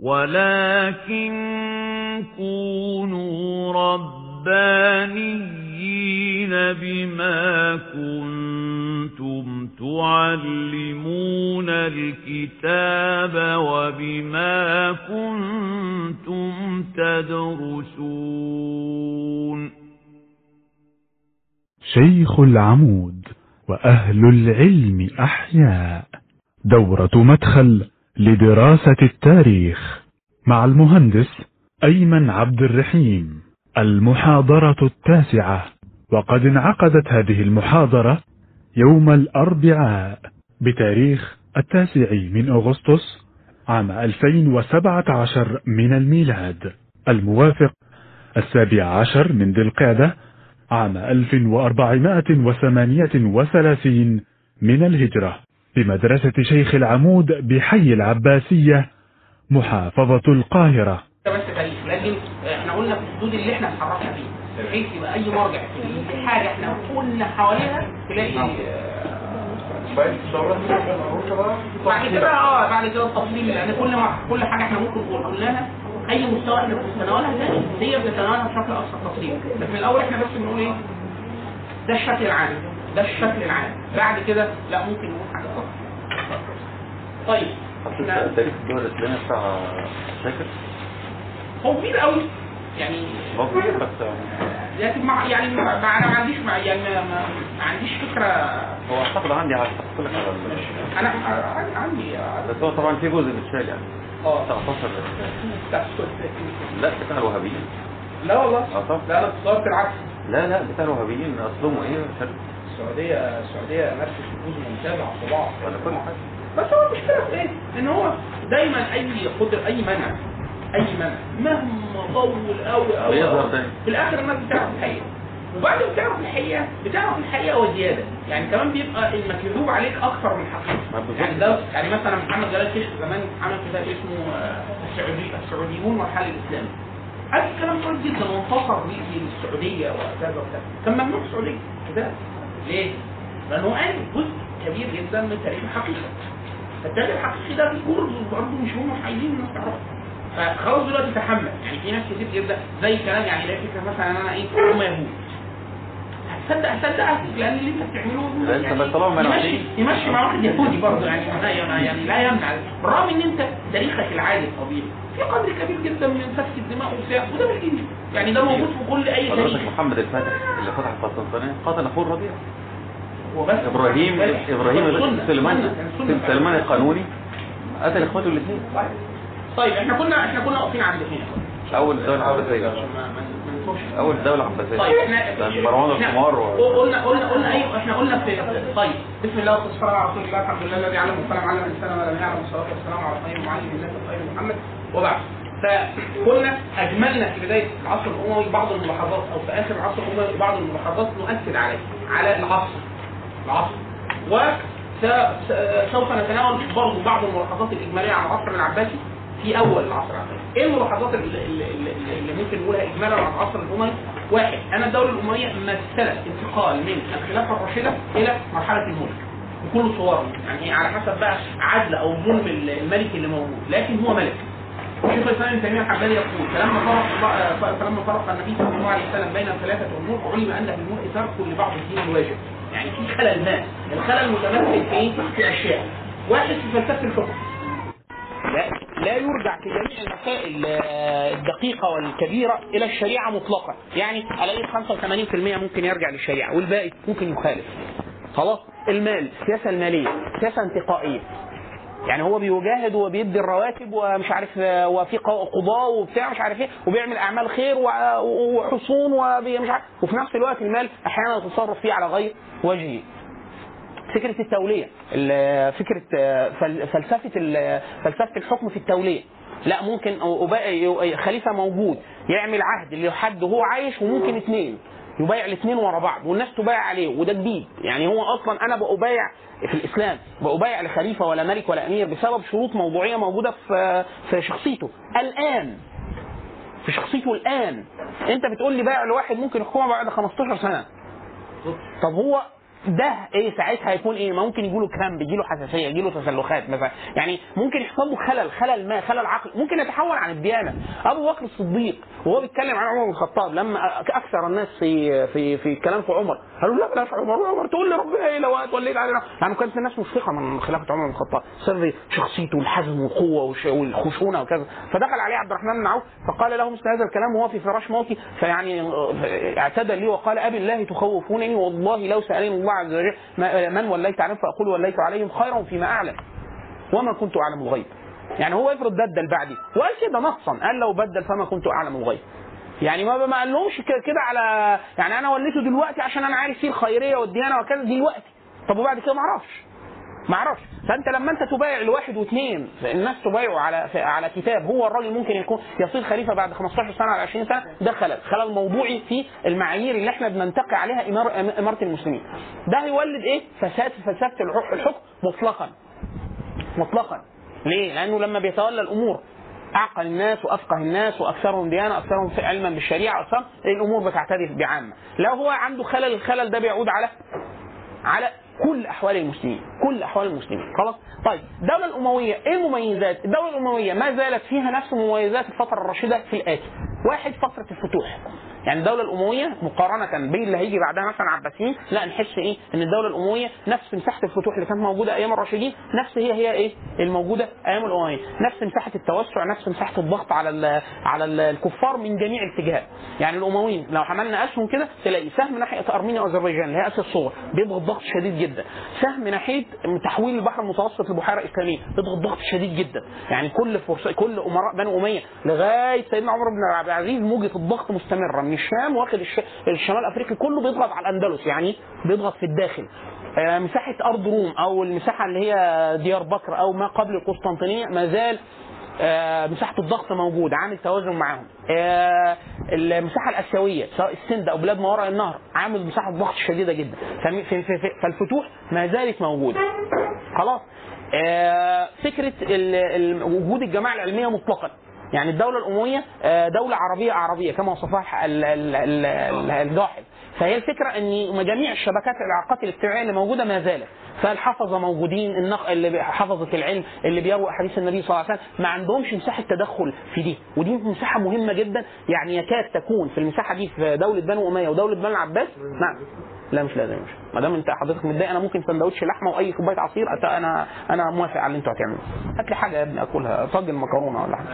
ولكن كونوا ربانيين بما كنتم تعلمون الكتاب وبما كنتم تدرسون شيخ العمود وأهل العلم أحياء دورة مدخل لدراسة التاريخ مع المهندس أيمن عبد الرحيم المحاضرة التاسعة. وقد انعقدت هذه المحاضرة يوم الأربعاء بتاريخ التاسع من أغسطس عام 2017 من الميلاد. الموافق السابع عشر من ذي القعدة عام 1438 من الهجرة. بمدرسة شيخ العمود بحي العباسية محافظة القاهرة. بس تاريخ لكن إحنا قلنا في الحدود اللي إحنا اتحركنا فيها بحيث يبقى أي مرجع في حاجة إحنا قلنا حواليها تلاقي بعد كده آه بعد كده التفصيل لأن كل كل حاجة إحنا ممكن نقول قلناها أي مستوى إحنا بنتناولها تاني هي بنتناولها بشكل أكثر تفصيل لكن الأول إحنا بس بنقول إيه؟ ده الشكل العام. ده الشكل العام. بعد كده لا ممكن نقول حاجة أخرى. طيب تاريخ الدول بتاع؟ هو كبير قوي. يعني هو كبير بس لكن مع يعني ما- أنا ما عنديش مع يعني ما, عنديش فكرة. هو أعتقد عندي هحط لك على أنا عندي- بس هو طبعا في جزء بيتشال يعني. آه. 19 لا لا بتاع الوهابيين. لا والله. لا أنا اتصورت العكس لا لا بتاع الوهابيين أصلهم إيه؟ شال السعودية السعودية مارست نفوذ ممتاز على الطباعه بس هو المشكلة في إيه؟ إن هو دايما أي قدر أي منع أي منع. مهما طول قوي قوي. في الآخر الناس بتعرف الحقيقة. وبعد ما بتعرف الحقيقة بتعرف الحقيقة وزيادة. يعني كمان بيبقى المكذوب عليك أكثر من بالظبط. يعني ده يعني مثلا محمد جلال شيخ زمان عمل كتاب اسمه آه، السعودي السعوديون والحل الإسلامي. قال كلام كويس جدا وانتصر بيه للسعوديه وكذا وكذا كان ممنوع السعودية. كده ليه؟ لأنه قال جزء كبير جدا من تاريخ الحقيقة. فالتاريخ الحقيقي ده بيقول برضه مش هم عايزين الناس تعرفه فخلاص دلوقتي تحمل. يعني في ناس كتير جدا زي كلام يعني لا فكرة مثلا أنا إيه هم يهود هتصدق هتصدق لأن اللي انت بتعمله لا، انت بس طالما ما يمشي. يمشي مع واحد يهودي برضه يعني لا يعني لا يمنع. بالرغم إن انت تاريخك العادي الطبيعي في قدر كبير جدا من سفك الدماء وبتاع وده بالانجليزي يعني ده موجود في كل أي تاريخ. حضرتك محمد الفاتح اللي فتح القسطنطينية قتل أخوه الربيع إبراهيم سنة. سليمان. سليمان القانوني. قتل إخواته الاثنين. طيب إحنا كنا إحنا كنا واقفين عند هنا أول دولة عباسية ما- أول دولة عباسية طيب إحنا كان مروان الحمار و... قلنا قلنا قلنا أيوه إحنا قلنا في طيب. بسم الله والصلاة على رسول الله الحمد لله الذي علم القلم علم الإنسان ولم يعلم الصلاة والسلام على خير معلم الناس خير محمد. وبعد. فقلنا أجملنا في بداية العصر الأموي بعض الملاحظات أو في آخر العصر الأموي بعض الملاحظات نؤكد عليه على العصر. العصر. وسوف نتناول برضه بعض الملاحظات الإجمالية على العصر العباسي. في أول العصر. إيه الملاحظات اللي, ممكن نقولها اجمالا على العصر الاموي؟ واحد ان الدولة الامويه مثلت انتقال من الخلافة الراشدة إلى مرحلة الملك بكل صوره يعني على حسب بقى عدل أو ظلم الملك اللي موجود لكن هو ملك شيخ الإسلام ابن تيمية الحنبلي يقول فلما فرق فلما فرق النبي صلى الله عليه وسلم بين الثلاثه امور علم أن في الملك ترك لبعض الدين الواجب يعني في خلل ما الخلل متمثل في؟ في أشياء واحد في فلسفة الحكم لا لا يرجع في جميع المسائل آه، الدقيقة والكبيرة إلى الشريعة مطلقا يعني الاقي 85% ممكن يرجع للشريعة والباقي ممكن يخالف. خلاص؟ المال السياسة المالية سياسة انتقائية. يعني هو بيجاهد وبيدي الرواتب ومش عارف آه، وفي قضاه وبتاع مش عارف إيه وبيعمل أعمال خير وحصون ومش عارف. وفي نفس الوقت المال أحيانا يتصرف فيه على غير وجهه. فكرة التولية. ال- فكرة آه، فل- فلسفة فلسفة الحكم في التولية. لا ممكن خليفة موجود يعمل عهد لحد وهو عايش وممكن اثنين يبايع الاثنين ورا بعض والناس تبايع عليه وده جديد. يعني هو أصلا أنا بأبايع في الإسلام بأبايع لخليفه ولا ملك ولا أمير بسبب شروط موضوعية موجودة في في شخصيته. الآن في شخصيته الآن. أنت بتقول لي بايع لواحد ممكن يحكمه بعد 15 سنة. طب هو ده إيه ساعتها هيكون إيه؟ ممكن يجيله كرامب يجيله حساسية يجيله تسلخات مثلا. يعني ممكن يحصل له خلل خلل ما خلل عقل. ممكن يتحول عن الديانة. أبو بكر الصديق وهو بيتكلم عن عمر بن الخطاب لما أكثر الناس في في في الكلام في عمر قالوا لا بلاش عمر عمر تقول لي ربنا إيه لو وليت علينا يعني كانت الناس مشفقة من خلافة عمر بن الخطاب. سر شخصيته والحزم والقوة والخشونة وكذا. فدخل عليه عبد الرحمن بن عوف فقال له مثل هذا الكلام وهو في فراش موتي. فيعني اعتدى لي وقال أبي الله تخوفونني والله لو سألني الله عز وجل من وليت عليهم فأقول وليت عليهم خيرا فيما أعلم. وما كنت أعلم الغيب. يعني هو افرض بدل بعدي. وقال كده نصا. قال لو بدل فما كنت أعلم الغيب. يعني ما ما قالهمش كده على يعني أنا وليته دلوقتي عشان أنا عارف فيه الخيرية والديانة وكذا دلوقتي. طب وبعد كده ما أعرفش. ما أعرفش. فأنت لما أنت تبايع الواحد واثنين الناس تبايعوا على على كتاب هو الراجل ممكن يكون يصير خليفة بعد 15 سنة على 20 سنة ده خلل. خلل موضوعي في المعايير اللي إحنا بننتقي عليها إمار- إمارة المسلمين. ده هيولد إيه؟ فساد في فلسفه الح- الحكم مطلقا. مطلقا. ليه؟ لأنه لما بيتولى الأمور أعقل الناس وأفقه الناس وأكثرهم ديانة أكثرهم علما بالشريعة أكثر الأمور بتعترف بعامة. لو هو عنده خلل الخلل ده بيعود على على كل أحوال المسلمين كل أحوال المسلمين. خلاص؟ طيب الدولة الأموية إيه المميزات؟ الدولة الأموية ما زالت فيها نفس مميزات الفترة الراشده في الآتي. واحد فترة الفتوح. يعني الدولة الأموية مقارنة باللي هيجي بعدها مثلا عباسيين لا نحس إيه؟ إن الدولة الأموية نفس مساحة الفتوح اللي كانت موجودة أيام الراشدين نفس هي هي إيه؟ الموجودة أيام الأموية نفس مساحة التوسع نفس مساحة الضغط على ال على ال- الكفار من جميع الاتجاهات. يعني الأمويين لو عملنا أسهم كده تلاقي سهم ناحية أرمينيا وأذربيجان اللي هي آسيا الصغرى بيضغط ضغط شديد جدا. سهم ناحية تحويل البحر المتوسط لبحيرة إسلامية بيضغط ضغط شديد جدا. يعني كل فرصة كل أمراء بني أمية لغاية سيدنا عمر بن عبد العزيز موجة الضغط مستمرة. من الشام واخد الش... الشمال الافريقي كله بيضغط على الأندلس يعني بيضغط في الداخل. آه، مساحة أرض روم أو المساحة اللي هي ديار بكر أو ما قبل القسطنطينية ما زال آه، مساحة الضغط موجود عامل توازن معاهم. آه، المساحة الآسيوية سواء السند أو بلاد ما وراء النهر عامل مساحة ضغط شديدة جدا. فالفتوح ما زالت موجودة. خلاص؟ فكرة وجود الجماعة العلمية مطلقا. يعني الدولة الأموية آه، دولة عربية عربية كما وصفها ال- ال- ال- ال- الجاحظ. فهي الفكرة أن جميع الشبكات العلاقات الاجتماعية اللي موجودة ما زالت. فالحفظة موجودين النق... اللي حفظة العلم اللي بيروي أحاديث النبي صلى الله عليه وسلم؟ ما عندهمش مساحة تدخل في دي. ودي مساحة مهمة جدا يعني يكاد تكون في المساحة دي في دولة بنو أمية ودولة بنو العباس. نعم. لا مش لازم مش. ما دام انت حضرتك متضايق أنا ممكن سندوتش لحمة وأي كوباية عصير أنا أنا موافق على اللي أنتوا هتعملوه. هات لي حاجة يا ابني أكلها طاجن مكرونة ولا حاجة.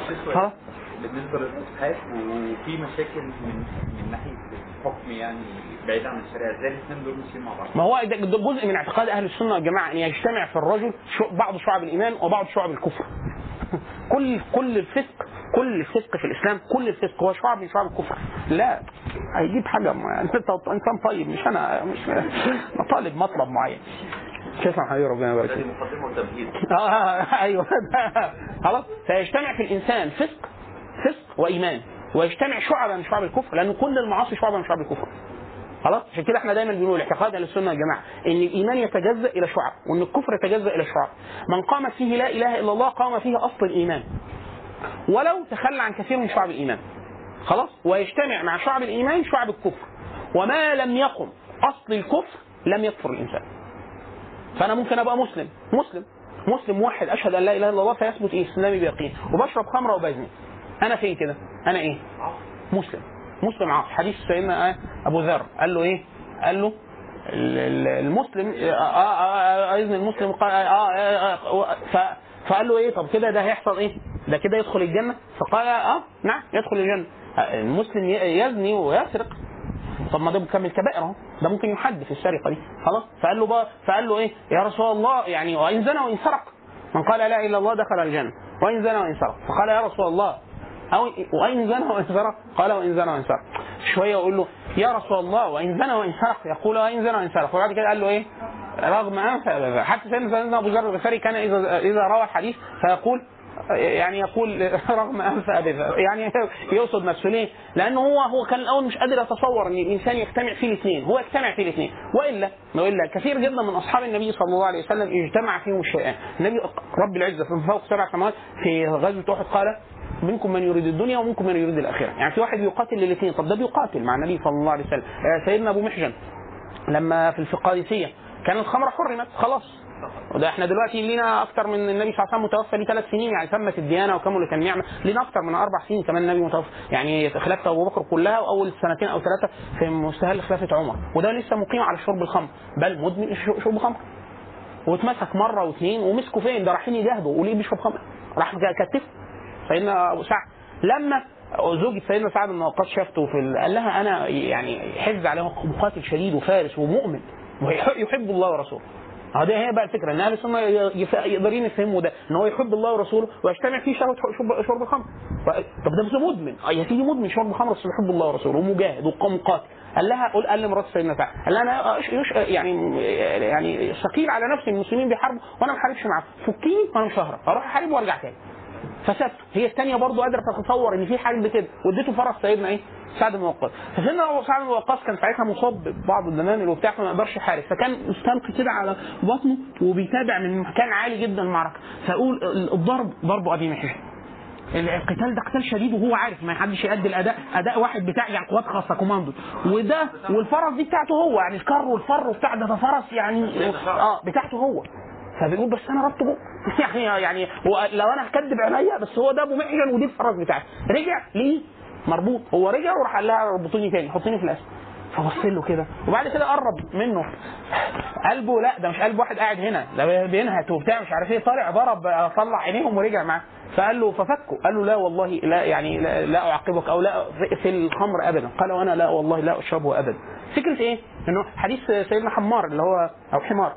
بالنسبة للابحاث وفي مشاكل من من ناحية الحكم يعني بعيد عن الشريعة. إزاي الاثنين دول ماشيين مع بعض؟ ما هو ده جزء من اعتقاد أهل السنة والجماعه إن يجتمع في الرجل بعض شعب الإيمان وبعض شعب الكفر. كل كل الفسق كل الفسق في الإسلام كل الفسق هو شعب من شعب الكفر. لا هيجيب حاجة ما- أنت إنسان طيب مش أنا مش طالب مطلب معين. شكرا حبيبي ربنا يبارك فيك. آه أيوه. خلاص. فيجتمع في الإنسان فسق فسق وإيمان. ويجتمع شعبا من شعب الكفر لأن كل المعاصي شعبا من شعب الكفر. خلاص؟ عشان كده إحنا دايما بنقول اعتقاد أهل السنة يا جماعة إن الإيمان يتجزأ إلى شعب وإن الكفر يتجزأ إلى شعب. من قامت فيه لا إله إلا الله قام فيه أصل الإيمان. ولو تخلى عن كثير من شعب الإيمان. خلاص؟ ويجتمع مع شعب الإيمان شعب الكفر. وما لم يقم أصل الكفر لم يكفر الإنسان. فأنا ممكن أبقى مسلم. مسلم. مسلم واحد. أشهد أن لا إله إلا الله فيثبت إيه إسلامي بيقين. وبشرب خمرة وبزني. أنا فين كده؟ أنا إيه؟ مسلم. مسلم عاصي حديث سيدنا آه أبو ذر. قال له إيه؟ قال له ال- ال- المسلم آه آه إذن المسلم قال فقال له إيه؟ طب كده ده هيحصل إيه؟ ده كده يدخل الجنة؟ فقال آه نعم يدخل الجنة. المسلم يزني ويسرق. طب ما ده بكمل كبائر أهو. ده ممكن يحد في السرقة دي. خلاص؟ فقال له بقى فقال له إيه؟ يا رسول الله يعني وإن زنى وإن سرق. من قال لا اله إلا الله دخل الجنة. وإن زنى وإن سرق. فقال يا رسول الله أو وإن زنى وإن سرق؟ قال وإن زنى وإن سرق. شوية يقول له يا رسول الله وإن زنى وإن سرق. يقول وإن زنى وإن سرق. وبعد كده قال له إيه؟ رغم أنف حتى سيدنا أبو ذر الغفاري كان إذا إذا روى الحديث فيقول يعني يقول رغم انف ابي يعني يقصد نفسه. ليه؟ لأنه هو هو كان الأول مش قادر يتصور إن الإنسان يجتمع فيه الاثنين، هو يجتمع فيه الاثنين، والا وإلا كثير جدا من أصحاب النبي صلى الله عليه وسلم اجتمع فيهم الشيئان، النبي رب العزة في فوق سبع سماوات في غزوة أحد قال منكم من يريد الدنيا ومنكم من يريد الآخرة، يعني في واحد بيقاتل للاثنين، طب ده بيقاتل مع النبي صلى الله عليه وسلم، آه، سيدنا أبو محجن لما في القادسيه كان الخمر حرمت خلاص. وده إحنا دلوقتي لينا أكتر من النبي صلى الله عليه وسلم متوفى ليه ثلاث سنين يعني تمت الديانة وكملت النعمه لينا أكتر من أربع سنين كمان النبي متوفى. يعني خلافة أبو بكر كلها وأول سنتين أو ثلاثة في مستهل خلافة عمر. وده لسه مقيم على شرب الخمر. بل مدمن شرب خمر. واتمسك مرة واثنين ومسكوا فين؟ ده رايحين يجاهدوا وليه بيشرب خمر؟ راح كتف سيدنا أبو سعد. لما زوجة سيدنا سعد بن وقاص شافته في ال... قال لها أنا يعني حز عليه مقاتل شديد وفارس ومؤمن. ويح- يحب الله ورسوله. ده هي بقى الفكرة إن أهل السنة يقدرين يفهموا ده إن هو يحب الله ورسوله ويجتمع فيه شهوة شرب, الخمر. طب ده مدمن. آه يا سيدي مدمن. شرب الخمر بس يحب الله ورسوله ومجاهد ومقاتل قال لها قول قال لمرات سيدنا سعد قال لها أنا يش يعني يعني ثقيل على نفسي المسلمين بيحاربوا وأنا ما بحاربش معاهم. فكيني وأنا مش أروح احارب وأرجع تاني. فسبته هي الثانية برضو قادرة تتصور إن في حاجة كده. واديته فرس سيدنا إيه؟ سعد بن وقاص. فسيدنا سعد بن وقاص كان ساعتها مصاب ببعض الدمامل وبتاع فما يقدرش يحارب فكان مستلقي كده على بطنه وبيتابع من مكان عالي جدا المعركة. فأقول الضرب ضرب أبي محيح القتال ده قتال شديد وهو عارف ما حدش يأدي الأداء. أداء واحد بتاع يعني قوات خاصة كوماندو. وده والفرس دي بتاعته هو. يعني الكر والفر وبتاع ده, ده فرس يعني آه بتاعته هو. فبيقول بس أنا ربطه جوه يعني يعني هو لو أنا هكدب عينيا بس هو ده ابو محجن ودي الفرس بتاعتي رجع ليه مربوط. هو رجع وراح قال لها ربطوني تاني. حطيني في الاسد فبص له كده. وبعد كده قرب منه. قلبه لا ده مش قلب واحد قاعد هنا. ده بينهت وبتاع مش عارف إيه. طالع ضرب طلع عينيهم ورجع معاه. فقال له ففكوا. قال له لا والله لا يعني لا, لا أعاقبك أو لا في الخمر أبدا. قال وأنا لا والله لا أشربه أبدا. فكرة إيه؟ إنه حديث سيدنا حمار اللي هو أو حمار.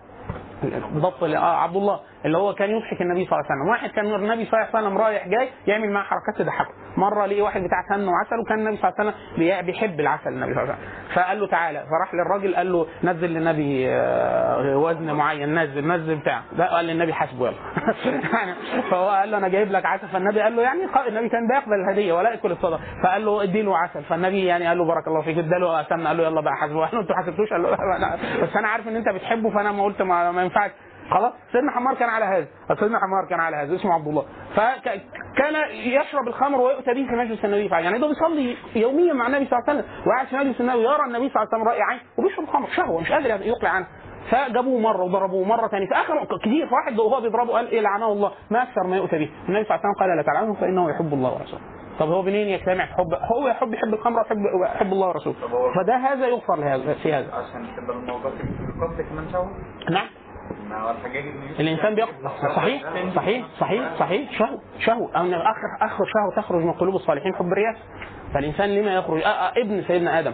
آه، عبد الله. اللي هو كان يضحك النبي صلى الله عليه وسلم. واحد كان النبي صلى الله عليه وسلم رايح جاي يعمل معاه حركات تضحكه مرة لقي واحد بتاع سمن وعسل وكان النبي صلى الله عليه وسلم بي- بيحب العسل النبي صلى الله عليه وسلم. فقال له تعالى فراح للراجل قال له نزل للنبي آه، وزن معين نزل نزل بتاع. ده قال للنبي حاسبه يلا. يعني فهو قال له أنا جايب لك عسل. فالنبي قال له يعني النبي كان بيقبل الهدية ولا يأكل الصدقه فقال له ادي له عسل. فالنبي يعني قال له بارك الله فيك. اداله سمنه قال له يلا بقى حاسبه. قال له أنتوا حاسبتوش؟ قال له بس أنا عارف إن أنت بتحبه فأنا ما قلت ما ينفعش. خلاص؟ سيدنا حمار كان على هذا. سيدنا حمار كان على هذا اسمه عبد الله. فكان يشرب الخمر ويؤتى به في مجلس النبي فعلا يعني ده بيصلي يوميا مع النبي صلى الله عليه وسلم وقاعد في مجلس النبي يرى النبي صلى الله عليه وسلم راي عين وبيشرب خمر شهوة مش قادر يقلع عنها فجابوه مرة وضربوه مرة ثانية. فاخر كتير فواحد وهو بيضربه قال إيه لعنه الله ما أكثر ما يؤتى به. النبي صلى الله عليه وسلم قال لا تلعنه فإنه يحب الله ورسوله. طب هو منين يجتمع في حب هو يحب يحب الخمر ويحب يحب الله ورسوله؟ فده هذا يغفر لهذا في هذا. عشان تبقى الموضوع في القتل كمان نعم. الإنسان بيقف. صحيح صحيح صحيح صحيح. شهوه شهوه إن آخر آخر شهوه تخرج من قلوب الصالحين حب الرياسه فالإنسان لما يخرج؟ آه آه ابن سيدنا آدم.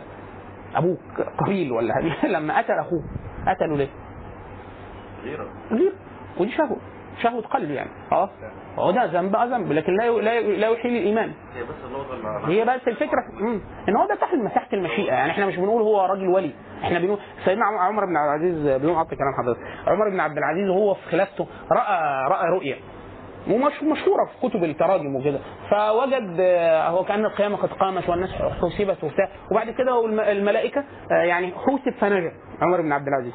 ابوه قبيل ولا لما قتل أخوه قتله ليه؟ غيره. غير ودي شهوه شهوه قلب يعني. آه هو ده ذنب ذنب لكن لا لا يحيل الإيمان. هي بس هي بس الفكرة مم. إن هو ده تحت مساحة المشيئة. يعني إحنا مش بنقول هو راجل ولي. إحنا بنقول سيدنا عم- عمر بن عبد العزيز بدون قطع كلام حضرتك. عمر بن عبد العزيز وهو في خلافته راى رأى رؤيا ومش مشهورة في كتب التراجم وكده. فوجد آه، هو كأن القيامة قد قامت والناس حسبت وبتاع. وبعد كده الملائكة آه، يعني حوسب فنجا عمر بن عبد العزيز.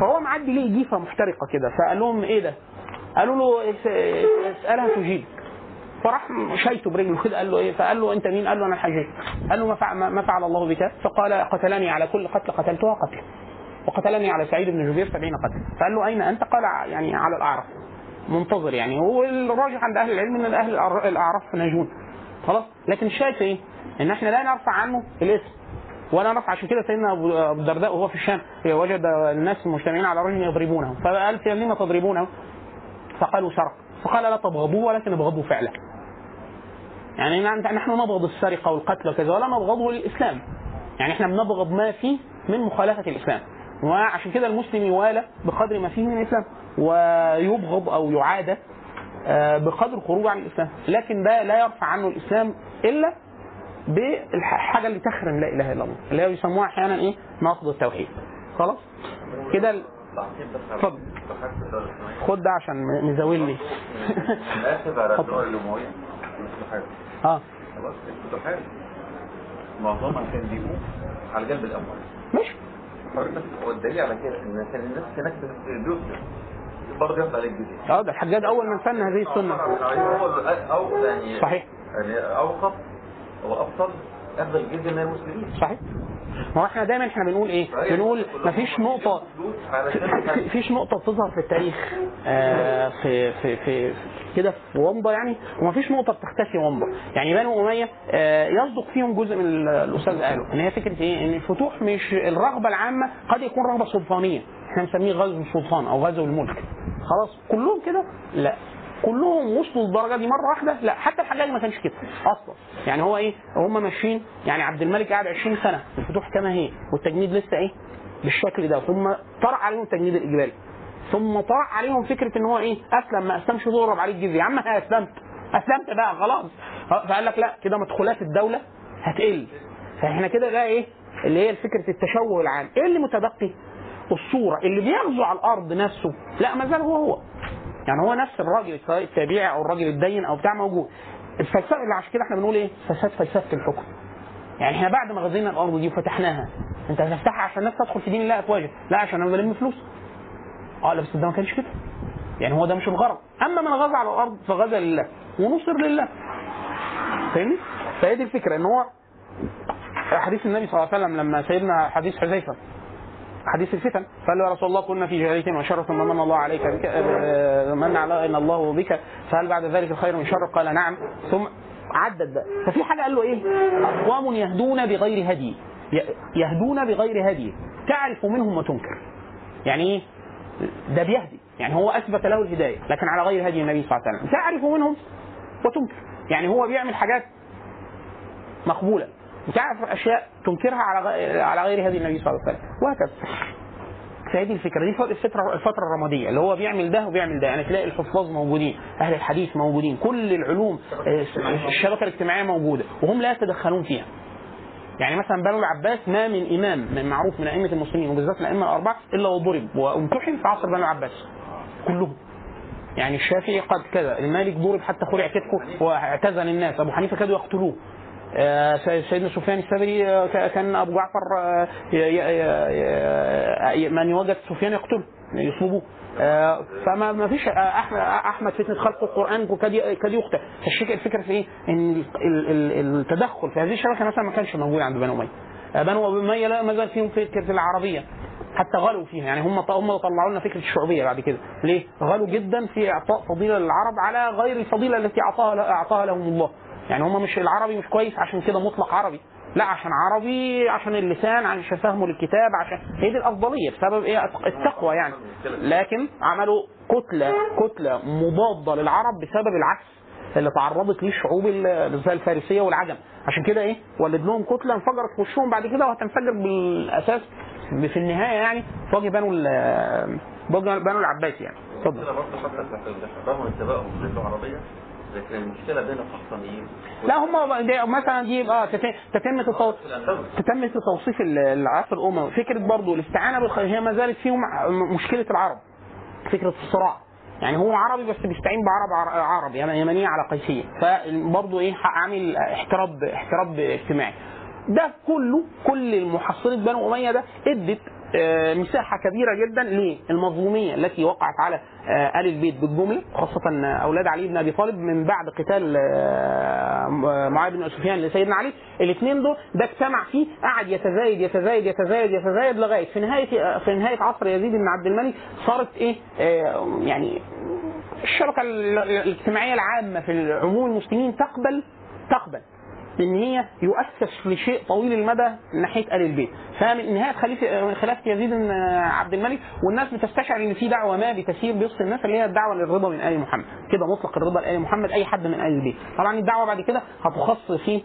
فهو معدي ليه جيفة محترقة كده. فقال لهم إيه ده؟ قالوا له اس- اسألها تجيب. فراح شيته برجله كده قال له إيه؟ فقال له أنت مين؟ قال له أنا الحجاج. قال له ما فعل, ما فعل الله بك؟ فقال قتلني على كل قتل قتلتها قتل. وقتلني على سعيد بن جبير سبعين قتل. فقال له أين أنت؟ قال يعني على الاعراف منتظر يعني. هو الراجح عند أهل العلم إن أهل الأعراف ناجون خلاص؟ لكن الشاهد إيه؟ إن إحنا لا نرفع عنه الاسم. ولا نرفع عشان كده سيدنا ابو الدرداء وهو في الشام وجد الناس مجتمعين على رجل يضربونه. فقال لما تضربونه؟ فقالوا سرق فقال لا تبغضوه ولكن ابغضوا فعله يعني نحن نحن نبغض السرقة والقتل وكذا ولا نبغضه للاسلام يعني إحنا بنبغض ما فيه من مخالفة الإسلام. وعشان كده المسلم يوالى بقدر ما فيه من الإسلام ويبغض أو يعادى آه، بقدر خروجه عن الإسلام. لكن ده لا يرفع عنه الإسلام إلا بالحاجة اللي تخرم لا إله إلا الله اللي هي بيسموها أحيانا إيه؟ نقض التوحيد. خلاص؟ كده اتفضل. خد ده عشان م- مزاولني. اسف على. الدول الامويه حاجة آه. خلاص الفتوحات معظمها كان بيقوم على جلب الاموال ماشي. حضرتك والدليل على كده ان كان الناس هناك بيوسف برضه ياخد عليك جزيه آه ده الحجاج أول من سن هذه السنة. هو أو يعني صحيح. يعني اوقف وابطل اخذ الجزيه من المسلمين صحيح. ما هو إحنا دايما إحنا بنقول إيه؟ بنقول مفيش نقطة في- فيش نقطة بتظهر في التاريخ آه، في في في كده في ومضه يعني ومفيش نقطة بتختفي ومضه يعني بنو أمية آه، يصدق فيهم جزء من ال- الأستاذ قاله إن هي فكرة إيه؟ إن الفتوح مش الرغبة العامة قد يكون رغبة سلطانية إحنا بنسميه غزو السلطان أو غزو الملك خلاص كلهم كده؟ لا كلهم وصلوا للدرجة دي مرة واحدة؟ لا حتى الحجاج ما كانش كده أصلا. يعني هو إيه؟ هم ماشيين يعني عبد الملك قعد 20 سنة الفتوح كما هي والتجنيد لسه إيه؟ بالشكل ده. ثم طرح عليهم التجنيد الإجباري. ثم طرح عليهم فكرة إن هو إيه؟ أسلم ما أسلمش ضرب عليه الجزية. يا عم ها أسلمت. أسلمت بقى خلاص. فقال لك لا كده مدخولات الدولة هتقل. فإحنا كده بقى إيه؟ اللي هي فكرة التشوه العام. إيه اللي متبقي؟ الصورة. اللي بيغزو على الأرض نفسه. لا ما زال هو هو. يعني هو نفس الراجل التابعي أو الراجل الدين أو بتاع موجود. الفلسفة اللي عشان كده إحنا بنقول إيه؟ فساد فلسفة الحكم. يعني إحنا بعد ما غزينا الأرض دي وفتحناها أنت هتفتحها عشان الناس تدخل في دين الله أفواجا. لا عشان أنا بلم فلوس. آه لا بس ده ما كانش كده. يعني هو ده مش الغرض. أما من غزا على الأرض فغزا لله ونصر لله. فاهمني؟ فهي دي الفكرة إن هو حديث النبي صلى الله عليه وسلم لما سيدنا حديث حذيفة حديث الفتن. قال له يا رسول الله كنا في جاهلية وشر ثم من الله عليك بك آه، من إن الله بك فهل بعد ذلك الخير من شر؟ قال نعم. ثم عدد بقى. ففي حاجة قال له إيه؟ أقوام يهدون بغير هدي. يهدون بغير هدي. تعرف منهم وتنكر يعني إيه؟ ده بيهدي. يعني هو أثبت له الهداية لكن على غير هدي النبي صلى الله عليه وسلم. تعرف منهم وتنكر يعني هو بيعمل حاجات مقبولة. وتعرف أشياء تنكرها على على غير هدي النبي صلى الله عليه وسلم. وهكذا. دي الفكرة. دي الفترة الفترة الرمادية. اللي هو بيعمل ده وبيعمل ده. يعني تلاقي الحفاظ موجودين أهل الحديث موجودين كل العلوم آه، الشبكة الاجتماعية موجودة وهم لا يتدخلون فيها. يعني مثلا بنو العباس ما من إمام من معروف من أئمة المسلمين وبالذات الائمه الأربعة إلا وضرب وامتحن في عصر بنو العباس. كلهم. يعني الشافعي قد كذا المالك ضرب حتى خلع كتفه واعتزل الناس. أبو حنيفة كادوا يقتلوه. سيدنا سفيان الثوري آه، كان أبو جعفر آه، من يوجد سفيان يقتله يصلبوه آه، فما ما فيش آه، أحمد فتنة خلق القرآن كاد يقتل الفكرة في إيه؟ إن ال- ال- ال- التدخل في هذه الشبكة مثلا ما كانش موجود عند بنو أمية. آه، بنو أمية لا ما زال فيهم فكره العربية حتى غلوا فيها. يعني هم هم طلعوا لنا فكرة الشعوبيه بعد كده. ليه؟ غلوا جدا في إعطاء فضيلة للعرب على غير الفضيلة التي أعطاها أعطاها لهم الله. يعني هم مش العربي مش كويس عشان كده مطلق عربي. لا عشان عربي عشان اللسان عشان فهمه للكتاب عشان هي دي الأفضلية بسبب إيه؟ التقوى يعني. لكن عملوا كتلة كتلة مضادة للعرب بسبب العكس اللي تعرضت ليه الشعوب ال- زي الفارسية والعجم. عشان كده إيه؟ ولد لهم كتلة انفجرت في وشهم بعد كده وهتنفجر بالأساس في النهاية يعني وجه بنو بنو العباس يعني. اتفضل. برضه حتى انتباههم للغه العربيه لكن المشكلة بين القحطانيين لا هم مثلا دي آه تت- تتمة التو- تتمة توصيف ال- العصر الأموي. فكرة برضه الاستعانة بالخير هي ما زالت فيهم مشكلة العرب. فكرة الصراع. يعني هو عربي بس بيستعين بعرب عر- عرب يمنية على قيسية. فبرضه إيه عامل احتراب احتراب اجتماعي. ده كله كل المحصله بنو أمية ده أدت آه، مساحة كبيرة جدا للمظلومية التي وقعت على آه، آل البيت بالجملة خاصة آه، أولاد علي بن أبي طالب من بعد قتال آه، معاوية بن سفيان لسيدنا علي. الاثنين دول ده اجتمع فيه قعد يتزايد يتزايد يتزايد يتزايد لغاية في نهاية في نهاية عصر يزيد بن عبد الملك صارت آه، يعني الشبكة ال- الاجتماعية العامة في عموم المسلمين تقبل تقبل. ان هي يؤسس لشيء طويل المدى من ناحية آل البيت. فمن نهاية خليفه خلافه يزيد بن عبد الملك والناس بتستشعر إن في دعوة ما بتسير بوسط الناس اللي هي الدعوة للرضا من آل محمد. كده مطلق الرضا لآل محمد أي حد من آل البيت. طبعا الدعوة بعد كده هتخص في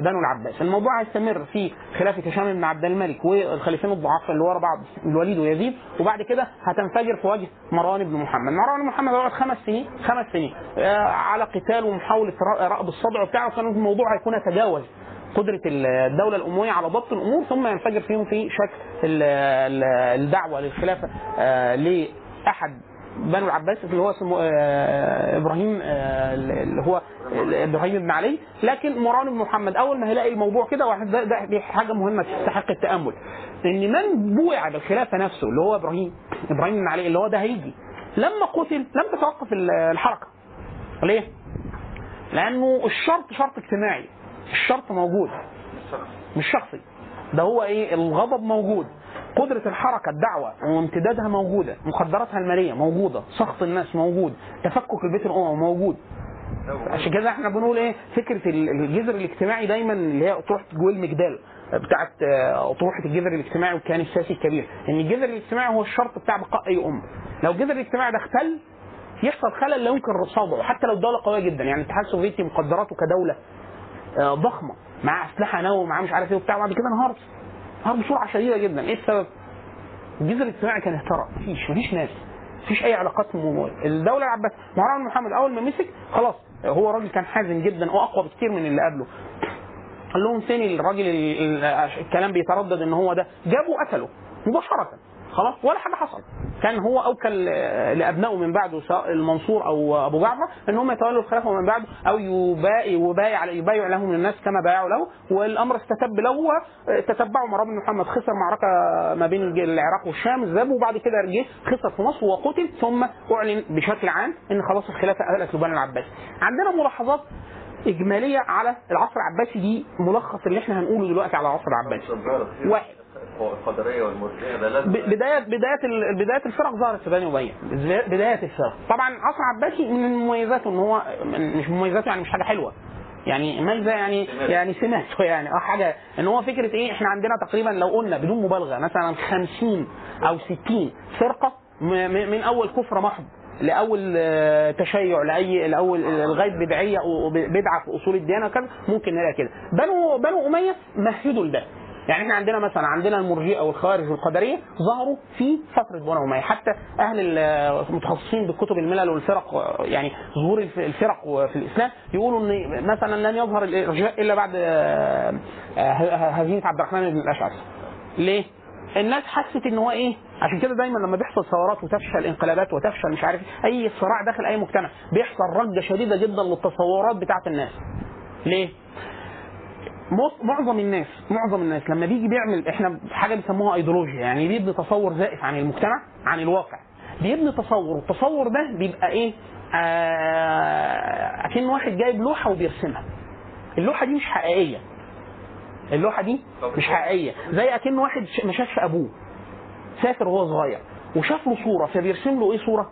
بنو العباس. الموضوع هيستمر في خلافه هشام بن عبد الملك والخليفين الضعاف اللي ورا بعض الوليد ويزيد وبعد كده هتنفجر في وجه مروان بن محمد. مروان بن محمد هيقعد خمس سنين خمس سنين. آه، على قتال ومحاولة رأب الصدع وبتاع كان الموضوع هيكون يتجاوز قدرة الدولة الأموية على ضبط الأمور ثم ينفجر فيهم في شكل ال- ال- الدعوة للخلافة آه، لأحد بنو العباس اللي هو اسمه آه، إبراهيم آه، اللي هو إبراهيم بن علي. لكن مروان بن محمد أول ما هيلاقي الموضوع كده واحد ده, ده حاجة مهمة تستحق التأمل. إن من بوع بالخلافه نفسه اللي هو إبراهيم إبراهيم بن علي اللي هو ده هيجي. لما قتل لم تتوقف ال- الحركة. ليه؟ لأنه الشرط شرط اجتماعي. الشرط موجود. مش شخصي. ده هو إيه؟ الغضب موجود. قدرة الحركة الدعوة وامتدادها موجودة مقدراتها المالية موجودة سخط الناس موجود تفكك البيت الأمم موجود. عشان كده إحنا بنقول إيه؟ فكرة ال- الجذر الاجتماعي دايما اللي هي أطروحة جويل مجدال بتاعت آه، أطروحة الجذر الاجتماعي والكيان السياسي الكبير. إن الجذر الاجتماعي هو الشرط بتاع بقاء أي أمة لو الجذر الاجتماعي ده اختل يحصل خلل لا يمكن رصاده حتى لو الدولة قوية جدا. يعني الاتحاد السوفيتي مقدراته كدولة آه، ضخمة مع أسلحة نووي ومعاه مش عارف إيه وبتاع بعد كده انهار انهار بسرعة شديدة جدا. إيه السبب؟ الجزء الاجتماعي كان اهترى. مفيش مفيش ناس مفيش أي علاقات م- الدولة العباسيه مروان محمد أول ما مسك خلاص هو راجل كان حازم جدا وأقوى بكتير من اللي قبله. قال لهم فين الراجل ال- ال- الكلام بيتردد إن هو ده. جابوا قتله مباشرة. خلاص ولا حاجة حصل كان هو اوكل لأبنائه من بعده سواء المنصور أو أبو جعفر إن هم يتولوا الخلافة من بعده أو يبايع يبايع يبايع لهم الناس كما بايعوا له والأمر استتب له وتتبعوا مروان بن محمد. خسر معركة ما بين العراق والشام ذاب وبعد كده جه خسر في مصر وقتل ثم أعلن بشكل عام إن خلاص الخلافة أهلت لبنان العباسي عندنا ملاحظات إجمالية على العصر العباسي دي ملخص اللي إحنا هنقوله دلوقتي على العصر العباسي. واحد. هو القدرية والمرجئه ده بدايه بداية بداية الفرق ظهرت في بني أمية. بداية الفرق. طبعا عصر عباسي من مميزاته إن هو مش مميزاته يعني مش حاجة حلوة. يعني ميزه يعني يعني سماته يعني. آه حاجة. إن هو فكرة إيه؟ إحنا عندنا تقريبا لو قلنا بدون مبالغة مثلا 50 أو 60 فرقة من أول كفر محض لأول آه، تشيع لاي لأول لغاية بدعية أو بدعة في أصول الديانه كذا ممكن نلاقي كده. بنو بنو أمية مهدوا لده. يعني إحنا عندنا مثلا عندنا المرجئة والخوارج والقدرية ظهروا في فتره بنو اميه حتى أهل ال- المتخصصين بكتب الملل والفرق يعني ظهور الف- الفرق في الإسلام يقولوا إن مثلا لن يظهر الإرجاء إلا بعد آه، هزيمة عبد الرحمن بن الأشعث. ليه؟ الناس حست إن هو إيه؟ عشان كده دايما لما بيحصل ثورات وتفشل انقلابات وتفشل مش عارف إيه، أي صراع داخل أي مجتمع بيحصل رده شديدة جدا للتصورات بتاعة الناس. ليه؟ مص- معظم الناس معظم الناس لما بيجي بيعمل إحنا حاجة بيسموها ايديولوجيا يعني بيبني تصور زائف عن المجتمع عن الواقع. بيبني تصور والتصور ده بيبقى إيه؟ آه أكن واحد جايب لوحة وبيرسمها. اللوحة دي مش حقيقية. اللوحة دي مش حقيقية. زي أكن واحد ما شافش أبوه. سافر وهو صغير وشاف له صورة فبيرسم له إيه صورة؟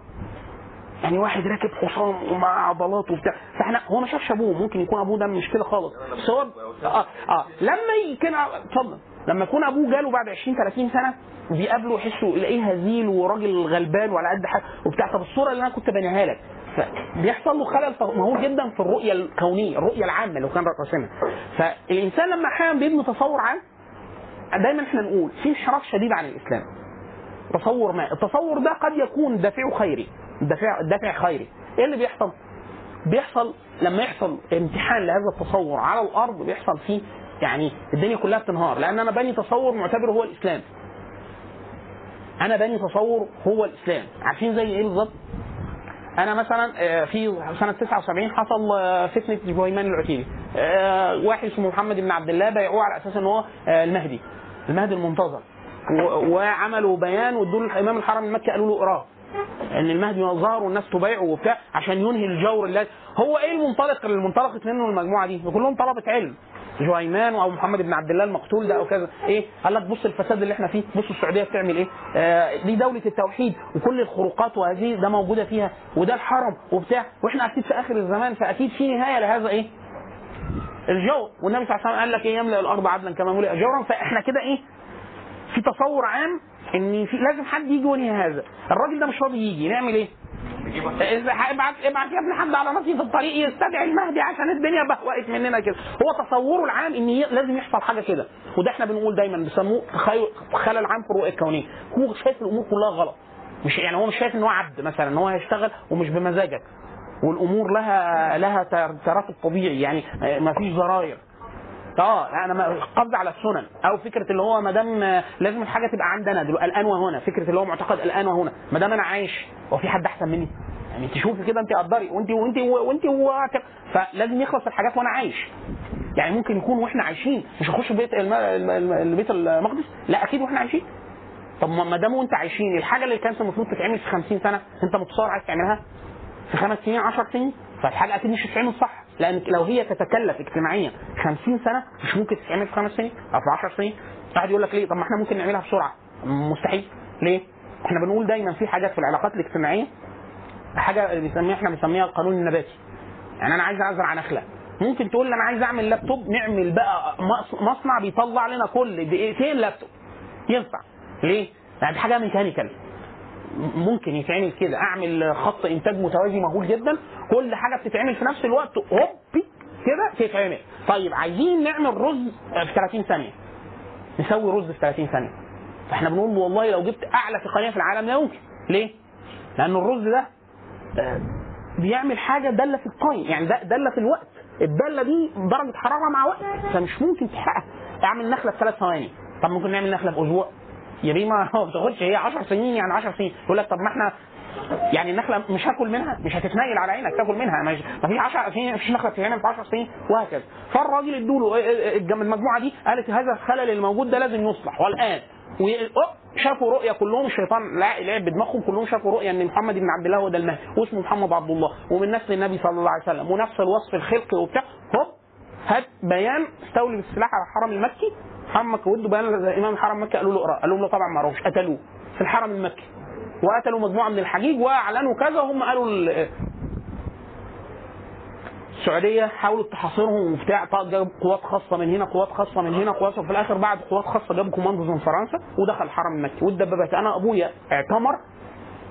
يعني واحد راكب حصان ومع عضلات وبتاع. فاحنا هو ما شافش أبوه ممكن يكون أبوه ده مش كده خالص بس هو آه آه. لما يكون اتفضل. لما يكون أبوه جاله بعد 20 30 سنة بيقابله يحسه يلاقيه هزيل وراجل غلبان وعلى قد حاجة وبتاع. طب الصورة اللي أنا كنت بنيها لك فبيحصل له خلل مهول جدا في الرؤية الكونية الرؤية العامة لو كان راسمها فالإنسان لما أحيانا بيبني تصور عام دايما إحنا نقول في انحراف شديد عن الإسلام. تصور ما التصور ده قد يكون دافعه خيري. دافع دافع خيري. إيه اللي بيحصل؟ بيحصل لما يحصل امتحان لهذا التصور على الأرض بيحصل فيه يعني الدنيا كلها بتنهار لأن أنا بني تصور معتبره هو الإسلام. أنا بني تصور هو الإسلام. عارفين زي إيه بالظبط؟ أنا مثلا آه، في سنة 79 حصل آه، فتنة جويمان العتيبي. آه، واحد اسمه محمد بن عبد الله بايعوه على أساس إن هو المهدي المهدي المنتظر. وعملوا بيان وادوا الإمام الحرم المكي قالوا له اقرأه. ان المهدي ظهر والناس تبايعه وبتاع عشان ينهي الجور اللي هو إيه المنطلق اللي انطلقت منه المجموعة دي؟ كلهم طلبة علم. جهيمان أو محمد بن عبد الله المقتول ده أو كذا. إيه؟ قال لك بص الفساد اللي إحنا فيه بص السعودية بتعمل إيه؟ آه دي دولة التوحيد وكل الخروقات وهذه ده موجودة فيها وده الحرم وبتاع. وإحنا أكيد في آخر الزمان فأكيد في نهاية لهذا إيه؟ الجور والنبي صلى الله عليه وسلم قال لك إيه؟ يملأ الأرض عدلا كما ملئ جورا. فإحنا كده إيه؟ في تصور عام إن في لازم حد يجي ونهي هذا. الراجل ده مش راضي يجي. نعمل إيه؟ إذا ابعت ابعت يا ابن حد على نفسي في الطريق يستدعي المهدي عشان الدنيا بهوقت مننا كده. هو تصوره العام إن لازم يحصل حاجة كده. وده إحنا بنقول دايما بيسموه تخيل خلل عام في الرؤية الكونية. هو شايف الأمور كلها غلط. مش يعني هو مش شايف إن هو عبد مثلا إن هو هيشتغل ومش بمزاجك. والأمور لها لها تر- تراتب طبيعي. يعني ما فيش زراير آه أنا قبض على السنن أو فكرة اللي هو ما دام لازم الحاجة تبقى عندنا الآن وهنا فكرة اللي هو معتقد الآن وهنا. ما دام أنا عايش هو في حد أحسن مني يعني تشوفي كده أنت قدري وانت وانت وأنت وانت فلازم يخلص الحاجات وأنا عايش. يعني ممكن يكون وإحنا عايشين مش هخش بيت الم... الم... الم... بيت المقدس؟ لا أكيد وإحنا عايشين. طب ما دام وأنت عايشين الحاجة اللي كانت المفروض تتعمل في 50 سنة أنت متصور عايز تعملها؟ في خمس سنين 10 سنين؟ فالحاجة أكيد مش هتتعمل صح. لأن لو هي تتكلف اجتماعيا 50 سنة مش ممكن تتعمل في خمس سنين أو في 10 سنين. واحد يقول لك ليه؟ طب ما إحنا ممكن نعملها بسرعة. مستحيل. ليه؟ إحنا بنقول دايما في حاجات في العلاقات الاجتماعية حاجة بنسميها إحنا بنسميها القانون النباتي. يعني أنا عايز أزرع نخلة. ممكن تقول لي أنا عايز أعمل لابتوب نعمل بقى مص- مصنع بيطلع لنا كل دقيقتين لابتوب. ينفع. ليه؟ يعني حاجة mechanical ممكن يتعمل كده. أعمل خط إنتاج متوازي مهول جدا. كل حاجة بتتعمل في نفس الوقت. هوب كده تتعمل طيب عايزين نعمل رز في 30 ثانية. نسوي رز في 30 ثانية. فإحنا بنقول والله لو جبت أعلى تقنيه في العالم لا يمكن. ليه؟ لأن الرز ده آه، بيعمل حاجة دالة في ال time يعني دالة في الوقت. الدالة دي درجة حرارة مع وقت. فمش ممكن تحقق. أعمل نخلة في ثلاث ثواني. طب ممكن نعمل نخلة في أسبوع؟ يا بيه ما بتاخدش هي 10 سنين يعني 10 سنين. يقول لك طب ما إحنا يعني النخلة مش هاكل منها مش هتتنيل على عينك تاكل منها. ما في 10 سنين مفيش نخلة بتتعمل في 10 سنين وهكذا. فالراجل ادوا له المجموعة دي قالت هذا الخلل الموجود ده لازم يصلح. والآن شافوا رؤية كلهم الشيطان لعب بدماغهم كلهم شافوا رؤية إن محمد بن عبد الله هو ده المهدي واسمه محمد عبد الله ومن نسل النبي صلى الله عليه وسلم ونفس الوصف الخلقي وبتاع. هوب هات بيان استولي بالسلاح على الحرم المكي. محمد ودوا بيان إمام الحرم المكي قالوا له اقرأ. قال لهم لا طبعا ما أعرفش. قتلوه في الحرم المكي. وقتلوا مجموعة من الحجيج وأعلنوا كذا وهم قالوا ال- السعودية حاولت تحاصرهم وبتاع طب جاب قوات خاصة من هنا قوات خاصة من هنا قوات وفي الآخر بعد قوات خاصة جابوا كوماندوز من فرنسا ودخل الحرم المكي والدبابات أنا أبويا اعتمر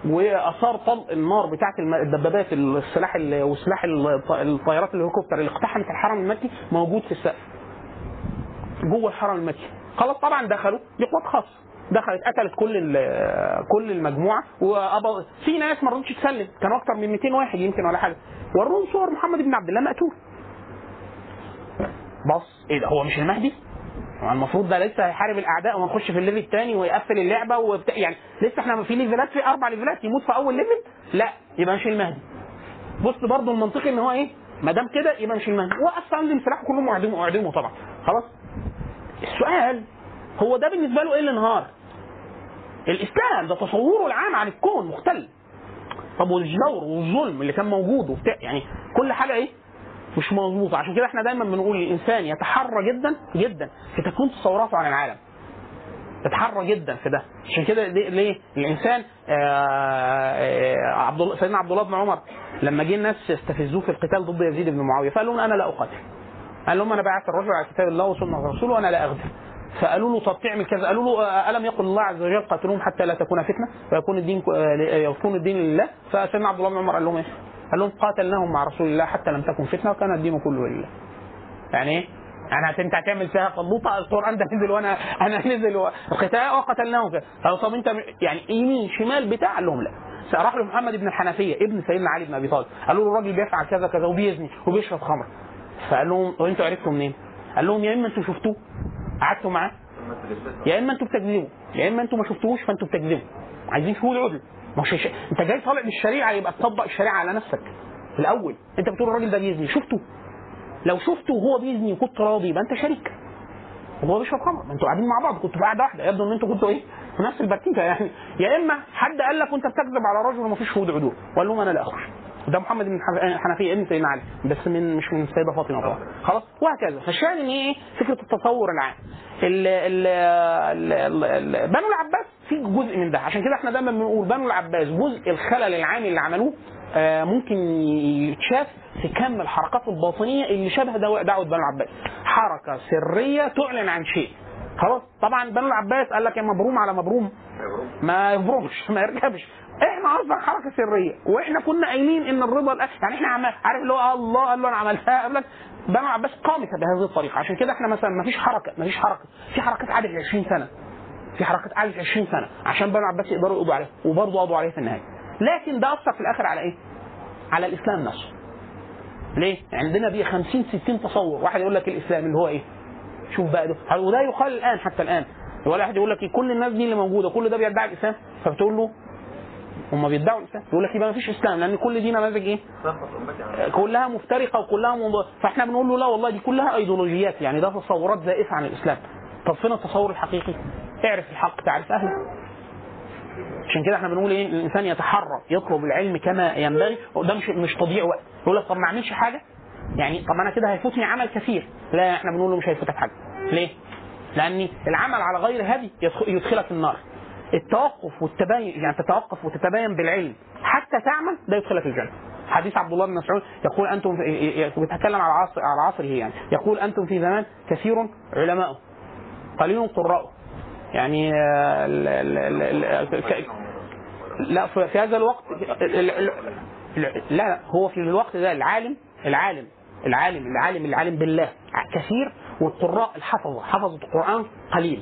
وأثار طلق النار بتاعت الم- الدبابات السلاح ال- وسلاح الط- الطيارات الهليكوبتر اللي اقتحمت الحرم المكي موجود في السقف. جوه الحرم المكي. خلاص طبعا دخلوا دي قوات خاصه دخلت قتلت كل كل المجموعة. وأبض في ناس ما رضتش تسلم كانوا أكتر من 200 واحد يمكن ولا حاجة. وروهم صور محمد بن عبد الله مقتول. بص إيه ده؟ هو مش المهدي؟ المفروض ده لسه هيحارب الأعداء ونخش في ال level الثاني ويقفل اللعبة وبتاع يعني لسه إحنا في levelات في أربع levelات يموت في أول level؟ لا يبقى مش المهدي. بص برضه المنطقي إن هو إيه؟ ما دام كده يبقى مش المهدي. وقف عند سلاحه كلهم أعدموا أعدموا طبعا. خلاص؟ السؤال هو ده بالنسبة له إيه الانهار؟ الإسلام ده تصوره العام عن الكون مختل طب والجور والظلم اللي كان موجود وبتاع يعني كل حاجة إيه؟ مش مظبوطة عشان كده إحنا دايما بنقول الإنسان يتحرى جدا جدا في تكوين تصوراته عن العالم يتحرى جدا في ده عشان كده ليه؟ الإنسان آه آه عبد الله سيدنا عبد الله بن عمر لما جه الناس يستفزوه في القتال ضد يزيد بن معاوية فقال لهم أنا لا أقاتل قال لهم أنا بعث الرجل على كتاب الله وسنة رسوله وأنا لا أغدر. فقالوا له طب تعمل كذا. قالوا له آه، ألم يقل الله عز وجل قاتلوهم حتى لا تكون فتنة؟ ويكون الدين آه، يكون الدين لله. فسيدنا عبد الله بن عمر قال لهم إيه؟ قال لهم قاتلناهم مع رسول الله حتى لم تكن فتنة وكان الدين كله لله. يعني إيه؟ يعني أنت هتعمل فيها فلوطه القرآن ده نزل وأنا أنا نزل القتال وقتلناهم قالوا طب أنت يعني يمين شمال بتاع؟ قال لهم لا. راح لمحمد بن الحنفية ابن سيدنا علي بن أبي طالب. قالوا له الراجل بيفعل كذا كذا وبيزني وبيشرب خمر. فقال لهم وانتوا عرفتوا منين؟ قال لهم يا إما أنتوا شفتوه قعدتوا معاه يا إما أنتوا بتكذبوا يا إما أنتوا ما شفتوهوش فانتوا بتكذبوا عايزين شهود عدل. ما هوش ش... انت جاي طالع بالشريعة يبقى تطبق الشريعة على نفسك الأول. انت بتقول الراجل ده بيزني شفته. لو شفته وهو بيزني وكنت راضي يبقى انت شريك. وهو بيشرب خمر ما أنتوا قاعدين مع بعض كنتوا في قاعدة واحدة يبدو ان أنتوا كنتوا إيه في نفس البرتيكه يعني. يا إما حد قال لك وانت بتكذب على رجل وما فيش شهود عدول وقال لهم أنا لا اخرج ده محمد بن الحف- الحنفيه ابن سيدنا علي بس من مش من السيده فاطمة طبعا. خلاص؟ وهكذا. فالشاهد إن إيه؟ فكرة التصور العام. ال ال ال بنو العباس في جزء من ده. عشان كده إحنا دايما بنقول بنو العباس جزء الخلل العام اللي عملوه آه، ممكن يتشاف في كم الحركات الباطنية اللي شبه دعوة بنو العباس. حركة سرية تعلن عن شيء. خلاص؟ طبعا بنو العباس قال لك يا مبروم على مبروم. ما يفرمش ما يركبش. إحنا أصلا حركة سرية وإحنا كنا قايلين إن الرضا الأ- يعني إحنا عمال عارف اللي هو الله قال له أنا عملتها قبلك بنو العباس قامت بهذه الطريقة عشان كده إحنا مثلا ما فيش حركة ما فيش حركة في حركات قعدت 20 سنة في حركات قعدت 20 سنة عشان بنو العباس يقدروا يقضوا عليها وبرضه قضوا عليها في النهاية لكن ده أثر في الآخر على إيه؟ على الإسلام نفسه ليه؟ عندنا بيه 50 60 تصور واحد يقول لك الإسلام اللي هو إيه؟ شوف بقى ده وده يقال الآن حتى الآن ولا واحد يقول لك؟ كل الناس دي اللي موجودة كل ده بيدعي الإسلام فبتقول له هم بيدعوا الاسلام يقول لك يبقى ما فيش إسلام لأن كل دي نماذج إيه؟ كلها مفترقة وكلها منض... فإحنا بنقول له لا والله دي كلها ايديولوجيات يعني ده تصورات زائفة عن الإسلام. طب فين التصور الحقيقي؟ اعرف الحق تعرف أهله. عشان كده إحنا بنقول إيه؟ الإنسان يتحرى يطلب العلم كما ينبغي وده مش مش تضييع وقت. يقول لك طب ما أعملش حاجة؟ يعني طب أنا كده هيفوتني عمل كثير. لا إحنا بنقول له مش هيفوتك حاجة. ليه؟ لأن العمل على غير هدي يدخ- يدخلك النار. التوقف والتبين يعني تتوقف وتتبين بالعلم. حتى تعمل ده يدخلك الجنة. حديث عبد الله بن مسعود يقول أنتم بيتكلم على عصر على عصره يعني. يقول أنتم في زمان كثير علماؤه قليل قراءه يعني ال- ال- ال- لا في هذا الوقت ال- ال- ال- لا هو في الوقت ده العالم العالم العالم العالم العالم بالله. كثير والقراء الحفظه حفظة القرآن قليل.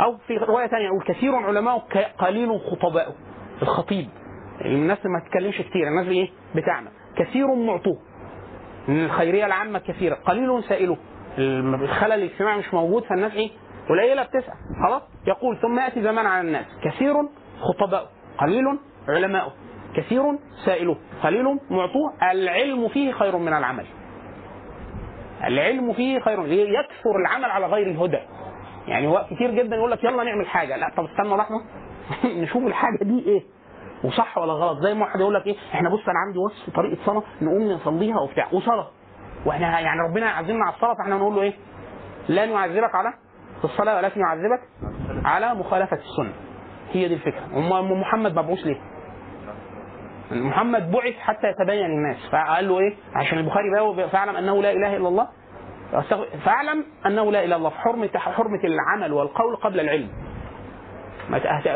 أو في رواية ثانية يقول كثير علماء ك- قليل خطباؤه الخطيب. الناس ما تتكلمش كتير الناس إيه؟ بتعمل. كثير معطوه. من الخيرية العامة كثيرة. قليل سائله. الخلل الاجتماعي مش موجود فالناس إيه؟ قليلة بتسعى. خلاص؟ يقول ثم يأتي زمان على الناس. كثير خطباؤه. قليل علماؤه. كثير سائله. قليل معطوه. العلم فيه خير من العمل. العلم فيه خير. يكثر العمل على غير الهدى. يعني هو كتير جدا يقول لك يلا نعمل حاجة. لا طب استنى لحظة. نشوف الحاجة دي إيه؟ وصح ولا غلط؟ زي ما واحد يقول لك إيه؟ إحنا بص أنا عندي وصف طريقة صلاة نقوم نصليها وبتاع. وصلاة. وإحنا يعني ربنا يعزمنا على الصلاة فإحنا نقول له إيه؟ لن يعذبك على الصلاة ولكن يعذبك على مخالفة السنة. هي دي الفكرة. أم محمد مبعوث ليه؟ محمد بعث حتى يتبين للناس فقال له إيه؟ عشان البخاري بقى فاعلم أنه لا إله إلا الله. فاعلم أنه لا إله إلا الله. حرمه حرمه العمل والقول قبل العلم.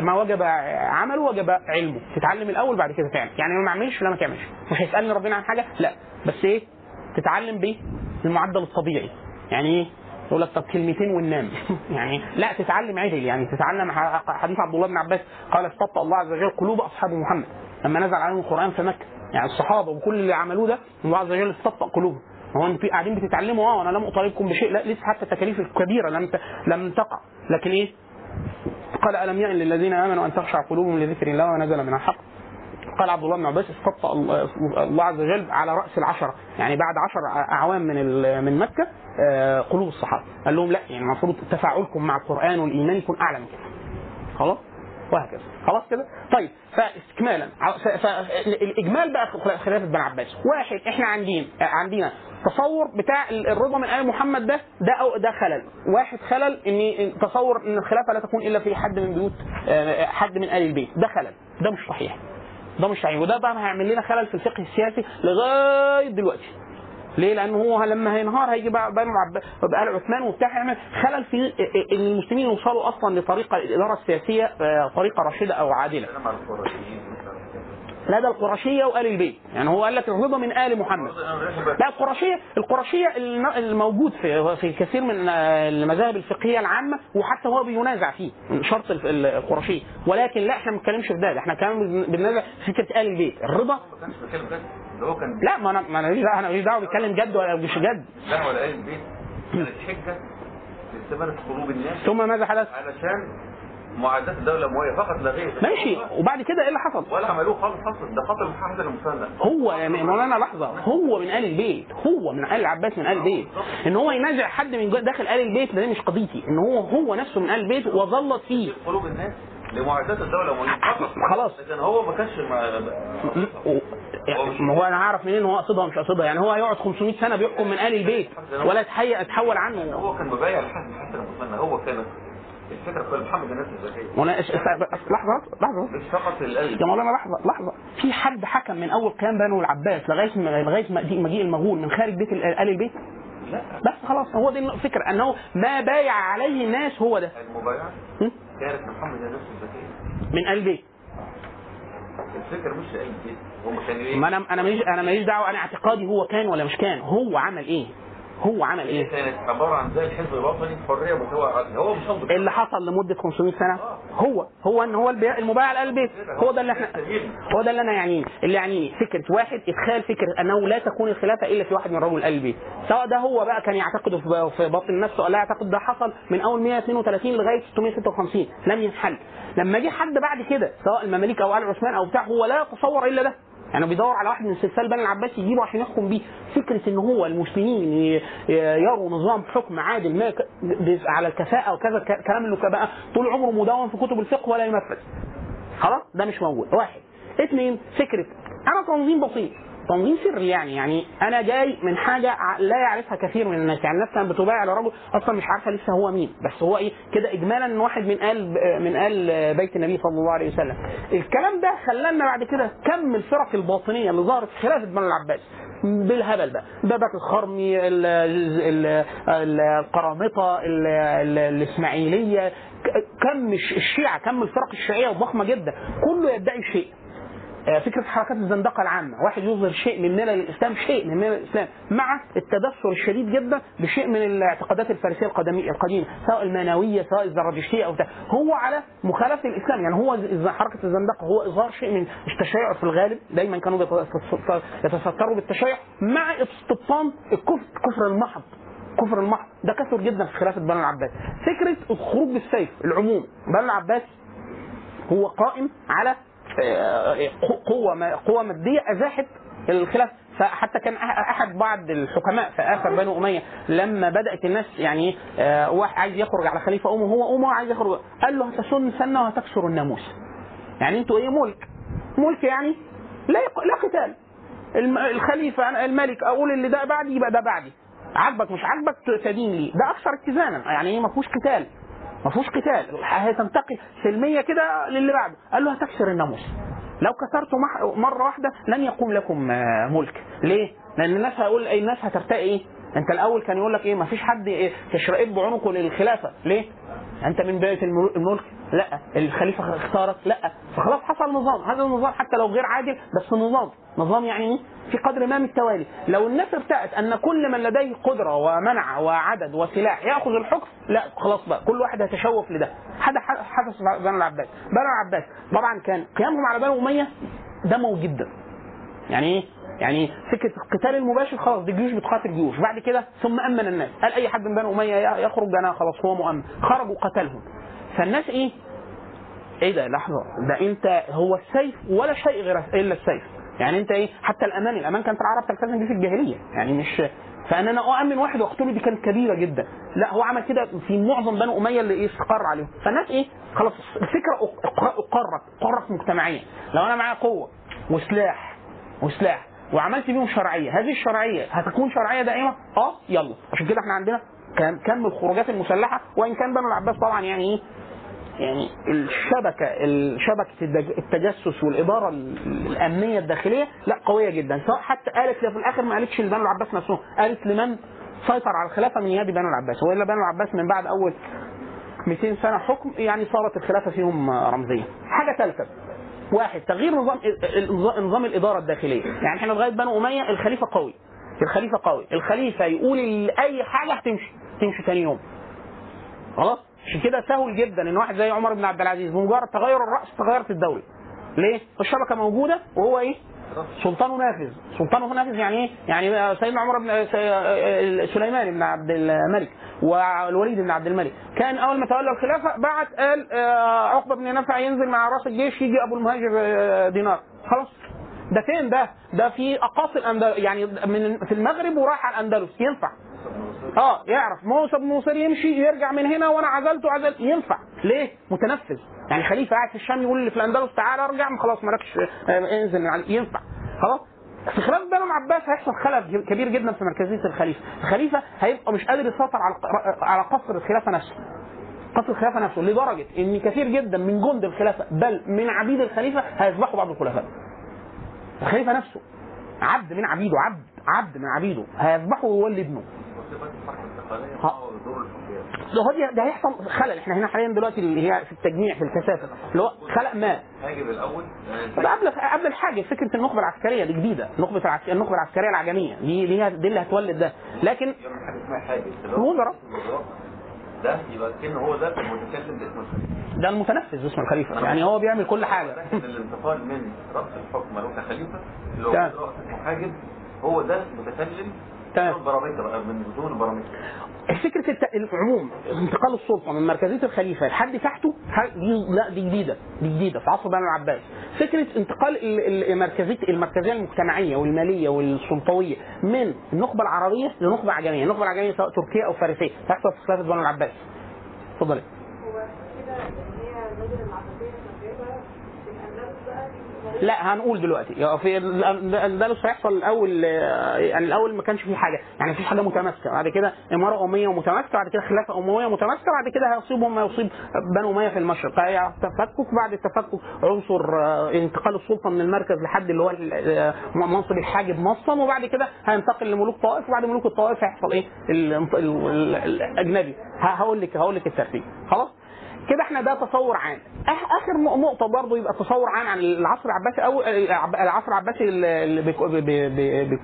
ما وجب عمله وجب علمه. تتعلم الأول بعد كده تعمل. يعني ما اعملش لا ما تعملش. مش هيسألني ربنا عن حاجة؟ لا. بس إيه؟ تتعلم بايه بالمعدل الطبيعي. يعني إيه؟ يقول لك طب كلمتين وننام. يعني لا تتعلم عدل. يعني تتعلم حديث عبد الله بن عباس قال استبطأ الله عز وجل قلوب أصحاب محمد. لما نزل عليهم القرآن في مكة. يعني الصحابة وكل اللي عملوه ده الله عز وجل استبطأ قلوبهم. هو أنتوا قاعدين بتتعلموا آه وأنا لم أطالبكم بشيء لا لسه حتى التكاليف الكبيرة لم. لم تقع. لكن إيه؟ قال ألم يأن للذين آمنوا أن تخشع قلوبهم لذكر الله ونزل من الحق؟ قال عبد الله بن عباس استبطأ الله- عز وجل على رأس العشرة. يعني بعد عشر أعوام من من مكة آه، قلوب الصحابة. قال لهم لا يعني المفروض تفاعلكم مع القرآن والإيمان يكون أعلى من كده. خلاص؟ وهكذا. خلاص كده؟ طيب فاستكمالا. فالاجمال بقى خلافة بن عباس. واحد إحنا عندنا عندنا تصور بتاع الرضا من آل محمد ده ده أو ده خلل. واحد خلل إن تصور إن الخلافة لا تكون إلا في حد من بيوت آه، حد من آل البيت. ده خلل. ده مش صحيح. ده مش صحيح. وده بقى هيعمل لنا خلل في الفقه السياسي لغاية دلوقتي. ليه؟ لأنه هو لما هينهار هيجي بقى عب- بقى عثمان وبتاع. هيعمل خلل في إن المسلمين يوصلوا أصلا لطريقة الإدارة السياسية آه، طريقة رشيده أو عادلة. كلام على القرشيين مثلا. لا ده القرشية وآل البيت، يعني هو قال لك الرضا من آل محمد. لا القرشية القرشية الم- الموجود في في كثير من آه، المذاهب الفقهية العامة وحتى هو بينازع فيه شرط القرشية. ولكن لا إحنا ما بنتكلمش في ده إحنا كمان بننازع في فكرة آل البيت. الرضا؟ هو كان لا ما أنا ما أنا ماليش دعوة أنا ماليش دعوة بيتكلم جد ولا مش جد. لا ولا قال البيت كانت حجه قلوب الناس. ثم ماذا حدث؟ علشان معاداه الدولة الامويه فقط لا غير. ماشي. وبعد كده إيه اللي حصل؟ ولا عملوه خالص خالص. ده خاطر محمد المثنى هو يا مولانا لحظة. هو من آل البيت. هو من آل العباس من آل البيت. إن هو ينازع حد من داخل آل البيت ده مش قضيتي. إن هو هو نفسه من آل البيت وظلت فيه. قلوب الناس. الدولة فقط خلاص. لكن هو ما كانش ما هو أنا هعرف منين هو قصدها مش قصدها. يعني هو هيقعد 500 سنة بيحكم من آل البيت ولا يتحي- يتحول عنه. هو كان مبايع لحسن حسن المثنى هو كان الفكرة محمد الناس اس- اس- لحظة لحظة. مش فقط القلب يا مولانا لحظة لحظة. في حد حكم من أول قيام بنو العباس لغاية لغاية مجيء المغول من خارج بيت ال- آل البيت؟ بس خلاص هو دي الفكرة أنه ما بايع عليه الناس هو ده. المبايعة؟ م? كانت محمد الناس الذكيه من قلبي. الفكرة مش قلب البيت هم كانوا إيه ما أنا أنا ماليش أنا ماليش دعوة أنا اعتقادي هو كان ولا مش كان. هو عمل إيه؟ هو عمل إيه؟ كانت عبارة عن زي الحزب الوطني حرية متوعة عدل هو مش اللي حصل لمدة 500 سنة هو هو إن هو البيع- المبايع على البيت. هو ده اللي إحنا هو ده اللي أنا يعنيني اللي يعنيني فكرة واحد إدخال فكرة أنه لا تكون الخلافة إلا في واحد من رجل ال البيت سواء ده هو بقى كان يعتقده في في باطن نفسه أو لا يعتقد ده حصل من أول 132 لغاية 656 لم ينحل. لما جه حد بعد كده سواء المماليك أو آل عثمان أو بتاع هو لا يتصور إلا ده. يعني بيدور على واحد من سلسال بني العباس يجيبه عشان يحكم بيه. فكرة إن هو المسلمين يروا نظام حكم عادل ما على الكفاءة وكذا ك- كلام اللي بقى طول عمره مدون في كتب الفقه ولا ينفذ خلاص؟ ده مش موجود. واحد. اثنين فكرة أنا تنظيم بسيط. تنظيم سري يعني يعني أنا جاي من حاجة لا يعرفها كثير من الناس يعني الناس كانت بتبايع لرجل أصلا مش عارفة لسه هو مين بس هو إيه كده اجمالا واحد من آل من آل بيت النبي صلى الله عليه وسلم. الكلام ده خلانا بعد كده كم الفرق الباطنية اللي ظهرت خلافه بنو العباس. بالهبل بقى بابك الخرمي ال- ال- ال- القرامطة ال- ال- الإسماعيلية كم الش- الشيعة كم الفرق الشيعية الضخمه جدا. كله يدعي شيء. فكرة حركات الزندقة العامة، واحد يظهر شيء من ملل الإسلام، شيء من ملل الإسلام، مع التدثر الشديد جدا بشيء من الاعتقادات الفارسية القديمة، سواء المانويه سواء الزرادشتية أو بتاع، هو على مخالفة الاسلام، يعني هو حركة الزندقة هو إظهار شيء من التشيع في الغالب، دايما كانوا يتستروا بالتشيع مع استبطان الكفر الكفر المحض. كفر المحض. ده كثر جدا في خلافة بنو العباس. فكرة الخروج بالسيف العموم بنو العباس هو قائم على آه، قوة ما- قوة مادية أزاحت الخلاف. فحتى كان أحد بعض الحكماء في آخر بنو أمية لما بدأت الناس يعني آه، واحد عايز يخرج على خليفة أمه هو أمه عايز يخرج. قال له هتسن سنة وهتكسر الناموس. يعني أنتوا إيه ملك. ملك يعني لا. لا قتال. الخليفة الملك أقول اللي ده بعدي يبقى ده بعدي. عاجبك مش عاجبك ت- تدين لي. ده أكثر اتزانا. يعني إيه ما فيهوش قتال. ما فيهوش قتال. هتنتقل سلمية كده للي بعده. قال له هتكسر الناموس. لو كسرته. مرة واحدة لن يقوم لكم آه، ملك. ليه؟ لأن الناس هيقول إيه الناس هترتقي إيه؟ انت الأول كان يقول لك إيه ما فيش حد إيه تشرقب بعنقه للخلافة. ليه؟ انت من بيت الملك. لا. الخليفة اختارك. لا. فخلاص حصل نظام. هذا النظام حتى لو غير عادل بس نظام. نظام يعني إيه؟ في قدر ما من التوالي. لو الناس ارتأت أن كل من لديه قدرة ومنع وعدد وسلاح يأخذ الحكم لا. خلاص بقى. كل واحد هيتشوف لده. هذا حدث بنو العباس. بنو العباس. طبعا كان قيامهم على بنو أمية دموي جدا. يعني إيه؟ يعني فكره القتال المباشر خلاص دي جيوش بتقاتل جيوش. بعد كده ثم أمن الناس. قال أي حد من بني أمية يخرج؟ أنا خلاص هو مؤمن. خرجوا قتلهم فالناس إيه؟ إيه ده؟ لحظة. ده أنت هو السيف ولا شيء غير إلا السيف. يعني أنت إيه؟ حتى الأمان الأمان كانت العرب تلتزم بيه في الجاهلية. يعني مش فان أنا أؤمن واحد وأقتله دي كانت كبيرة جدا. لا هو عمل كده في معظم بني أمية اللي إيه؟ استقر عليهم. فالناس إيه؟ خلاص الفكرة اقرت اقرت مجتمعيا. لو أنا معايا قوة وسلاح وسلاح وعملت بيهم شرعية. هذه الشرعية هتكون شرعية دائمة؟ آه يلا. عشان كده إحنا عندنا كم الخروجات المسلحة وإن كان بنو العباس طبعا يعني إيه؟ يعني الشبكة شبكه التجسس والإدارة ال- الأمنية الداخلية لا قوية جدا. سواء حتى قالت في الآخر ما قالتش لبنو العباس نفسهم قالت لمن سيطر على الخلافة من يد بنو العباس. والا بنو العباس من بعد أول 200 سنة حكم يعني صارت الخلافة فيهم رمزية. حاجة ثالثة. واحد تغيير نظام نظام الإدارة الداخلية، يعني إحنا لغاية بنو أمية الخليفة قوي. الخليفة قوي، الخليفة يقول أي حاجة هتمشي، تمشي ثاني يوم. خلاص؟ عشان كده سهل جدا إن واحد زي عمر بن عبد العزيز بمجرد تغير الرأس تغيرت الدولة. ليه؟ الشبكة موجودة وهو إيه؟ سلطانه نافذ، سلطانه نافذ يعني إيه؟ يعني سيدنا عمر بن سي- سليمان بن عبد الملك والوليد بن عبد الملك. كان أول ما تولى الخلافة بعت قال آه، عقبة بن نافع ينزل مع رأس الجيش يجي أبو المهاجر آه، دينار. خلاص. ده فين ده؟ ده في أقاصي الاندلس يعني من في المغرب وراح على الأندلس. ينفع. آه يعرف بن نصير يمشي يرجع من هنا وأنا عزلته عزلت ينفع ليه؟ متنفذ يعني خليفة قاعد في الشام يقول اللي في الاندلس تعالى ارجع خلاص مالكش آه، انزل علي ينفع خلاص في خلاف بنو العباس هيحصل خلل كبير جدا في مركزيه الخليفة، الخليفة هيبقى مش قادر يسيطر على على قصر الخلافة نفسه. قصر الخلافة نفسه لدرجة إن كثير جدا من جند الخلافة بل من عبيد الخليفة هيذبحوا بعض الخلفاء. الخليفة نفسه عبد من عبيده عبد عبد من عبيده هيذبحه ويولي ابنه. هو ده هو ده هيحصل خلل. إحنا هنا حاليا دلوقتي اللي هي في التجميع في الكثافة. اللي هو خلق ما. هاجب الأول قبل قبل الحاجة فكرة النخبة العسكرية دي جديدة. النخبة العسك... النخبة العسكرية العجمية. دي دي, دي اللي هتولد ده. لكن الوزراء. الوزراء ده يبقى كأنه هو ده المتكلم باسم الخليفة. ده المتنفذ اسمه الخليفة. يعني هو بيعمل كل حاجة. الانتقال من رأس الحكم له كخليفة اللي هو تمام. رأس محاجب هو ده متكلم تمام. بقى من فكرة الت... العموم انتقال السلطة من مركزية الخليفة لحد تحته ح- دي لا دي جديدة دي جديدة في عصر بني العباس. فكرة انتقال ال- ال- مركزيه المركزية المجتمعية والمالية والسلطوية من النخبة العربية لنخبة عجمية. النخبه العجميه سواء تركية أو فارسية تحصل في خلافة بني العباس. اتفضلي هو كده ان هي بدل العباسيه شغاله في الاندلس بقى لا هنقول دلوقتي. في الاندلس هيحصل الأول يعني الأول ما كانش فيه حاجة. يعني مفيش حاجة متماسكة. بعد كده إمارة أمية متماسكة بعد كده خلافة أموية متماسكة بعد كده هيصيبهم ما يصيب بنو أمية في المشرق. تفكك بعد التفكك عنصر آه، انتقال السلطة من المركز لحد اللي هو آه، منصب الحاجب نصا وبعد كده هينتقل لملوك طائف. وبعد ملوك الطائف هيحصل إيه؟ ال- ال- ال- الأجنبي. هقول لك هقول لك الترتيب. خلاص؟ كده إحنا ده تصور عام. أخ- آخر نقطة برضه يبقى تصور عام عن العصر العباسي أو العصر العباسي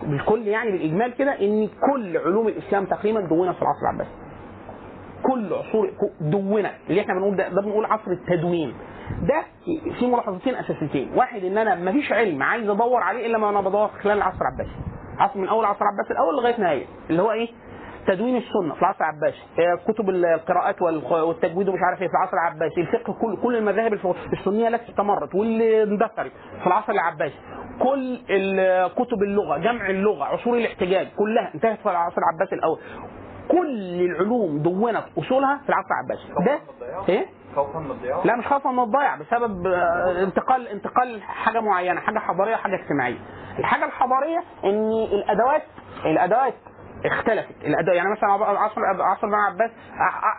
بالكل يعني بالإجمال كده إن كل علوم الإسلام تقريبا دونت في العصر العباسي. كل عصور دونت. اللي إحنا بنقول ده, ده بنقول عصر التدوين. ده في ملاحظتين أساسيتين. واحد إن أنا ما فيش علم عايز أدور عليه إلا ما أنا بدور خلال العصر العباسي. عصر من أول العصر العباسي الأول لغاية نهاية. اللي هو إيه؟ تدوين السنة في العصر العباسي. كتب القراءات والتجويد ومش عارف إيه في العصر العباسي. الفقه كل كل المذاهب السنية التي استمرت واللي اندثرت في العصر العباسي. كل كتب اللغة جمع اللغة عصور الاحتجاج كلها انتهت في العصر العباسي الأول. كل العلوم دونت أصولها في العصر العباسي. ده إيه؟ خوفا من الضياع؟ لا مش خوفا من الضياع بسبب آه، انتقال انتقال حاجة معينة حاجة حضارية حاجة اجتماعية. الحاجة الحضارية إن الادوات الأدوات اختلفت. الادوات يعني مثلا عصر عصر بن عباس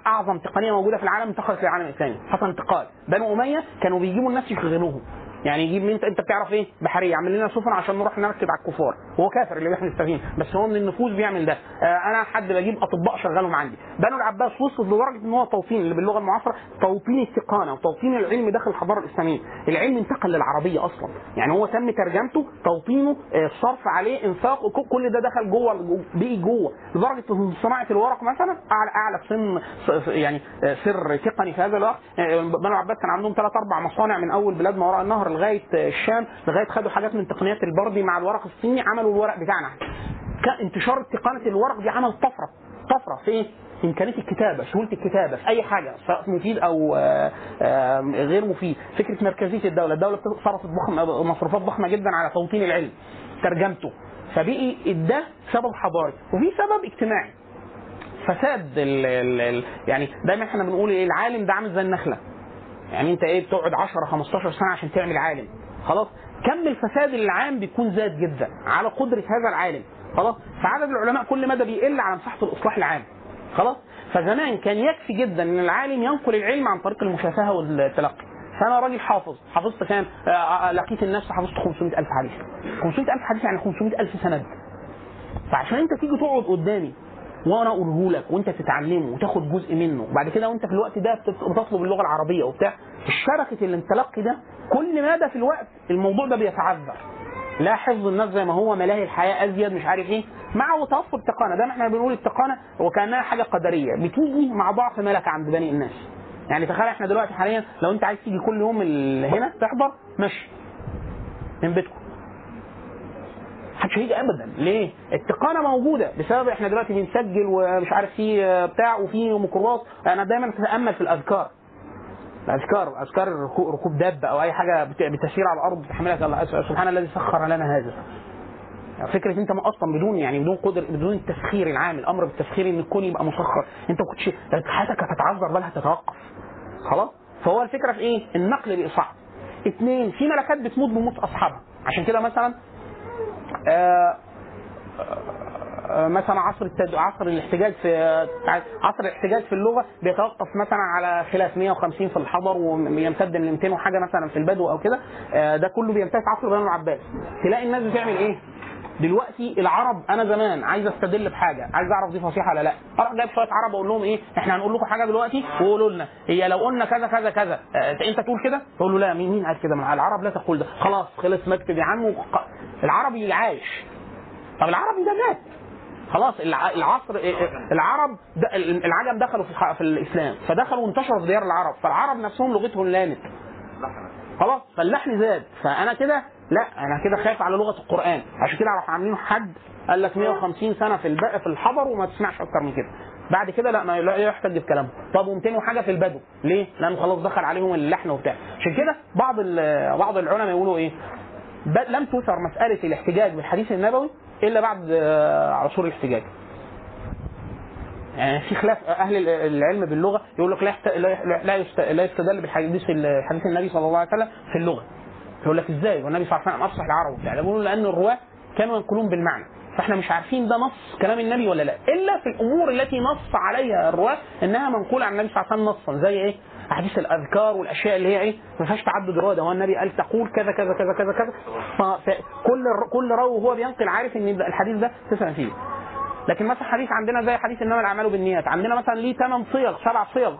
أعظم تقنية موجودة في العالم انتقلت للعالم الاسلامي حصل انتقال. بنو أمية كانوا بيجيبوا الناس يشغلوهم. يعني يجيب مين انت بتعرف إيه؟ بحرية. يعمل لنا سفن عشان نروح نركب على الكفار. هو كافر اللي بيحمل السفينة. بس هو من النفوذ بيعمل ده. آه أنا حد بجيب اطباء شغالهم عندي. بنو العباس وصل لدرجة إن هو توطين اللي باللغة المعاصرة توطين التقانة وتوطين العلم داخل الحضارة الإسلامية. العلم انتقل للعربية أصلا. يعني هو تم ترجمته توطينه آه، الصرف عليه إنفاق كل ده دخل جوه جو- بقي جوه. لدرجة إن صناعة الورق مثلا اعلى أعلى سن يعني آه، سر تقني في هذا الوقت. آه، بنو العباس كان عندهم ثلاث أربع مصانع من أول بلاد ما وراء النهر. لغاية الشام لغاية خدوا حاجات من تقنيات البردي مع الورق الصيني عملوا الورق بتاعنا. انتشار تقنيه الورق دي عمل طفرة طفرة في إيه؟ إمكانية الكتابة سهولة الكتابة في أي حاجة سواء مفيد أو آه، آه، غير مفيد. فكرة مركزية الدولة الدولة صرفت ضخم مصروفات ضخمة جدا على توطين العلم ترجمته. فبقي ده سبب حضاري وفي سبب اجتماعي. فساد ال ال ال يعني دايما إحنا بنقول إيه؟ العالم ده عامل زي النخلة. يعني انت إيه بتقعد 10 15 سنه عشان تعمل عالم. خلاص؟ كم الفساد العام بيكون زاد جدا على قدرة هذا العالم. خلاص؟ فعدد العلماء كل مدى بيقل على مساحه الإصلاح العام. خلاص؟ فزمان كان يكفي جدا إن العالم ينقل العلم عن طريق المشافهة والتلقي. فأنا راجل حافظ. حفظت كام؟ آه، آه، لقيت الناس حفظت 500000 حديث. 500000 حديث يعني 500000 سند. فعشان انت تيجي تقعد قدامي وأنا اقوله لك وانت تتعلمه وتاخد جزء منه. وبعد كده وانت في الوقت ده بتطلب اللغة العربية وبتاع. الشبكة الانطلاقي ده كل مدى في الوقت الموضوع ده بيتعذر. لا حفظ الناس زي ما هو ملاهي الحياة أزيد مش عارف إيه. مع توفر التقانة. ده إحنا بنقول التقانة وكأنها حاجة قدرية. بتيجي مع ضعف ملكة عند بني الناس. يعني تخيل إحنا دلوقتي حاليا لو أنت عايز تيجي كل يوم هنا تحضر مشي. من بيتكم. محدش هيجي ابدا. ليه؟ التقانة موجودة بسبب إحنا دلوقتي بنسجل ومش عارف في بتاع وفي ميكروباص. أنا دايما أتأمل في الأذكار. الأذكار أذكار ركوب, دابه أو أي حاجة بت- بتسير على الأرض بتحملك الله سبحان الذي سخر لنا هذا. يعني فكرة أنت ما أصلا بدون يعني بدون قدر بدون التسخير العام الامر بالتسخير إن الكون يبقى مسخر. أنت ما كنتش حياتك هتتعذر بل هتتوقف. خلاص؟ فهو الفكرة في إيه؟ النقل بقى صعب اثنين في ملكات بتموت بموت أصحابها. عشان كده مثلا مثلا عصر التد... عصر الاحتجاج في عصر الاحتجاج في اللغة بيتوقف مثلا على خلاف 150 في الحضر ويمتد ل 200 وحاجة مثلا في البدو أو كده آه، ده كله بيمتد عصر بنو العباس تلاقي الناس بتعمل إيه؟ دلوقتي العرب أنا زمان عايز أستدل بحاجة عايز أعرف دي فصيحة ولا لأ؟ أروح جايب شوية عرب أقول لهم إيه؟ إحنا هنقول لكم حاجة دلوقتي وقولوا لنا هي لو قلنا كذا كذا كذا آه، انت تقول كده؟ تقول له لا مين مين قال كده؟ العرب لا تقول ده. خلاص خلص مكتب يا عم العربي عايش. طب العربي ده مات. خلاص الع- العصر العرب د- العجم دخلوا في الإسلام فدخلوا وانتشروا في ديار العرب فالعرب نفسهم لغتهم لانت خلاص فاللحن زاد. فأنا كده لا أنا كده خايف على لغة القرآن عشان كده راحوا عاملين حد قال لك 150 سنة في الب... في الحضر وما تسمعش أكتر من كده بعد كده لا ما لا يحتج بكلامه طب و200 وحاجه في البدو ليه؟ لأنه خلاص دخل عليهم اللحن وبتاع عشان كده بعض بعض العلماء يقولوا إيه؟ لم تثر مسألة الاحتجاج بالحديث النبوي إلا بعد آه، عصور الاحتجاج يعني في خلاف أهل ال- العلم باللغة يقول لك لا. لا يستدل بالحديث الحديث النبي صلى الله عليه وسلم في اللغة يقول لك إزاي؟ والنبي صلى الله عليه وسلم أفصح العرب وبتاع. بيقولوا لأن الرواة كانوا ينقلون بالمعنى. فإحنا مش عارفين ده نص كلام النبي ولا لا. إلا في الأمور التي نص عليها الرواة إنها منقولة عن النبي صلى الله عليه وسلم نصا. زي إيه؟ أحاديث الأذكار والأشياء اللي هي إيه؟ ما فيهاش تعدد روايه هو النبي قال تقول كذا كذا كذا كذا كذا. فكل كل راوي وهو بينقل عارف إن الحديث ده تسمع فيه. لكن مثلا حديث عندنا زي حديث إنما الأعمال بالنيات. عندنا مثلا ليه ثمان صيغ سبع صيغ.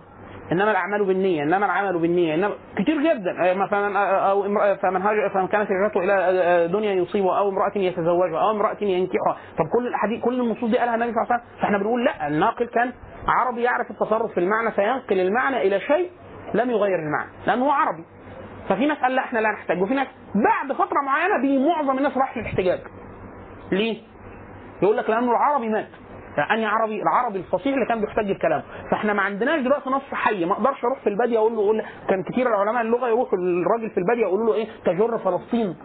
إنما الأعمال بالنية إنما العمل بالنية إنما كتير جدا. آه، أو فمن هاجر فمن كانت هجرته إلى دنيا يصيبها أو امرأة يتزوجها أو امرأة ينكحها. طب كل الاحاديث كل النصوص دي قالها النبي صلى الله عليه وسلم فإحنا بنقول لا الناقل كان عربي يعرف التصرف في المعنى فينقل المعنى إلى شيء لم يغير المعنى لأنه هو عربي. ففي ناس قال لا إحنا لا نحتاج وفي ناس بعد فترة معينة بي معظم الناس راح للاحتجاج. ليه؟ يقول لك لأنه العربي مات. انهي عربي العربي الفصيح اللي كان بيحتج بكلامه فإحنا ما عندناش دلوقتي نص حي ما أقدرش أروح في البادية أقول له أقول كان كتير العلماء اللغة يروحوا الراجل في البادية يقولوا له إيه؟ تجر فلسطين.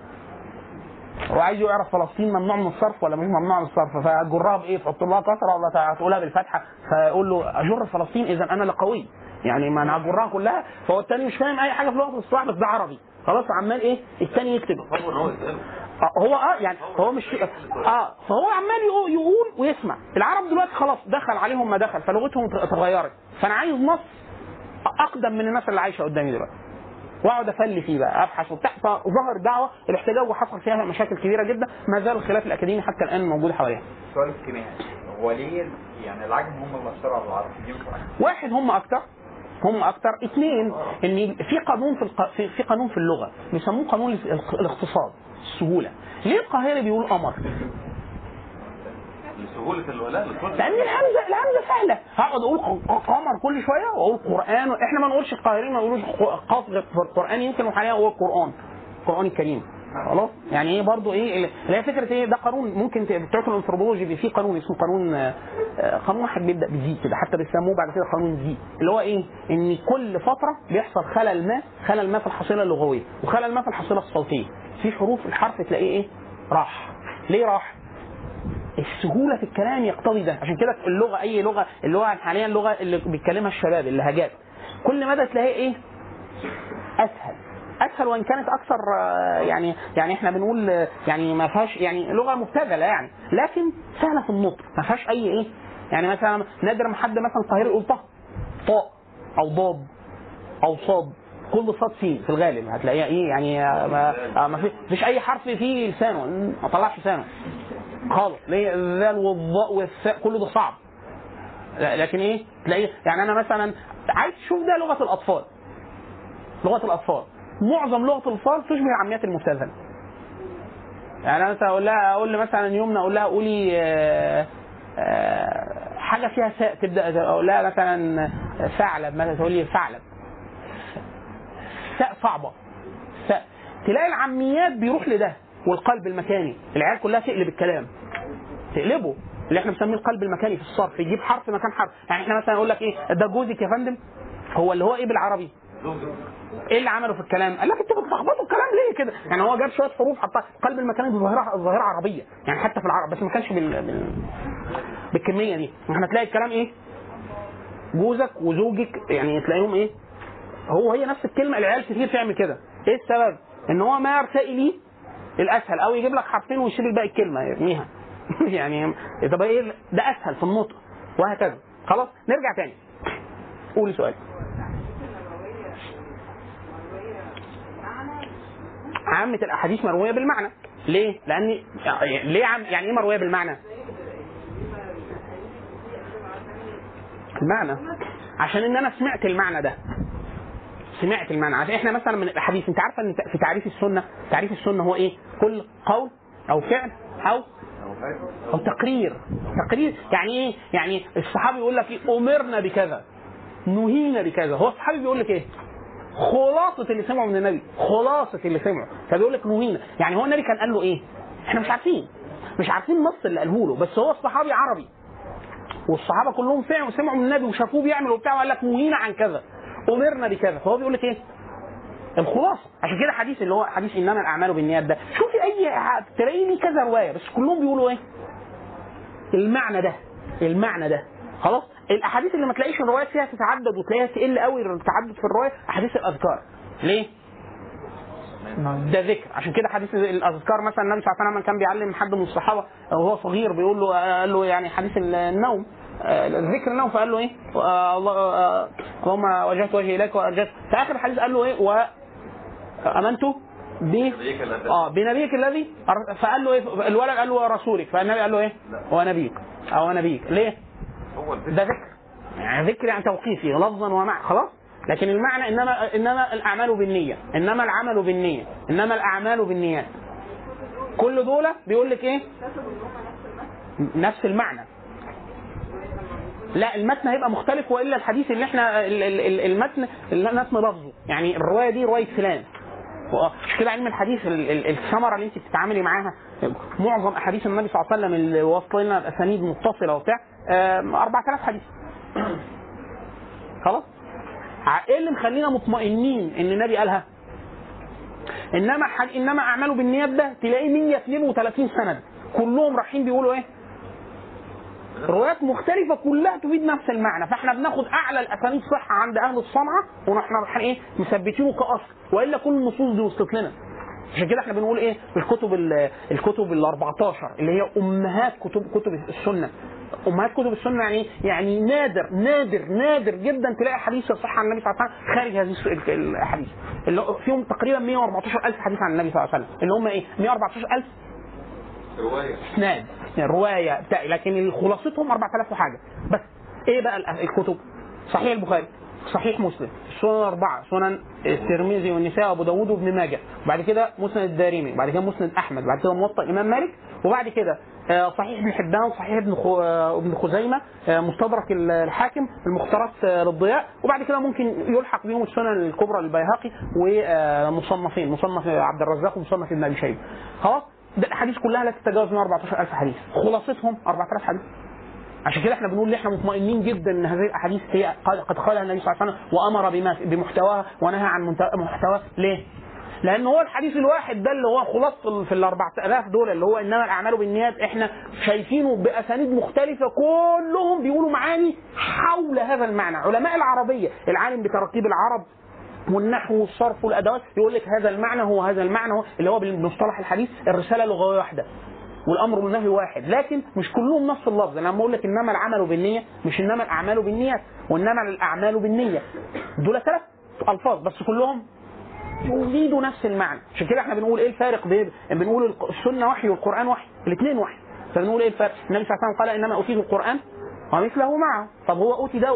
هو عايز يعرف فلسطين ممنوع من الصرف ولا مش ممنوع من الصرف؟ فجرها بإيه؟ تحط لها كسره ولا تقولها بالفتحة. فيقول له أجر فلسطين إذا أنا لقوي يعني ما أنا هجرها كلها. فهو التاني مش فاهم أي حاجة في لغة الاصطلاح بس ده عربي. خلاص عمال إيه؟ التاني يكتب. هو آه، هو آه يعني هو مش آه فهو عمال يقول, ويسمع. العرب دلوقتي خلاص دخل عليهم ما دخل فلغتهم اتغيرت. فأنا عايز نص أقدم من الناس اللي عايشة قدامي دلوقتي. واقعد أفلي فيه بقى أبحث وبتاع. فظهر دعوة الاحتجاج وحصل فيها مشاكل كبيرة جدا. ما زال الخلاف الأكاديمي حتى الآن موجود حواليها. السؤال الكيميائي هو ليه يعني العجم هم اللي اشتروا على العرب. واحد. هم أكتر هم أكتر. اثنين إن في قانون في الق... في- قانون في اللغة بيسموه قانون الاخ- السهوله ليه القاهري بيقول قمر؟ لسهولة الولاء لأن الهمزه الهمزة سهلة. هقعد أقول قمر كل شوية وأقول قرآن إحنا ما نقولش القاهرين ما يقولوش ق- قاف في القرآن يمكن وحاليا هو القران القران الكريم خلاص؟ يعني إيه برضو إيه اللي هي فكرة إيه؟ ده قانون ممكن بتوع الأنثروبولوجي في قانون اسمه قانون آه، آه، قانون واحد بيبدأ بزي كده. حتى بيسموه بعد كده قانون زي. اللي هو إيه؟ إن كل فترة بيحصل خلل ما خلل ما في الحصيلة اللغوية وخلل ما في الحصيلة الصوتية. في حروف الحرف تلاقيه إيه؟ راح. ليه راح؟ السهولة في الكلام يقتضي ده. عشان كده اللغة أي لغة اللغة حاليا اللغة اللي بيتكلمها الشباب اللهجات كل مدى تلاقيه إيه؟ أسهل. أسهل وإن كانت أكثر آه، يعني يعني إحنا بنقول آه، يعني ما فيهاش يعني لغة مبتذلة يعني. لكن سهلة في النطق. ما فيهاش أي إيه؟ يعني مثلا نادر ما حد مثلا قاهري يقول طه طاء أو ضاد أو صاد. كل صاد فيه في الغالب. هتلاقيها إيه يعني آه، ما, آه، ما في- فيش أي حرف فيه لسانه ما طلعش لسانه. خالص. ليه الذال والضاء والثاء كله ده صعب. لكن إيه؟ تلاقيه يعني أنا مثلا عايز تشوف ده لغة الأطفال. لغة الأطفال. معظم لغة الأطفال تشبه العاميات المبتذلة. يعني أنا مثلا أقول لها أقول لي مثلا يمنى أقول لها قولي آه، حاجة فيها ساء تبدأ أقول لها مثلا ثعلب مثلا تقول لي ثعلب. ساء صعبة. ساء تلاقي العاميات بيروح لده والقلب المكاني. العيال كلها تقلب الكلام. تقلبه. اللي إحنا بنسميه القلب المكاني في الصرف. يجيب حرف مكان حرف. يعني إحنا مثلا يقول لك إيه ده جوزك يا فندم؟ هو اللي هو إيه بالعربي؟ إيه اللي عمله في الكلام؟ قال لك أنتوا بتلخبطوا الكلام ليه كده؟ يعني هو جاب شوية حروف حطها. القلب المكاني دي ظاهره ظاهرة عربية. يعني حتى في العرب بس ما كانش بال... بال... بالكمية دي. إحنا تلاقي الكلام إيه؟ جوزك وزوجك يعني تلاقيهم إيه؟ هو هي نفس الكلمة العيال كتير تعمل كده. إيه السبب؟ إن هو ما يرتقي ليه الأسهل أو يجيب لك حرفين ويشيل الباقي الكلمة يرميها. يعني طب إيه ده أسهل في النطق وهكذا. خلاص نرجع تاني. قولي سؤال. عامة الأحاديث مروية بالمعنى. ليه؟ لأن ليه عم... يعني إيه مروية بالمعنى؟ المعنى. عشان إن أنا سمعت المعنى ده. سمعت المعنى. عشان إحنا مثلا من الأحاديث انت عارفة ان في تعريف السنة تعريف السنة هو إيه؟ كل قول أو فعل أو أو تقرير. تقرير يعني إيه؟ يعني الصحابي يقول لك إيه؟ أمرنا بكذا. نهينا بكذا. هو الصحابي بيقول لك إيه؟ خلاصة اللي سمعه من النبي. خلاصة اللي سمعه. فبيقول لك نهينا. يعني هو النبي كان قال له إيه؟ إحنا مش عارفين. مش عارفين النص اللي قاله له. بس هو الصحابي عربي. والصحابة كلهم سمعوا من النبي وشافوه بيعمل وبتاع وقال لك نهينا عن كذا. أمرنا بكذا. فهو بيقول لك إيه؟ الخلاصه عشان كده حديث اللي هو حديث إنما الأعمال بالنيات ده. شوفي أي تلاقي لي كذا رواية بس كلهم بيقولوا إيه؟ المعنى ده. المعنى ده. خلاص؟ الأحاديث اللي ما تلاقيش الروايات فيها تتعدد وتلاقيها تقل قوي التعدد في الرواية أحاديث الأذكار. ليه؟ ده ذكر. عشان كده حديث الأذكار مثلا النبي صلى الله عليه وسلم كان بيعلم حد من الصحابة وهو صغير بيقول له قال له يعني حديث النوم. ذكر النوم فقال له إيه؟ آه، الله آه، اللهم وجهت وجهي إليك وأرجت. في آخر الحديث قال له إيه؟ وامنت ب نبيك الذي- آه بنبيك الذي فقال له إيه؟ الولد قال له ورسولك فالنبي قال له إيه؟ هو نبيك. أو نبيك ليه؟ هو ده ذكر. يعني ذكر يعني توقيفي لفظا ومعنى. خلاص؟ لكن المعنى إنما إنما الأعمال بالنية. إنما العمل بالنية. إنما الأعمال بالنيات. كل دول بيقول لك إيه؟ نفس المعنى. لا المتن هيبقى مختلف وإلا الحديث اللي إحنا ال- ال- ال- المتن المتن لفظه. يعني الرواية دي رواية فلان مش كده علم الحديث ال- ال- الثمرة اللي أنت بتتعاملي معاها؟ معظم أحاديث النبي صلى الله عليه وسلم اللي واصله لنا بأسانيد متصلة وبتاع آم، 4000 حديث. خلاص؟ إيه اللي مخلينا مطمئنين إن النبي قالها؟ إنما إنما أعماله بالنيات ده تلاقيه 132 سند كلهم رايحين بيقولوا إيه؟ روايات مختلفة كلها تفيد نفس المعنى فإحنا بناخد أعلى الأسانيد صحة عند أهل الصنعة ونحن إيه؟ مثبتينه كأصل وإلا كل النصوص دي وصلت لنا. عشان كده إحنا بنقول إيه؟ الكتب ال- الكتب ال 14 اللي هي أمهات كتب كتب السنة. أمهات كتب السنة يعني إيه؟ يعني نادر نادر نادر جدا تلاقي حديث يصح عن النبي صلى الله عليه وسلم خارج هذه الاحاديث اللي فيهم تقريبا 114000 حديث عن النبي صلى الله عليه وسلم. اللي هم إيه؟ 114000 رواية. اسناد رواية بتاع لكن خلاصتهم 4000 وحاجة. بس إيه بقى ال- الكتب؟ صحيح البخاري صحيح مسلم. السنن الاربعه سنن الترمذي والنساء وأبو داوود وابن ماجه. بعد كده مسند الدارمي بعد كده مسند أحمد بعد كده موطأ الإمام مالك وبعد كده آه، صحيح ابن حبان صحيح ابن آه، ابن خزيمة آه، مستدرك ال- الحاكم المختارات للضياء. وبعد كده ممكن يلحق بهم السنن الكبرى للبيهقي ومصنفين مصنف عبد الرزاق ومصنف ابن أبي شيبة. خلاص؟ ده الاحاديث كلها لا تتجاوز 14000 حديث. خلاصتهم 4000 حديث. عشان كده إحنا بنقول إن إحنا مطمئنين جدا إن هذه الأحاديث هي قد قالها النبي صلى الله عليه وسلم وأمر بما بمحتواها ونهى عن محتواها. ليه؟ لأن هو الحديث الواحد ده اللي هو خلاصه في ال 4000 دول اللي هو إنما الأعمال بالنيات إحنا شايفينه بأسانيد مختلفة كلهم بيقولوا معاني حول هذا المعنى. علماء العربية العالم بتركيب العرب والنحو والصرف والأدوات يقول لك هذا المعنى هو هذا المعنى هو اللي هو بمصطلح الحديث الرسالة لغوية واحدة والأمر والنهي واحد. لكن مش كلهم نفس اللفظ. أنا لما أقول لك إنما العمل بالنية مش إنما الأعمال بالنيات وإنما الأعمال بالنية. دول ثلاث ألفاظ بس كلهم يفيدوا نفس المعنى. عشان كده إحنا بنقول إيه الفارق بين بنقول السنة وحي والقرآن وحي الاثنين وحي. فبنقول إيه الفرق النبي صلى الله عليه وسلم قال إنما اوتيت القران ومثله معه. طب هو أوتي ده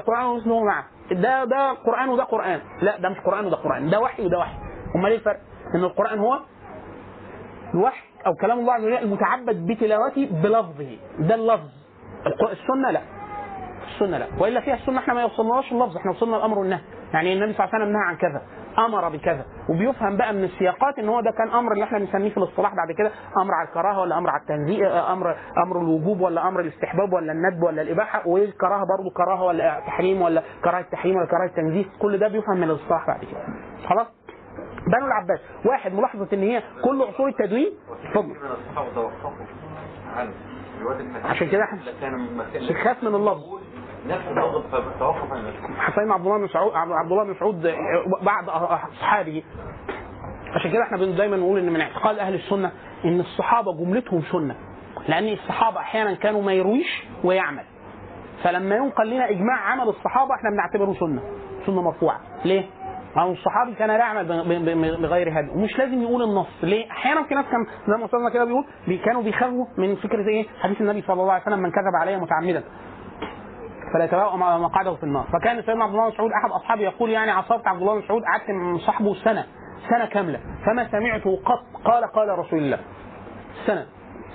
قران ومثله معه. ده ده قرآن وده قرآن. لا ده مش قرآن وده قرآن. ده وحي وده وحي. أمال إيه الفرق؟ إن القرآن هو الوحي أو كلام الله عز وجل المتعبد بتلاوته بلفظه. ده اللفظ. السنة لا. السنة لا. وإلا فيها السنة إحنا ما وصلناش اللفظ إحنا وصلنا الأمر والنهي يعني النبي صلى الله عليه وسلم نهى عن كذا أمر بكذا. وبيفهم بقى من السياقات إن هو ده كان أمر اللي إحنا بنسميه في الاصطلاح بعد كده أمر على الكراهة ولا أمر على التنزيه آه، أمر أمر الوجوب ولا أمر الاستحباب ولا الندب ولا الإباحة. والكراهة برضه كراهة ولا تحريم ولا كراهة تحريم ولا كراهة تنزيه. كل ده بيفهم من الاصطلاح بعد كده. خلاص؟ بنو العباس واحد ملاحظة إن هي كل عصور التدوين اتفضل. عشان كده إحنا بنخاف من اللفظ. حسين عبد الله بن مسعود عبد الله بن مسعود بعد أصحابه. عشان كده إحنا دايما نقول إن من اعتقاد أهل السنة إن الصحابة جملتهم سنة. لأن الصحابة أحيانا كانوا ما يرويش ويعمل. فلما ينقل لنا إجماع عمل الصحابة إحنا بنعتبره سنة. سنة مرفوعة. ليه؟ أو الصحابي كان لا يعمل بغير هدي. ومش لازم يقول النص. ليه؟ أحيانا في ناس كان زي ما أستاذنا كده بيقول بي- كانوا بيخافوا من فكرة إيه؟ حديث النبي صلى الله عليه وسلم من كذب علي متعمدا. فلا يتبوأ مقعده في النار. فكان سيدنا عبد الله بن مسعود أحد أصحابه يقول يعني عصرت عبد الله بن مسعود قعدت من صاحبه سنة سنة كاملة. فما سمعته قط قال قال رسول الله. سنة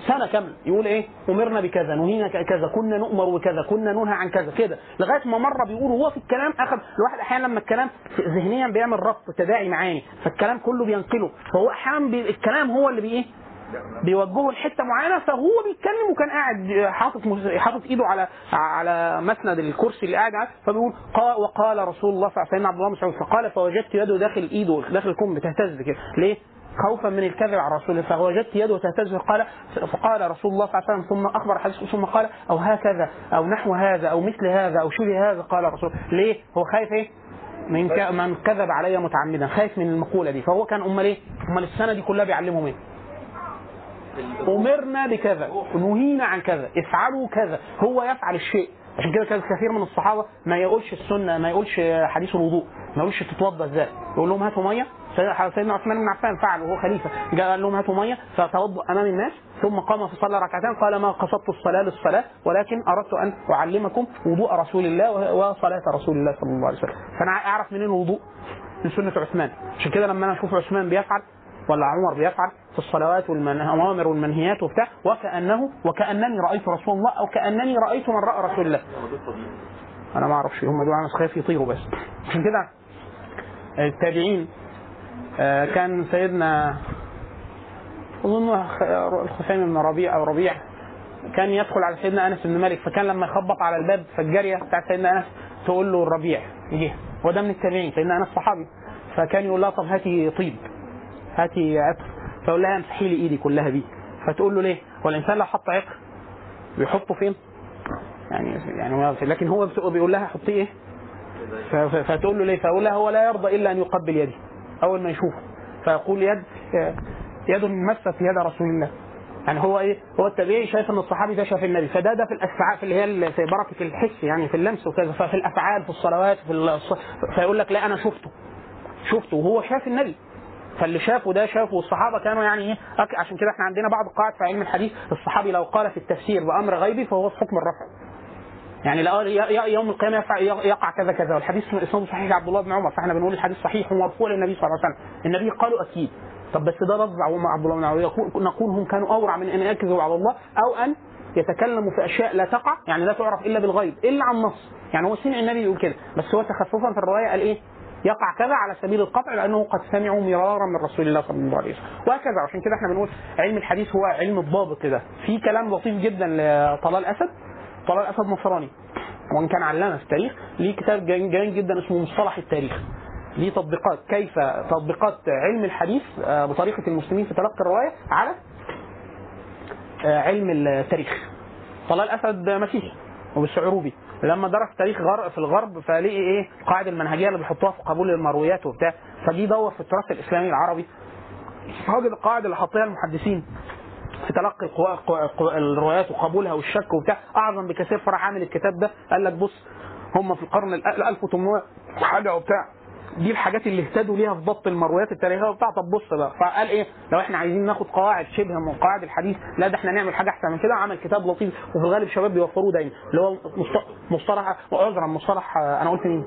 سنة كاملة. يقول إيه؟ أمرنا بكذا نهينا كذا كنا نؤمر بكذا كنا ننهى عن كذا كده. لغاية ما مره بيقول هو في الكلام أخذ الواحد أحيانا لما الكلام ذهنيا بيعمل ربط تداعي معاني فالكلام كله بينقله. فهو أحيانا الكلام هو اللي بايه بيوجهه لحتة معينة فهو بيتكلم وكان قاعد حاطط حاطط إيده على على مسند الكرسي اللي قاعد عليه فبيقول قال وقال رسول الله صلى الله عليه وسلم عبد الله مسعود فقال فوجدت يده داخل إيده داخل الكم بتهتز كده ليه؟ خوفا من الكذب على رسول الله فوجدت يده تهتز فقال فقال رسول الله صلى الله عليه وسلم ثم أخبر حديث ثم قال أو هكذا أو نحو هذا أو مثل هذا أو شبه هذا قال رسول ليه؟ هو خايف إيه؟ من. من كذب علي متعمدا خايف من المقولة دي فهو كان أمال إيه؟ أمال السنة دي كلها بيعلمهم إيه؟ أمرنا بكذا نهينا عن كذا افعلوا كذا هو يفعل الشيء. عشان كده كان كثير من الصحابة ما يقولش السنة ما يقولش حديث الوضوء ما يقولش تتوضأ إزاي. يقول لهم هاتوا مية. سيدنا عثمان بن عفان فعل وهو خليفة. جاء قال لهم هاتوا مية. فتوضأ أمام الناس ثم قام فصلى ركعتين قال ما قصدت الصلاة للصلاة ولكن أردت أن أعلمكم وضوء رسول الله وصلاة رسول الله صلى الله عليه وسلم. فأنا أعرف منين الوضوء؟ من سنة عثمان. عشان كده لما أنا أشوف عثمان بيفعل ولا عمر بيفعل في الصلوات والأوامر والمنهيات وبتاع وكأنه وكأنني رأيت رسول الله أو كأنني رأيت من رأى رسول الله. أنا ما أعرفش هم دول أنا خايف يطيروا بس. عشان كده التابعين آه، كان سيدنا أظن الخثيم بن ربيع أو ربيع كان يدخل على سيدنا أنس بن مالك فكان لما يخبط على الباب فالجاريه بتاعت سيدنا أنس تقول له الربيع يجي وده من التابعين سيدنا أنس صحابي. فكان يقول لها طب هاتي طيب. هاتي عطر فيقول لها امسحي لي إيدي كلها بيه فتقول له ليه؟ هو الإنسان لو حط عطر بيحطه فين؟ يعني يعني لكن هو بيقول لها حطيه إيه؟ فتقول له ليه؟ فيقول لها هو لا يرضى إلا أن يقبل يدي اول ما يشوفه. فيقول يد يد مست يد رسول الله. يعني هو إيه؟ هو التابعي شايف إن الصحابي ده شاف النبي. فده ده في الافعال في اللي هي في بركة الحس يعني في اللمس وكذا. ففي الأفعال في الصلوات في الص... فيقول لك لا أنا شفته. شفته. وهو شاف النبي. فاللي شافه ده شافه والصحابة كانوا يعني إيه عشان كده إحنا عندنا بعض القواعد في علم الحديث الصحابي لو قال في التفسير بأمر غيبي فهو في حكم الرفع. يعني يوم القيامة يقع كذا كذا والحديث اسمه صحيح عبد الله بن عمر فإحنا بنقول الحديث صحيح ومرفوع للنبي صلى الله عليه وسلم. النبي قالوا أكيد. طب بس ده رد عبد الله بن عمر. نقول هم كانوا أورع من أن يكذبوا على الله أو أن يتكلموا في أشياء لا تقع يعني لا تعرف إلا بالغيب إلا عن نص. يعني هو سمع النبي يقول كده. بس هو تخففا في الرواية قال إيه؟ يقع كذا على سبيل القطع لأنه قد سمعوا مرارا من رسول الله صلى الله عليه وسلم. وهكذا عشان كده إحنا بنقول علم الحديث هو علم الضابط كده. في كلام لطيف جدا لطلال أسد. طلال أسد نصراني. وإن كان علامه في التاريخ ليه كتاب جميل جدا اسمه مصطلح التاريخ. ليه تطبيقات. كيف تطبيقات علم الحديث آه، بطريقة المسلمين في تلقي الرواية على آه، علم التاريخ. طلال أسد مسيحي وبالشعروبي لما درس تاريخ غرب في الغرب فلقي إيه؟ القواعد المنهجية اللي بيحطوها في قبول المرويات وبتاع. فجي يدور في التراث الإسلامي العربي. فوجد القواعد اللي حاطيها المحدثين في تلقي الروايات وقبولها والشك وبتاع. أعظم بكثير فراح عامل الكتاب ده قال لك بص هم في القرن ال 1800 حاجة وبتاع. دي الحاجات اللي اهتدوا ليها في ضبط المرويات التاريخية. وبتاع طب بص بقى. فقال إيه؟ لو إحنا عايزين ناخد قواعد شبه من قواعد الحديث لا ده إحنا نعمل حاجة أحسن من كده. عمل كتاب لطيف وفي الغالب شباب بيوفروه دايما. اللي هو مصط- مصطلح عذرا مصطلح آه، أنا قلت مين؟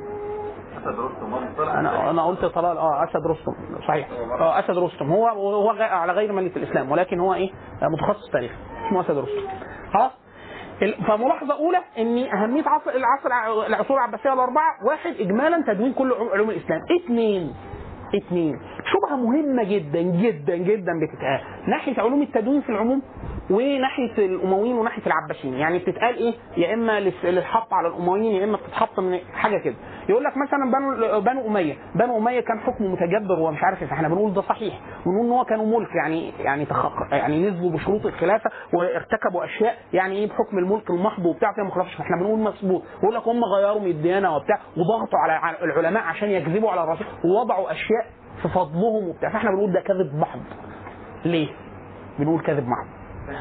أسد رستم. أنا أنا قلت طلال. آه أسد رستم. صحيح. آه أسد رستم. هو هو على غير مله الإسلام. ولكن هو إيه؟ آه، متخصص تاريخ اسمه أسد رستم. خلاص؟ فملاحظة أولى إن أهمية عصر العصر الع- العصور العباسية الأربعة واحد اجمالا تدوين كل علوم الإسلام. اثنين اثنين شبهة مهمة جدا جدا جدا بتتقال. ناحية علوم التدوين في العموم وناحية الأمويين وناحية العباسيين. يعني بتتقال إيه؟ يا إما للحط على الأمويين يا إما بتتحط من حاجة كده. يقول لك مثلا بنو بنو أمية. بنو أمية كان حكمه متجبر ومش عارف إيه. إحنا بنقول ده صحيح. ونقول إن هو كانوا ملك. يعني يعني. يعني نزلوا بشروط الخلافة وارتكبوا أشياء. يعني إيه؟ بحكم الملك المحض وبتاع. فيها مخالفة. إحنا بنقول مظبوط. يقول لك هم غيروا من الديانة وبتاع. وضغطوا على العلماء عشان يكذبوا على الرسول. ووضعوا أشياء في فضلهم وبتاع. فاحنا بنقول ده كذب محض. ليه؟ بنقول كذب محض.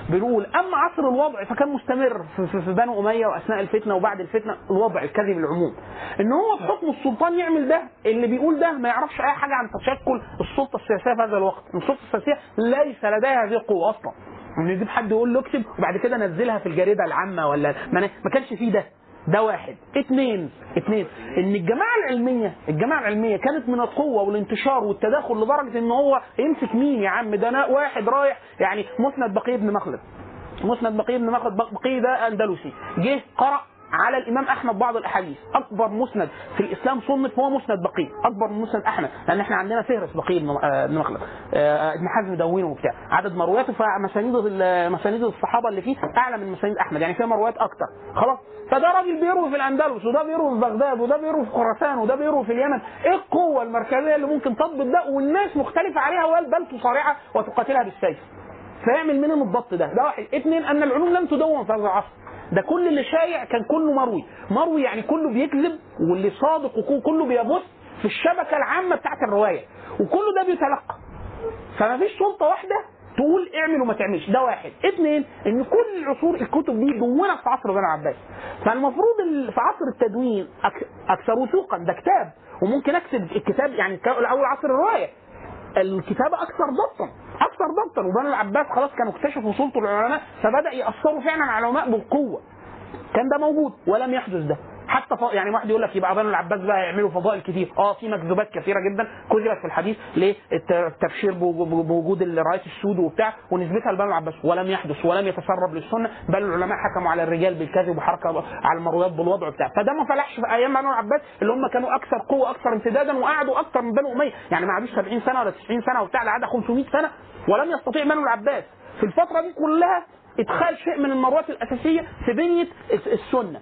بنقول أما عصر الوضع فكان مستمر في, بنو أمية وأثناء الفتنة وبعد الفتنة الوضع الكذب العموم إن هو في حكم السلطان يعمل ده اللي بيقول ده ما يعرفش أي حاجة عن تشكل السلطة السياسية في هذا الوقت. السلطة السياسية ليس لديها هذه القوه أصلا. إن يجيب حد يقول له اكتب وبعد كده نزلها في الجريدة العامة ولا ما, ما كانش فيه ده. ده واحد. اثنين اثنين إن الجماعة العلمية الجماعة العلمية كانت من القوة والانتشار والتداخل لدرجة إن هو يمسك مين يا عم؟ ده أنا واحد رايح يعني مسند بقية بن مخلد. مسند بقية بن مخلد بقية ده أندلسي. جه قرأ على الإمام أحمد بعض الأحاديث. أكبر مسند في الإسلام صنف هو مسند بقيه أكبر من مسند أحمد. لأن إحنا عندنا فهرس بقيه بن آه، مخلد. آه، ابن حزم دونه وبتاع. عدد مروياته فمسانيد مسانيد الصحابة اللي فيه أعلى من مسانيد أحمد. يعني فيها مرويات أكتر. خلاص؟ فده راجل بيروي في الأندلس وده بيروي في بغداد وده بيروي في خراسان وده بيروي في اليمن. إيه القوة المركزية اللي ممكن تضبط ده والناس مختلفة عليها بل تصارعها وتقاتلها بالسيف؟ فيعمل منهم الضبط ده. ده واحد. اثنين أن العلوم لم تدون في هذا العصر ده كل اللي شايع كان كله مروي. مروي يعني كله بيكذب واللي صادق وكله بيبث في الشبكة العامة بتاعت الرواية. وكل ده بيتلقى. فما فيش سلطة واحدة تقول اعمل وما تعملش. ده واحد. اثنين إن كل العصور الكتب دي دونت في عصر بني العباس فالمفروض ال- في عصر التدوين أكثر وثوقا ده كتاب. وممكن أكتب الكتاب يعني الأول عصر الرواية. الكتابة أكثر ضبطا أكثر ضبطا. وبني العباس خلاص كانوا اكتشفوا سلطة العلماء فبدأ يأثروا فعلا على العلماء بالقوة. كان ده موجود ولم يحدث ده. حتى ف... يعني واحد يقول لك يبقى بنو العباس بقى يعملوا فضائل كتير. آه في مكذوبات كثيرة جدا كذبت في الحديث بو- بوجود الرايه السود وبتاع ونسبتها لبنو العباس ولم يحدث ولم يتسرب للسنة بل العلماء حكموا على الرجال بالكذب وحركة على المرويات بالوضع وبتاع. فده ما فلحش في أيام بنو العباس اللي هم كانوا أكثر قوة أكثر امتدادا وقعدوا أكثر من بنو أمية. يعني ما قعدوش 70 سنة ولا 90 سنة وبتاع ده قعد 500 سنة. ولم يستطيع بنو العباس في الفترة دي كلها ادخال شيء من المرويات الأساسية في بنية الس- السنة.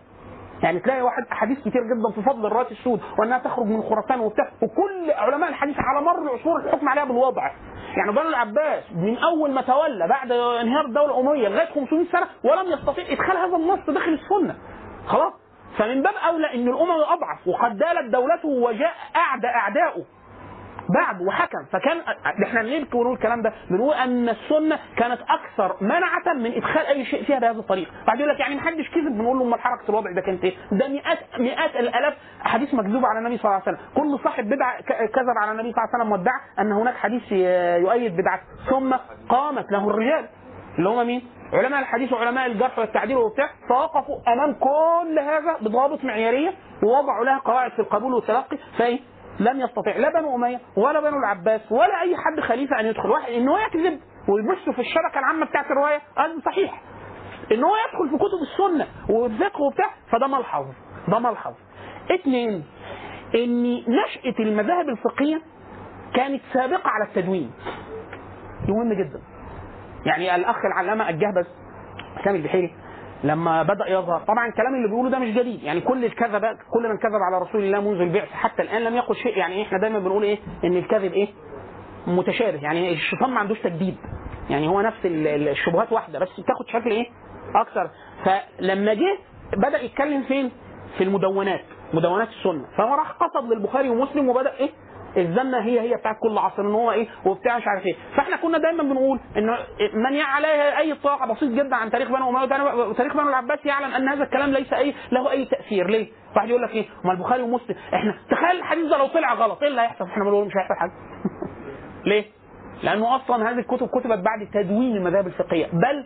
يعني تلاقي واحد أحاديث كتير جدا في فضل الرايه السود وأنها تخرج من خراسان وبتاع وكل علماء الحديث على مر العصور الحكم عليها بالوضع. يعني بنو العباس من أول ما تولى بعد انهيار الدولة الأموية لغاية 500 سنة ولم يستطيع إدخال هذا النص داخل السنة. خلاص؟ فمن باب أولى إن الأمم اضعف وقد دالت دولته وجاء اعدى اعدائه بعد وحكم فكان إحنا ليه بنقول الكلام ده؟ بنقول أن السنة كانت أكثر منعة من إدخال أي شيء فيها بهذه الطريقة، بعد يقول لك يعني محدش كذب بنقول له أمال حركة الوضع ده كانت إيه؟ ده مئات مئات الألاف احاديث مكذوبه على النبي صلى الله عليه وسلم، كل صاحب بدعة كذب على النبي صلى الله عليه وسلم وادعى أن هناك حديث يؤيد بدعته، ثم قامت له الرجال اللي هم مين؟ علماء الحديث وعلماء الجرح والتعديل وبتاع فوقفوا أمام كل هذا بضوابط معيارية ووضعوا لها قواعد في القبول والتلقي فإيه؟ لم يستطيع لا بنو أمية ولا بنو العباس ولا أي حد خليفة أن يدخل. واحد إن هو يكذب ويبث في الشبكة العامة بتاعت الرواية هذا صحيح. إن هو يدخل في كتب السنة والفقه وبتاع فده ملحظ ده ملحظ. اثنين إن نشأة المذاهب الفقهية كانت سابقة على التدوين. مهم جدا. يعني الأخ العلامة الجهبذ سامي البحيري لما بدأ يظهر. طبعا الكلام اللي بيقوله ده مش جديد. يعني كل الكذب كل من كذب على رسول الله منذ البعث حتى الآن لم يقل شيء. يعني إحنا دايما بنقول إيه؟ إن الكذب إيه؟ متشابه. يعني الشيطان ما عندوش تجديد. يعني هو نفس ال- ال- الشبهات واحدة بس بتاخد شكل إيه؟ أكثر فلما جه بدأ يتكلم فين؟ في المدونات مدونات السنة. فهو راح قصد للبخاري ومسلم وبدأ إيه؟ الزنه هي هي بتاعت كل عصر إن هو إيه وبتاع مش عارف إيه فإحنا كنا دايما بنقول إن من يعلى عليه أي اطلاع بسيط جدا عن تاريخ بنو أمية وتاريخ بنو العباس يعلم أن هذا الكلام ليس اي له أي تأثير ليه؟ واحد يقول لك إيه؟ ما البخاري ومسلم إحنا تخيل الحديث ده لو طلع غلط إيه اللي هيحصل؟ إحنا بنقول مش هيحصل حاجة ليه؟ لأنه أصلا هذه الكتب كتبت بعد تدوين المذاهب الفقهية بل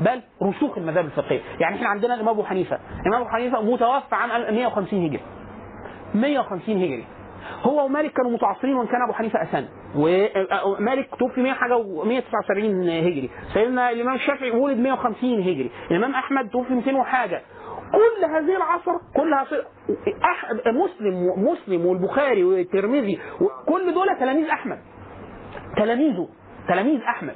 بل رسوخ المذاهب الفقهية، يعني إحنا عندنا الإمام أبو حنيفة، الإمام أبو حنيفة متوفى عام 150 هجري. 150 هجري. هو ومالك كانوا متعاصرين وان كان أبو حنيفة أسن. ومالك توفي 100 حاجة و179 هجري. سيدنا الإمام الشافعي ولد 150 هجري. الإمام أحمد توفي 200 وحاجة. كل هذه العصر ص- أح... مسلم مسلم والبخاري والترمذي كل دول تلاميذ أحمد. تلاميذه تلاميذ أحمد.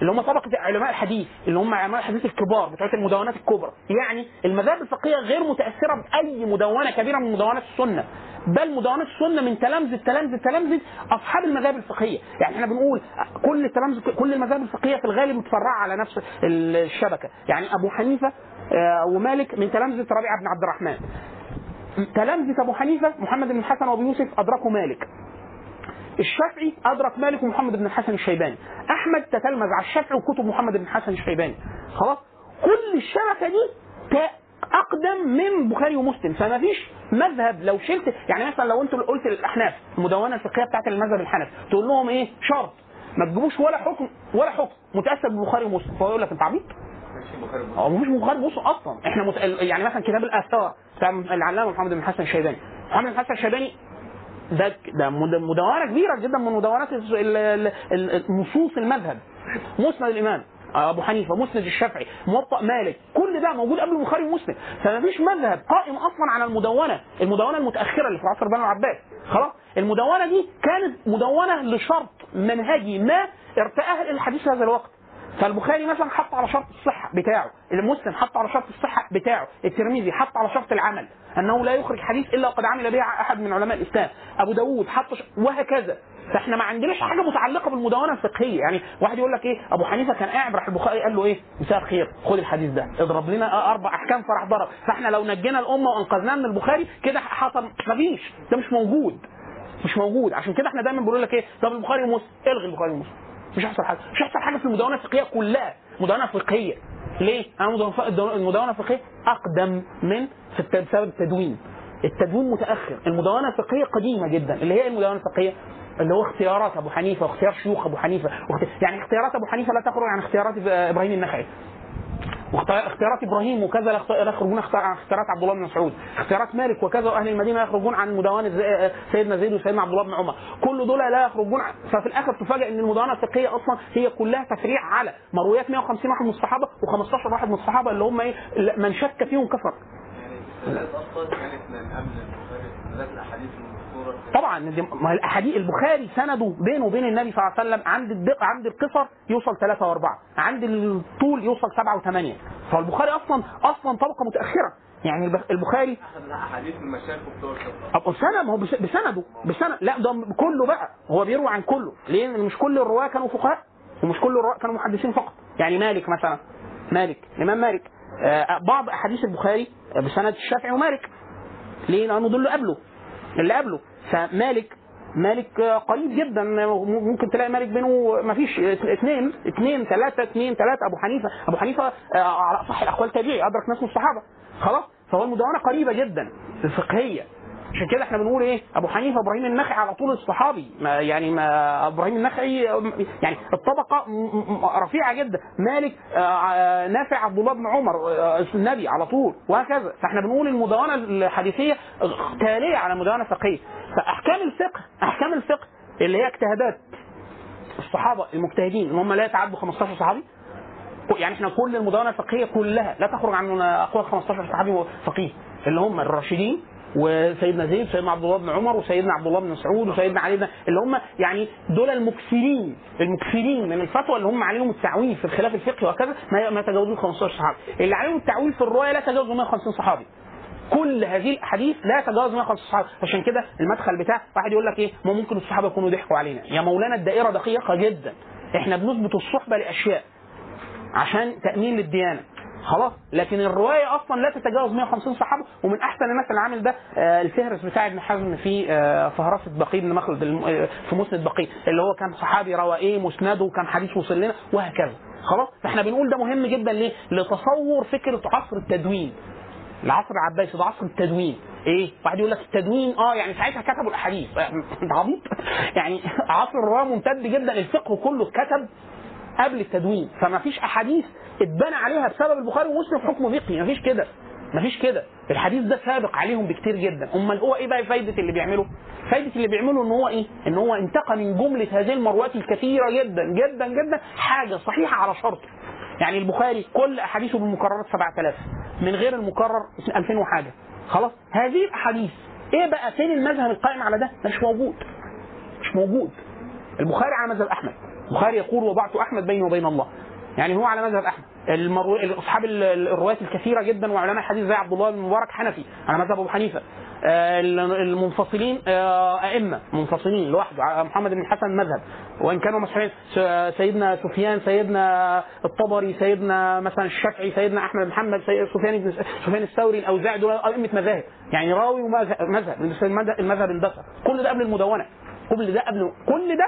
اللي هم طبقة علماء الحديث اللي هم علماء الحديث الكبار بتوع المدونات الكبرى. يعني المذاهب الفقهية غير متأثرة بأي مدونة كبيرة من مدونات السنة. بل مدونات السنة من تلامذة تلامذة تلامذة أصحاب المذاهب الفقهية. يعني إحنا بنقول كل التلامذه كل المذاهب الفقهية في الغالب متفرعة على نفس الشبكة. يعني أبو حنيفة آه، ومالك من تلامذة ربيعه بن عبد الرحمن. تلامذة أبو حنيفة محمد بن الحسن وابو يوسف أدركوا مالك. الشافعي أدرك مالك ومحمد بن الحسن الشيباني. أحمد تتلمذ على الشافعي وكتب محمد بن الحسن الشيباني. خلاص؟ كل الشبكة دي أقدم من بخاري ومسلم. فما فيش مذهب لو شلت يعني مثلا لو انت قلت للاحناف المدونه الفقهية بتاعت المذهب الحنفي تقول لهم إيه؟ شرط. ما تجيبوش ولا حكم ولا حكم. متاثر ببخاري ومسلم. فهو يقول لك أنت عبيط. هو مش بخاري ومسلم أصلا. إحنا مت... يعني مثلا كتاب الآثار بتاع العلامة محمد بن الحسن الشيباني. محمد بن الحسن الشيباني ده ده مد- مدونة كبيرة جدا من مدونات نصوص المذهب. مسند الإمام. أبو حنيفة مسند الشافعي موطأ مالك كل ده موجود قبل البخاري ومسلم. فما فيش مذهب قائم أصلا على المدونة المدونة المتأخرة اللي في عصر بنو العباس. خلاص؟ المدونة دي كانت مدونة لشرط منهجي ما ارتآه إلى الحديث هذا الوقت. فالبخاري مثلا حط على شرط الصحة بتاعه المسلم حط على شرط الصحة بتاعه الترمذي حط على شرط العمل أنه لا يخرج حديث إلا وقد عمل به أحد من علماء الإسلام. أبو داوود حط ش... وهكذا. فاحنا ما عندناش حاجة متعلقة بالمدونة الفقهية. يعني واحد يقول لك إيه أبو حنيفة كان قاعد راح البخاري قال له إيه مساء الخير خد الحديث ده اضرب لنا أربع أحكام فراح ضرب فاحنا لو نجينا الأمة وأنقذناها من البخاري كده حصل مفيش ده مش موجود مش موجود. عشان كده إحنا دايما بنقول لك إيه طب البخاري ومسلم الغي البخاري ومسلم مش هيحصل حاجة مش هيحصل حاجة في المدونة الفقهية كلها. مدونة فقهية. ليه؟ أنا المدونة الفقهية أقدم من بسبب التدوين. التدوين متأخر. المدونة الفقهية قديمة جدا. اللي هي المدونة الفقهية؟ اللي هو اختيارات أبو حنيفة واختيار شيوخ أبو حنيفة. يعني اختيارات أبو حنيفة لا تخرج عن اختيارات إبراهيم النخعي. اختيارات إبراهيم وكذا لا لا يخرجون عن اختيارات عبد الله بن مسعود. اختيارات مالك وكذا وأهل المدينة يخرجون عن زي- سيدنا زيد وسيدنا عبد الله بن عمر. كل دول لا يخرجون ففي الآخر تفاجئ إن المدونه الفقهية أصلا هي كلها تفريع على مرويات 150 واحد من الصحابه و15 واحد من الصحابه اللي هم إيه لا- من شك فيهم كفر. يعني أصلا كانت من ذات الأحاديث طبعا ما الأحاديث البخاري سنده بينه وبين النبي صلى الله عليه وسلم عند الدق عند القصر يوصل ثلاثة وأربعة عند الطول يوصل سبعة وثمانية فالبخاري أصلا أصلا طبقة متأخرة. يعني الب- البخاري احاديث المشايخ بتوع سنة ما هو بس- بسنده بسنة لا ده كله بقى. هو بيروي عن كله. لأن مش كل الرواة كانوا فقهاء ومش كل الرواة كانوا محدثين فقط. يعني مالك مثلا. مالك الإمام مالك. آه، بعض أحاديث البخاري بسند الشافعي ومالك. ليه؟ لأنه دول قبله. اللي قبله. فمالك مالك قريب جدا ممكن تلاقي مالك بينه ما فيش اثنين اثنين ثلاثة اثنين ثلاثة أبو حنيفة أبو حنيفة آه، على صح الأقوال تابعي أدرك ناس من الصحابة خلاص؟ فهو المدونة قريبة جدا الفقهية. عشان كده إحنا بنقول إيه؟ أبو حنيفة إبراهيم النخعي على طول الصحابي. ما يعني ما إبراهيم النخعي يعني الطبقة رفيعة جدا. مالك آه، آه، نافع عبد الله بن عمر آه، النبي على طول وهكذا. فإحنا بنقول المدونة الحديثية تالية على المدونه الفقهيه فأحكام الفقه أحكام الفقه اللي هي اجتهادات الصحابة المجتهدين إن هم لا يتعدوا 15 صحابي يعني إحنا كل المدونة الفقهية كلها لا تخرج عن أقوال 15 صحابي فقيه اللي هم الراشدين وسيدنا زيد وسيدنا عبد الله بن عمر وسيدنا عبد الله بن مسعود وسيدنا علي بن اللي هم يعني دول المكثرين المكثرين من الفتوى اللي هم عليهم التعويل في الخلاف الفقهي وكذا ما ما يتجاوزون 15 صحابي. اللي عليهم التعويل في الروايه لا يتجاوزوا 150 صحابي. كل هذه الأحاديث لا يتجاوز 150 صحابي. عشان كده المدخل بتاع واحد يقول لك إيه؟ ما ممكن الصحابة يكونوا ضحكوا علينا. يا مولانا الدائرة دقيقة جدا. إحنا بنثبت الصحبة لأشياء عشان تأمين للديانة. خلاص. لكن الرواية أصلا لا تتجاوز 150 صحابة. ومن أحسن الناس اللي عامل ده آه، الفهرس بتاع ابن حزم في آه، فهرسه بقي بن مخلد آه، في مسند بقي اللي هو كان صحابي روى إيه مسنده وكم حديث وصل لنا وهكذا. خلاص؟ فإحنا بنقول ده مهم جدا ليه؟ لتصور فكرة عصر التدوين. العصر العباسي ده عصر التدوين. إيه؟ واحد يقول لك التدوين آه يعني ساعتها كتبوا الأحاديث. انت عبيط. يعني عصر الرواه ممتد جدا الفقه كله اتكتب قبل التدوين فما فيش أحاديث اتبنى عليها بسبب البخاري ومسلم حكم فقهي ما فيش كده ما فيش كده. الحديث ده سابق عليهم بكتير جدا. أمال هو إيه بقى فايدة اللي بيعمله؟ فايدة اللي بيعمله إن هو إيه؟ إن هو انتقى من جملة هذه المروات الكثيرة جدا جدا جدا حاجة صحيحة على شرطه يعني البخاري كل أحاديثه بالمكررات 7000 من غير المكرر 2000 وحاجة. خلاص؟ هذه الأحاديث. إيه بقى فين المذهب القائم على ده؟ مش موجود. مش موجود. البخاري على مذهب احمد البخاري يقول وضعت أحمد بيني وبين الله. يعني هو على مذهب أحمد. المرو... اصحاب ال- ال- الروايات الكثيرة جدا وعلماء الحديث زي عبد الله بن مبارك حنفي على مذهب أبو حنيفة. آه، ال- المنفصلين آه، أئمة منفصلين لوحده. ع- محمد بن الحسن مذهب. وإن كانوا س- سيدنا سفيان سيدنا الطبري سيدنا مثلا الشافعي سيدنا أحمد بن محمد سفيان بن سفيان الثوري الأوزاعي دول أئمة مذاهب. يعني راوي ومذهب مذهب المذهب- المذهب اندثر كل ده قبل المدونة. كل ده قبل كل ده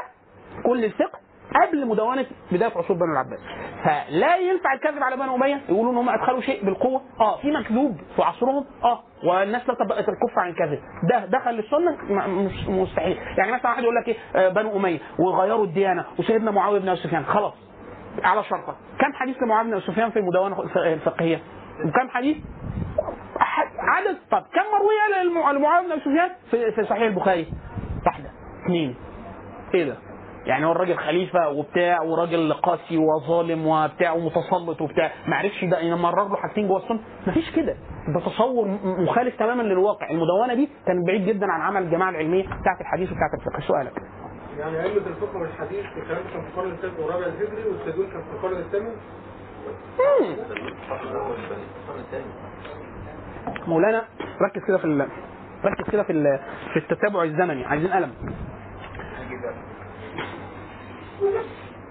كل الفقه قبل مدونه بدايه عصور بنو العباس. فلا ينفع الكذب على بنو أمية يقولوا إن هم أدخلوا شيء بالقوة. آه في مكذوب في عصرهم. آه والناس لا تكف عن الكذب. ده دخل مش- مستحيل. يعني مثلا واحد يقول لك إيه آه، بنو أمية وغيروا الديانة وسيدنا معاوية بن سفيان. خلاص على شرطة. كم حديث لمعاوية بن سفيان في المدونه الف- الفقهية؟ وكم حديث؟ عدد. طب كم مروية لمعاويه بن سفيان في, في صحيح البخاري؟ واحدة اثنين. إيه ده؟ يعني هو الراجل خليفة وبتاع وراجل قاسي وظالم وبتاع ومتسلط وبتاع. ما عرفش ده يمرر له حاجتين جوه السنة مفيش كده. ده تصور مخالف تماما للواقع. المدونة دي كان بعيد جدا عن عمل الجماعة العلمية بتاعت الحديث وبتاعت الفقه. سؤالك يعني علة الفقه والحديث الكلام كان في القرن الثالث والرابع الهجري والتدوين كان في القرن الثامن. مولانا ركز كده في. ركز كده في. في التتابع الزمني. عايزين قلم.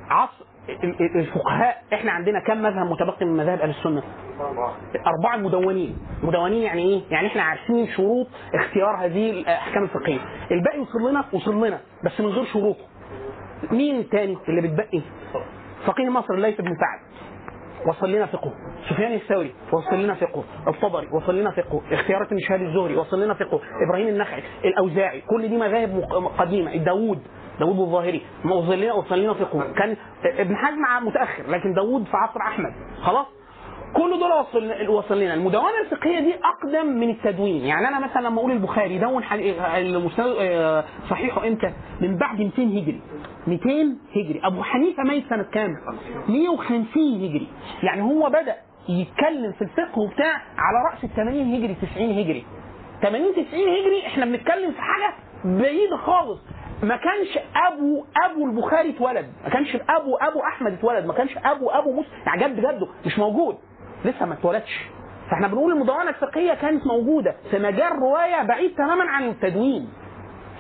عصر ال- ال- الفقهاء إحنا عندنا كم مذهب متبقي من مذاهب أهل السنة؟ أربعة مدونين، مدونين يعني إيه؟ يعني إحنا عارفين شروط اختيار هذه الأحكام الفقهية، الباقي وصل لنا وصل لنا بس من غير شروط. مين تاني اللي بتبقي؟ فقيه مصر الليث بن سعد. وصل لنا فقه. سفيان الثوري وصل لنا فقه. الطبري وصل لنا فقه. اختيارات بن شهاب الزهري وصل لنا فقه. إبراهيم النخعي الأوزاعي. كل دي مذاهب قديمه داوود داوود الظاهري وصل لنا وصل لنا فقه كان ابن حزم متأخر لكن داوود في عصر أحمد. خلاص؟ كل دول وصل وصل لنا المدونه الفقهية دي أقدم من التدوين. يعني أنا مثلا لما أقول البخاري دون المسند آه، صحيحه إمتى؟ من بعد 200 هجري. 200 هجري. أبو حنيفة ميت سنة كام؟ 150 هجري. يعني هو بدأ يتكلم في الفقه وبتاع على رأس ال 80 هجري 90 هجري. 80 90 هجري إحنا بنتكلم في حاجة بعيدة خالص. ما كانش أبو أبو البخاري اتولد. ما كانش أبو أبو أحمد اتولد. ما كانش أبو أبو مسلم يعني جد جده مش موجود. لسه ما اتولدش. فإحنا بنقول المدونه الفقهية كانت موجودة. في مجال روايه بعيد تماما عن التدوين.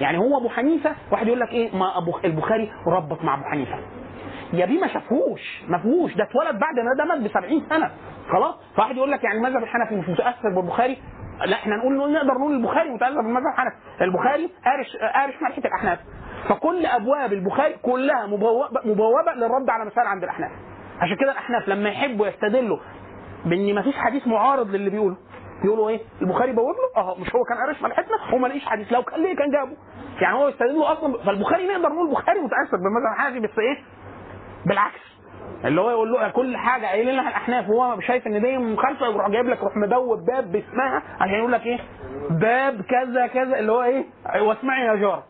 يعني هو أبو حنيفة واحد يقول لك إيه؟ ما أبو البخاري ربط مع أبو حنيفة. يا بيه ما شافوش ما فيهوش. ده اتولد بعد ما ده مات ب 70 سنة. خلاص؟ فواحد يقول لك يعني المذهب الحنفي مش متأثر بالبخاري. لا إحنا نقول نقدر نقول البخاري متاثر بالمذهب الحنفي البخاري قارش قارش مرحله الأحناف. فكل أبواب البخاري كلها مبوبة مبوبة للرد على مسائل عند الأحناف. عشان كده الأحناف لما يحبوا يستدلوا بإن ما فيش حديث معارض للي بيقوله يقولوا إيه؟ البخاري بوب له؟ آه مش هو كان قارش ملحتنا وما لقيش حديث. لو كان ليه كان جابه. يعني هو يستدلوا أصلا فالبخاري نقدر نقول البخاري متأثر بالمذهب الحنفي بس إيه؟ بالعكس. اللي هو يقول له كل حاجة قايلين لها الاحناف وهو شايف إن دي مخالفة يروح جايب لك يروح مدوب باب باسمها عشان يقول لك إيه؟ باب كذا كذا اللي هو إيه؟ واسمعي يا جاره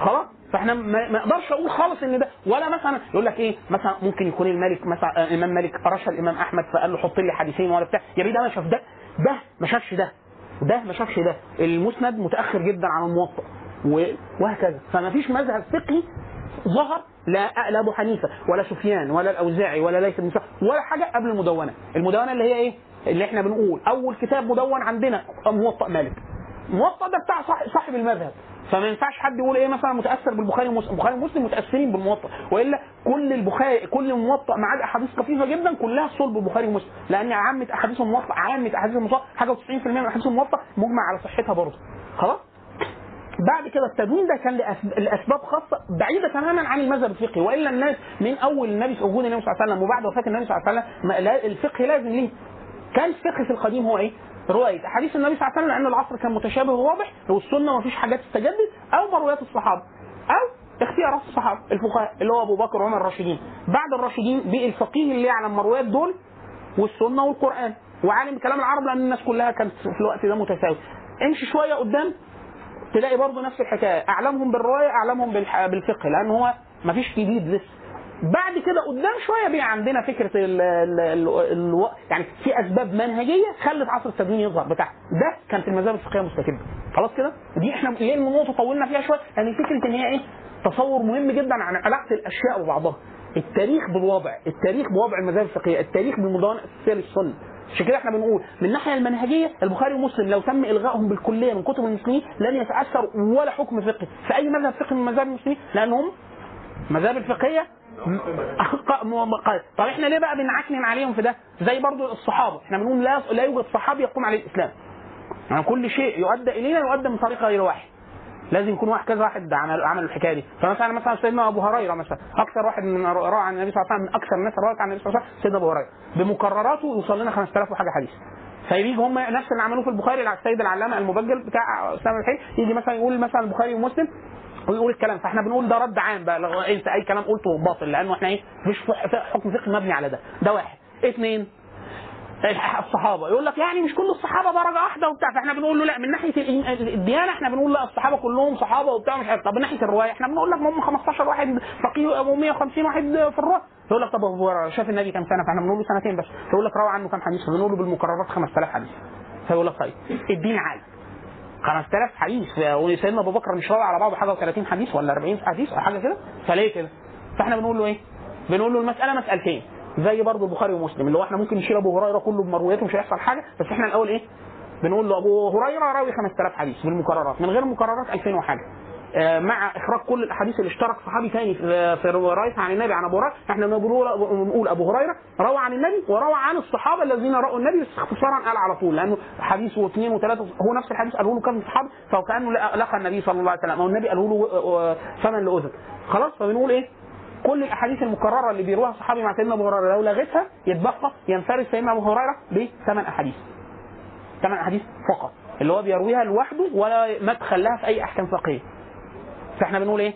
خلاص؟ فإحنا ما أقدرش أقول خالص إن ده ولا مثلا يقول لك إيه؟ مثلا ممكن يكون الملك مثلا آه، الامام مالك رشا الإمام أحمد فقال له حط لي حديثين ولا بتاع. يا بيه ده ما شاف ده ده ما شافش ده ده ما شافش ده. المسند متأخر جدا عن الموطأ وهكذا. فما فيش مذهب فقهي ظهر لا لا أبو حنيفة ولا سفيان ولا الأوزاعي ولا ليث بن ولا حاجة قبل المدونة. المدونة اللي هي إيه؟ اللي إحنا بنقول. أول كتاب مدون عندنا موطأ مالك. الموطأ ده بتاع صاحب, المذهب. فما ينفعش حد يقول إيه مثلا متأثر بالبخاري ومسلم البخاري ومسلم متأثرين بالموطأ. وإلا كل البخاري كل الموطأ ما عدا أحاديث خفيفه جدا كلها صلب البخاري ومسلم. لأن عامة أحاديث الموطأ عامة أحاديث الموطأ حاجة و90% من أحاديث الموطأ مجمع على صحتها برضه. خلاص؟ بعد كده التدوين ده كان لأسباب خاصة بعيدة تماما عن المذهب الفقهي وإلا الناس من أول النبي وجود النبي صلى الله عليه وسلم وبعد وفاة النبي صلى الله عليه وسلم الفقه لازم ليه. كان الفقه في القديم هو إيه؟ رواية. احاديث النبي صلى الله عليه وسلم لأن العصر كان متشابه وواضح والسنة ما فيش حاجات تتجدد أو مرويات الصحابة أو اختيارات الصحابة الفقهاء اللي هو أبو بكر وعمر الراشدين. بعد الراشدين بقي الفقيه اللي يعلم مرويات دول والسنة والقرآن. وعالم كلام العرب لأن الناس كلها كانت في الوقت ده متساوي امشي شوية قدام. تلاقي برضه نفس الحكاية. أعلمهم بالرواية أعلمهم بالفقه لأن هو ما فيش جديد لسه. بعد كده قدام شوية بقى عندنا فكرة ال ال ال ال يعني في أسباب منهجية خلت عصر التدوين يظهر بتاع ده كانت المذاهب الفقهية مستكبه خلاص كده؟ دي إحنا ليه النقطة طولنا فيها شوية. لأن فكرة إن هي إيه؟ تصور مهم جدا عن علاقة الأشياء ببعضها. التاريخ بالوضع التاريخ بوضع المذاهب الفقهية التاريخ بالمدونه الاساسيه للسنه عشان كده إحنا بنقول من الناحيه المنهجية البخاري ومسلم لو تم إلغائهم بالكلية من كتب المسلمين لن يتأثر ولا حكم فقهي في أي مذهب فقهي من مذاهب المسلمين لأنهم مذاهب الفقهية طب إحنا ليه بقى بنعكنن عليهم في ده؟ زي برضو الصحابة، إحنا بنقول لا لا يوجد صحابي يقوم عليه الإسلام. يعني كل شيء يؤدى إلينا يؤدى من طريق غير واحد. لازم يكون واحد كذا واحد عمل عمل الحكاية دي، فمثلا مثلا سيدنا أبو هريرة مثلا أكثر واحد من روى عن النبي صلى الله عليه وسلم من أكثر الناس رواه عن النبي صلى الله عليه وسلم سيدنا أبو هريرة. بمكرراته يوصل لنا 5000 وحاجة حديث. فيجي هم نفس اللي عملوه في البخاري السيد العلامة المبجل بتاع أسامة الحي يجي مثلا يقول مثلا البخاري ومسلم ويقول الكلام. فإحنا بنقول ده رد عام بقى أنت أي كلام قلته باطل لأنه إحنا إيه؟ مفيش حكم فقهي مبني على ده. ده واحد. اثنين الصحابة. يقول لك يعني مش كل الصحابة درجه واحدة وبتاع. فإحنا بنقول له لا من ناحية الديانة إحنا بنقول لا الصحابة كلهم صحابة وبتاع مش عارف. طب من ناحية الرواية إحنا بنقول لك هم 15 واحد فقيه و150 واحد في الرواية. يقول لك طب هو شاف النبي كام سنة؟ فإحنا بنقول له سنتين بس. يقول لك روى عنه كام حديث؟ فبنقول له بالمكررات 5000 حديث. فيقول لك طيب الدين عالي 5000 حديث. وسيدنا أبو بكر مش راوي على بعضه حاجة و30 حديث ولا 40 حديث أو حاجة كده؟ فليه كده؟ فإحنا بنقول له إيه؟ بنقول له المسألة مسألتين. زي برضه البخاري ومسلم اللي هو إحنا ممكن نشيل أبو هريرة كله بمروياته مش هيحصل حاجة بس إحنا الأول إيه؟ بنقول له أبو هريرة راوي 5000 حديث بالمكررات من غير مكررات 2000 وحاجة. آه، مع إخراج كل الأحاديث اللي اشترك صحابي تاني في روايتها عن النبي عن أبو هريرة إحنا بنقول أبو هريرة روى عن النبي وروى عن الصحابة الذين رأوا النبي بس اختصارا قال على طول لأنه حديث واثنين وثلاثة هو نفس الحديث قاله له كم الصحابه فكأنه لقى النبي صلى الله عليه وسلم أو النبي قاله له ثمن لأذن. خلاص فبنقول إيه؟ كل الأحاديث المكررة اللي بيروها الصحابي مع سيدنا أبو هريرة لو لغيتها يتبقى ينفرد سيدنا أبو هريرة بثمان أحاديث. ثمان أحاديث فقط. اللي هو بيرويها لوحده ولا مدخل لها في أي أحكام فقهية. فإحنا بنقول إيه؟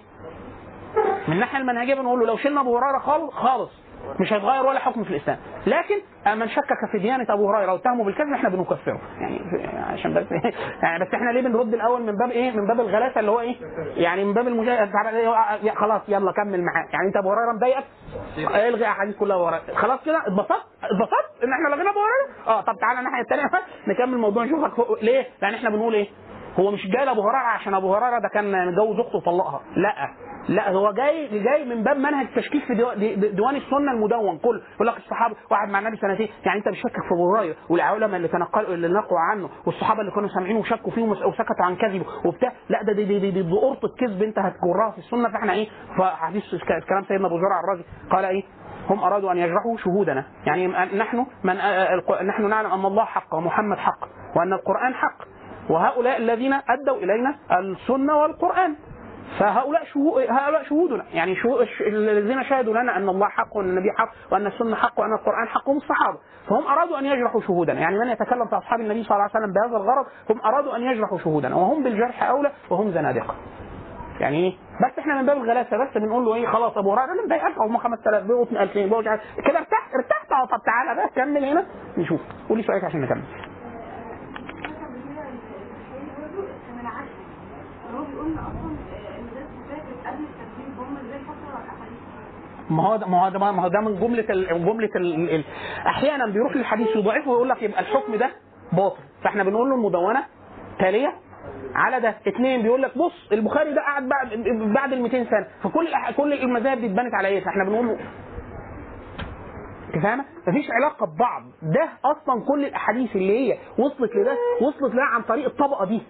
من الناحيه المنهجية بنقول له لو شلنا أبو هريرة خالص خالص. مش هيتغير ولا حكم في الإسلام. لكن من شكك في ديانة أبو هريرة واتهمه بالكذب إحنا بنكفره. يعني عشان بس يعني بس إحنا ليه بنرد الأول من باب إيه؟ من باب الغلاسة اللي هو إيه؟ يعني من باب المجاهد خلاص يلا كمل معاه يعني أنت أبو هريرة مضايقك؟ الغي أحاديث كلها أبو هريرة. خلاص كده؟ اتبسطت؟ اتبسطت إن إحنا لغينا أبو هريرة؟ آه طب تعالى الناحيه الثانية نكمل الموضوع نشوفك. ليه؟ لأن إحنا بنقول إيه؟ هو مش جاي لابو هريرة عشان أبو هريرة ده كان متجوز أخته وطلقها. لا. لا هو جاي جاي من باب منهج تشكيك في ديوان, السنة المدون. كله يقول لك الصحابة واحد مع النبي سنتين يعني أنت بتشكك في أبو هريرة والعلماء اللي تنقلوا اللي نقلوا عنه والصحابة اللي كانوا سامعينه وشكوا فيه وسكتوا عن كذبه وبتاع لا ده دي دي دي, دي, دي قرطه كذب أنت هتجرها في السنة. فإحنا إيه؟ فحديث كلام سيدنا أبو زرع الرازي قال إيه؟ هم أرادوا أن يجرحوا شهودنا. يعني نحن من نحن نعلم أن الله حق ومحمد حق وأن القرآن حق. وهؤلاء الذين أدوا إلينا السنة والقرآن. فهؤلاء شهود هؤلاء شهودنا. يعني شهود الذين شهدوا لنا أن الله حق وأن النبي حق وأن السنة حق وأن القرآن حق هم الصحابه فهم أرادوا أن يجرحوا شهودنا. يعني من يتكلم في أصحاب النبي صلى الله عليه وسلم بهذا الغرض؟ هم أرادوا أن يجرحوا شهودنا. وهم بالجرح أولى وهم زنادقة. يعني إيه؟ بس إحنا من باب الغلاسة بس بنقول له إيه؟ خلاص أبو هريرة اللي مضايقك هم 5000 بيقوا 2000 بيقوا كده ارتحت ارتحت آه طب تعالى بقى كمل هنا. نشوف. قولي سؤالك عشان نكمل. ما هو ده ما هو ده ما هو ده من جملة جملة أحيانا بيروح للحديث يضعفه ويقول لك يبقى الحكم ده باطل. فإحنا بنقول له المدونة تالية على ده. اثنين بيقول لك بص البخاري ده قعد بعد بعد ال 200 سنة. فكل كل المذاهب دي اتبنت على إيه؟ فإحنا بنقول له أنت فاهمة؟ مفيش علاقة ببعض. ده أصلا كل الأحاديث اللي هي وصلت لده وصلت لده عن طريق الطبقة دي.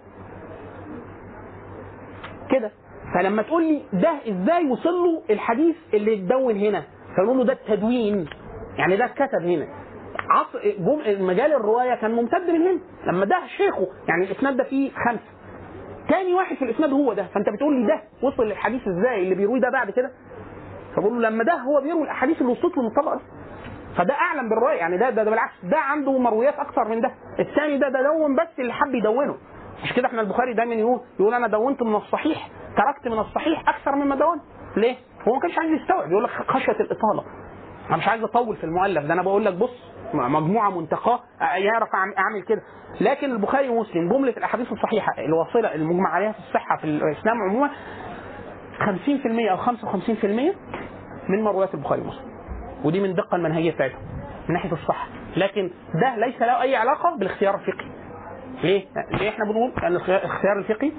كده. فلما تقول لي ده إزاي وصل له الحديث اللي اتدون هنا فنقول له ده التدوين. يعني ده اتكتب هنا. عصر. مجال الرواية كان ممتد من هنا. لما ده شيخه يعني الإسناد ده فيه خمسة. تاني واحد في الإسناد هو ده. فأنت بتقول لي ده وصل للحديث إزاي؟ اللي بيروي ده بعد كده. فبقول له لما ده هو بيروي الأحاديث اللي وصلت له من الطبقه فده أعلم بالروايه يعني ده, ده ده بالعكس ده عنده مرويات أكثر من ده. الثاني ده ده دون بس اللي حب يدونه. مش كده إحنا البخاري دايما يقول يقول أنا دونت من الصحيح تركت من الصحيح أكثر مما دونت. ليه؟ هو ما كانش عايز يستوعب يقول لك خشية الإطالة. أنا مش عايز أطول في المؤلف ده أنا بقول لك بص مجموعة منتقاة يعرف أعمل كده. لكن البخاري ومسلم جملة الأحاديث الصحيحة الواصله المجمع عليها في الصحة في الإسلام عموما 50% أو 55% من مرويات البخاري ومسلم. ودي من الدقه المنهجية بتاعتهم من ناحية الصحة. لكن ده ليس له أي علاقة بالاختيار الفقهي. ليه؟ ليه إحنا بنقول؟ ان الاختيار الفقهي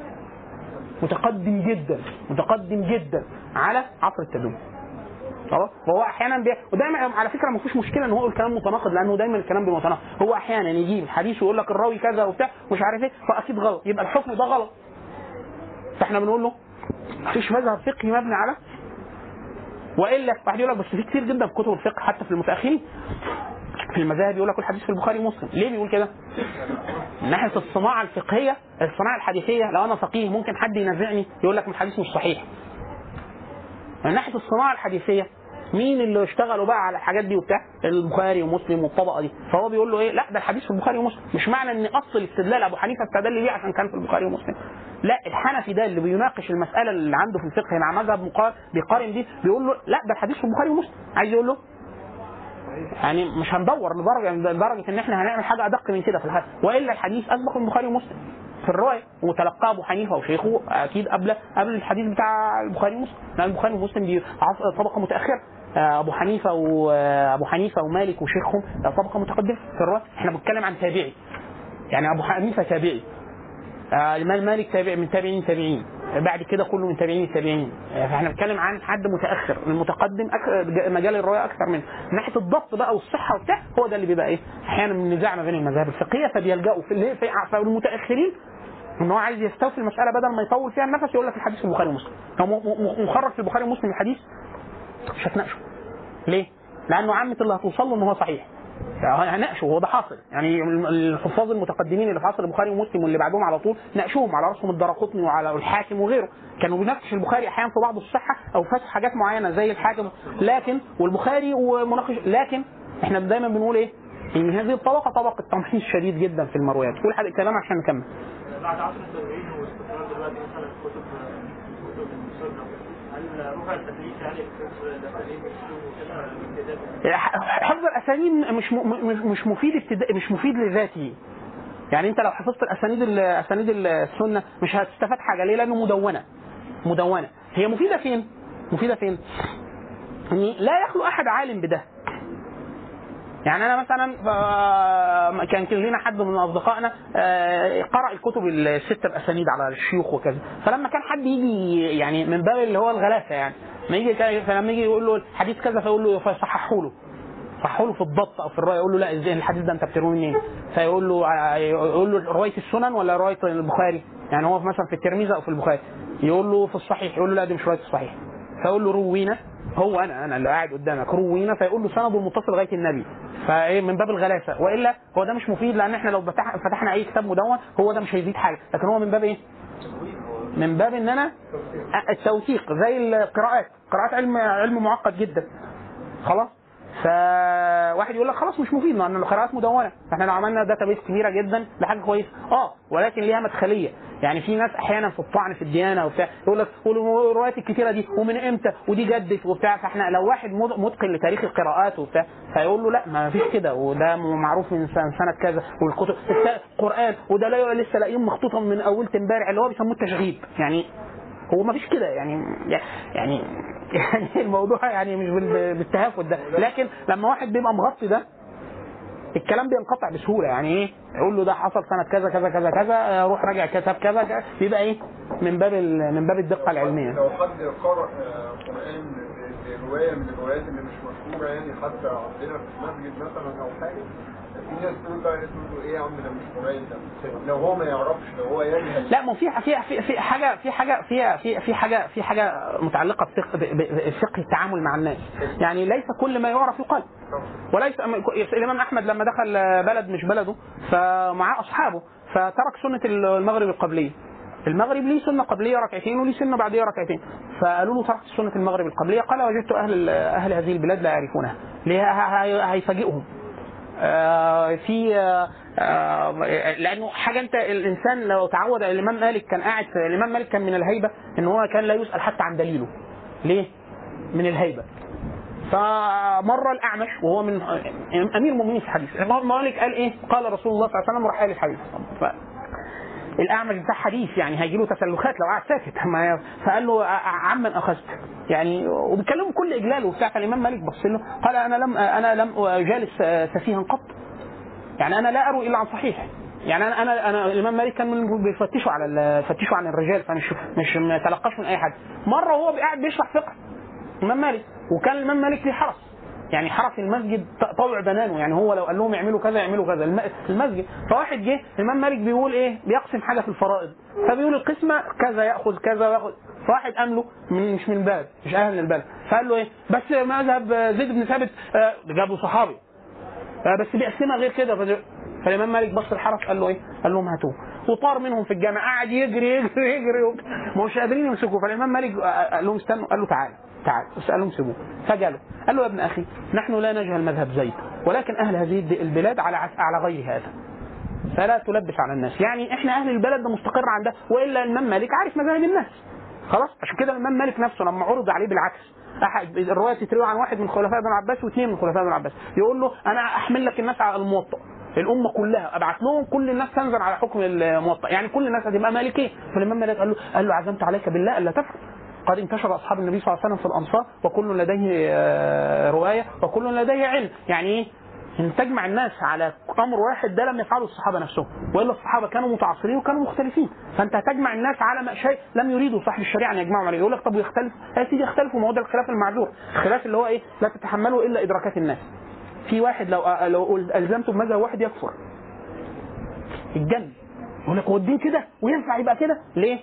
متقدم جدا متقدم جدا على عصر التدوين. خلاص؟ وهو أحيانا بي... ودايما على فكرة ما فيش مشكلة إن هو يقول كلام متناقض لأنه دايما الكلام بمتناقض. هو أحيانا يجيب حديث ويقول لك الراوي كذا وبتاع مش عارف إيه فأكيد غلط. يبقى الحكم ده غلط. فإحنا بنقول له مفيش مذهب فقهي مبني على وإلا واحد يقول لك بس في كتير جدا في كتب الفقه حتى في المتأخرين. في المذاهب يقول لك الحديث في البخاري ومسلم. ليه بيقول كده؟ من ناحية الصناعة الفقهية الصناعة الحديثية لو أنا فقيه ممكن حد ينازعني يقول لك الحديث مش صحيح. من ناحية الصناعة الحديثية مين اللي اشتغلوا بقى على الحاجات دي وبتاع؟ البخاري ومسلم والطبقة دي. فهو بيقول له إيه؟ لا ده الحديث في البخاري ومسلم. مش معنى إن أصل الاستدلال أبو حنيفة استدل بيه عشان كان في البخاري ومسلم. لا الحنفي ده اللي بيناقش المسألة اللي عنده في الفقه مع مذهب مقارن بيقارن دي بيقول له لا ده الحديث في البخاري ومسلم. عايز يقول له يعني مش هندور لدرجه لدرجة إن إحنا هنعمل حاجة أدق من كده في الحديث. وإلا الحديث أسبق البخاري ومسلم. في الرواية وتلقاه أبو حنيفة وشيخه أكيد قبل قبل الحديث بتاع البخاري ومسلم. لأن البخاري ومسلم دي طبقة متأخرة. أبو حنيفة وابو حنيفة ومالك وشيخهم طبقة متقدمة. في الرواية إحنا بنتكلم عن تابعي. يعني أبو حنيفة تابعي. الامام مالك تابع من تابعين تابعين. بعد كده كله من تابعين التابعين فاحنا بنتكلم عن حد متأخر. المتقدم مجال الروايه أكثر منه. من ناحية الضبط بقى والصحة وبتاع هو ده اللي بيبقى إيه؟ أحيانا النزاع ما بين المذاهب الفقهية فبيلجأوا في, في, المتأخرين إن هو عايز يستوفي المسألة بدل ما يطول فيها النفس يقول لك الحديث في البخاري ومسلم. م- مخرج في البخاري ومسلم الحديث؟ مش هتناقشه ليه؟ لأنه عامة اللي هتوصل له إن هو صحيح. هناقشه هو ده حاصل. يعني الحفاظ المتقدمين اللي في عصر البخاري ومسلم واللي بعدهم على طول ناقشوهم على رأسهم الدرقطني وعلى الحاكم وغيره. كانوا بيناقش البخاري أحيانا في بعض الصحة أو فتح حاجات معينة زي الحاكم. لكن والبخاري ومناقش لكن إحنا دايما بنقول إيه؟ إن هذه الطبقة طبقه تمحيص شديد جدا في المرويات. قول حاجة كلام عشان نكمل. بعد عصر التابعين واستقرار دلوقتي مثلا كتب كتب السنة هل رفع التدريس يعني الامتداد حفظ الأسانيد مش مش مفيد ابتداء مش مفيد لذاته. يعني انت لو حفظت الأسانيد ال- أسانيد السنة مش هتستفاد حاجة. ليه؟ لأنه مدونة. مدونة. هي مفيدة فين؟ مفيدة فين؟ ان لا يخلو أحد عالم بده. يعني أنا مثلا آه، كان لنا حد من أصدقائنا آه، قرأ الكتب السته الأسانيد على الشيوخ وكذا فلما كان حد يجي يعني من باب اللي هو الغلاسة يعني ما يجي فلما يجي يقول له الحديث كذا فيقول له فيصححوا له صحوا له في الضبط أو في الرواية يقول له لا إزاي الحديث ده أنت بترويه منين؟ فيقول له يقول له رواية السنن ولا رواية البخاري؟ يعني هو مثلا في الترمذي أو في البخاري يقول له في الصحيح يقول له لا دي مش رواية الصحيح فيقول له روينا هو أنا أنا اللي قاعد قدامك روينا فيقول له سنده المتصل لغايه النبي. فإيه من باب الغلاسة. وإلا هو ده مش مفيد لأن إحنا لو فتح- فتحنا أي كتاب مدون هو ده مش هيزيد حاجة. لكن هو من باب إيه؟ من باب إن أنا التوثيق زي القراءات. قراءات علم علم معقد جدا. خلاص؟ فواحد يقول لك خلاص مش مفيد لأن القراءات مدونة. إحنا لو عملنا داتابيس كبيرة جدا ده حاجة كويسة. آه ولكن ليها مدخلية. يعني في ناس أحيانا في الطعن في الديانة وبتاع يقول لك والروايات الكتيرة دي ومن إمتى ودي جدت وبتاع. فإحنا لو واحد متقن لتاريخ القراءات وبتاع فيقول له لا ما فيش كده. وده معروف من سنة كذا والكتب. القرآن. وده لا لسه لاقيين مخطوطا من أول امبارح اللي هو بيسموه التشغيب. يعني هو ما فيش كده يعني يعني يعني الموضوع يعني مش بال- بالتهافت ده. لكن لما واحد بيبقى مغطي ده الكلام بينقطع بسهولة. يعني إيه؟ يقول له ده حصل سنة كذا كذا كذا كذا روح راجع كتاب كذا كذا. بيبقى إيه؟ من باب من باب الدقة العلمية. لو حد قرأ آه، قرآن برواية من الروايات اللي مش مشهورة يعني حتى عندنا في المسجد مثلا أو حاجة في ناس بقى إيه يا عم ده مش ده لو هو ما يعرفش لو هو يجهل لا ما في في في حاجة في حاجة في في في حاجة في حاجة متعلقة بفقه التعامل مع الناس. يعني ليس كل ما يعرف يقال. وليس الإمام أحمد لما دخل بلد مش بلده فمعاه أصحابه فترك سنة المغرب القبلية. المغرب ليه سنة قبلية ركعتين وليه سنة بعدية ركعتين. فقالوا له تركت سنة المغرب القبلية. قال وجدت أهل أهل هذه البلاد لا يعرفونها. ليه؟ هيفاجئهم. في آه، آه، لأنه حاجة أنت الإنسان لو تعود الإمام مالك كان قاعد الإمام مالك كان من الهيبة إن هو كان لا يسأل حتى عن دليله ليه؟ من الهيبة فمر الأعمش وهو من أمير المؤمنين في الحديث مالك قال إيه؟ قال رسول الله صلى الله عليه وسلم راح قال الحديث. الأعمش بتاع حديث يعني هيجي له تسلخات لو قعد ساكت. فقال له عمن أخذت. يعني وبيتكلموا بكل إجلال وبتاع. فالإمام مالك بص له قال أنا لم أنا لم أجالس سفيها قط. يعني أنا لا أروي إلا عن صحيح. يعني أنا أنا أنا الإمام مالك كان بيفتشوا على بيفتشوا عن الرجال فمش مش ما تلقاش من أي حد. مرة وهو قاعد بيشرح فقه الإمام مالك. وكان الإمام مالك ليه حرس. يعني حرس المسجد طوع بنانه يعني هو لو قال لهم يعملوا كذا يعملوا كذا. الم- المسجد فواحد جه الإمام مالك بيقول إيه؟ بيقسم حاجة في الفرائض. فبيقول القسمة كذا يأخذ كذا وياخذ فواحد قام له مش من البلد مش أهل البلد فقال له إيه؟ بس مذهب زيد بن ثابت آه، جابوا صحابي. آه، بس بيقسمها غير كده. فالإمام مالك بص الحرس قال له إيه؟ قال لهم هاتوه. وطار منهم في الجامع قعد يجري يجري يجري. ما هوش قادرين يمسكوه. فالإمام مالك آه، قال لهم استنوا قال له تعالى تعالى بس قال لهم سيبوه فجاله قال له يا ابن أخي نحن لا نجهل مذهب زيد ولكن أهل هذه البلاد على على غير هذا. فلا تلبس على الناس. يعني إحنا أهل البلد ده مستقر عن ده وإلا الامام مالك عارف مذاهب الناس. خلاص؟ عشان كده الامام مالك نفسه لما عرض عليه بالعكس. احد الرواية تتروي عن واحد من خلفاء ابن عباس واثنين من خلفاء ابن عباس. يقول له أنا أحمل لك الناس على الموطأ. الأمة كلها ابعت لهم كل الناس تنزل على حكم الموطأ. يعني كل الناس هتبقى مالكيه فالإمام مالك قال له قال له عزمت عليك بالله ألا تفعل. قد انتشر أصحاب النبي صلى الله عليه وسلم في الأنصار وكل لديه آه، رواية وكل لديه علم. يعني إيه؟ إن تجمع الناس على أمر واحد ده لم يفعله الصحابة نفسهم. وإلا الصحابة كانوا متعاصرين وكانوا مختلفين. فأنت هتجمع الناس على شيء لم يريده صاحب الشريعة أن يجمعوا عليه. يقول لك طب ويختلف؟ يا سيدي يختلفوا ما هو ده الخلاف المعذور. الخلاف اللي هو إيه؟ لا تتحمله إلا إدراكات الناس. في واحد لو لو ألزمته بمذهب واحد يكفر. الجن. يقول لك هو الدين كده وينفع يبقى كده؟ ليه؟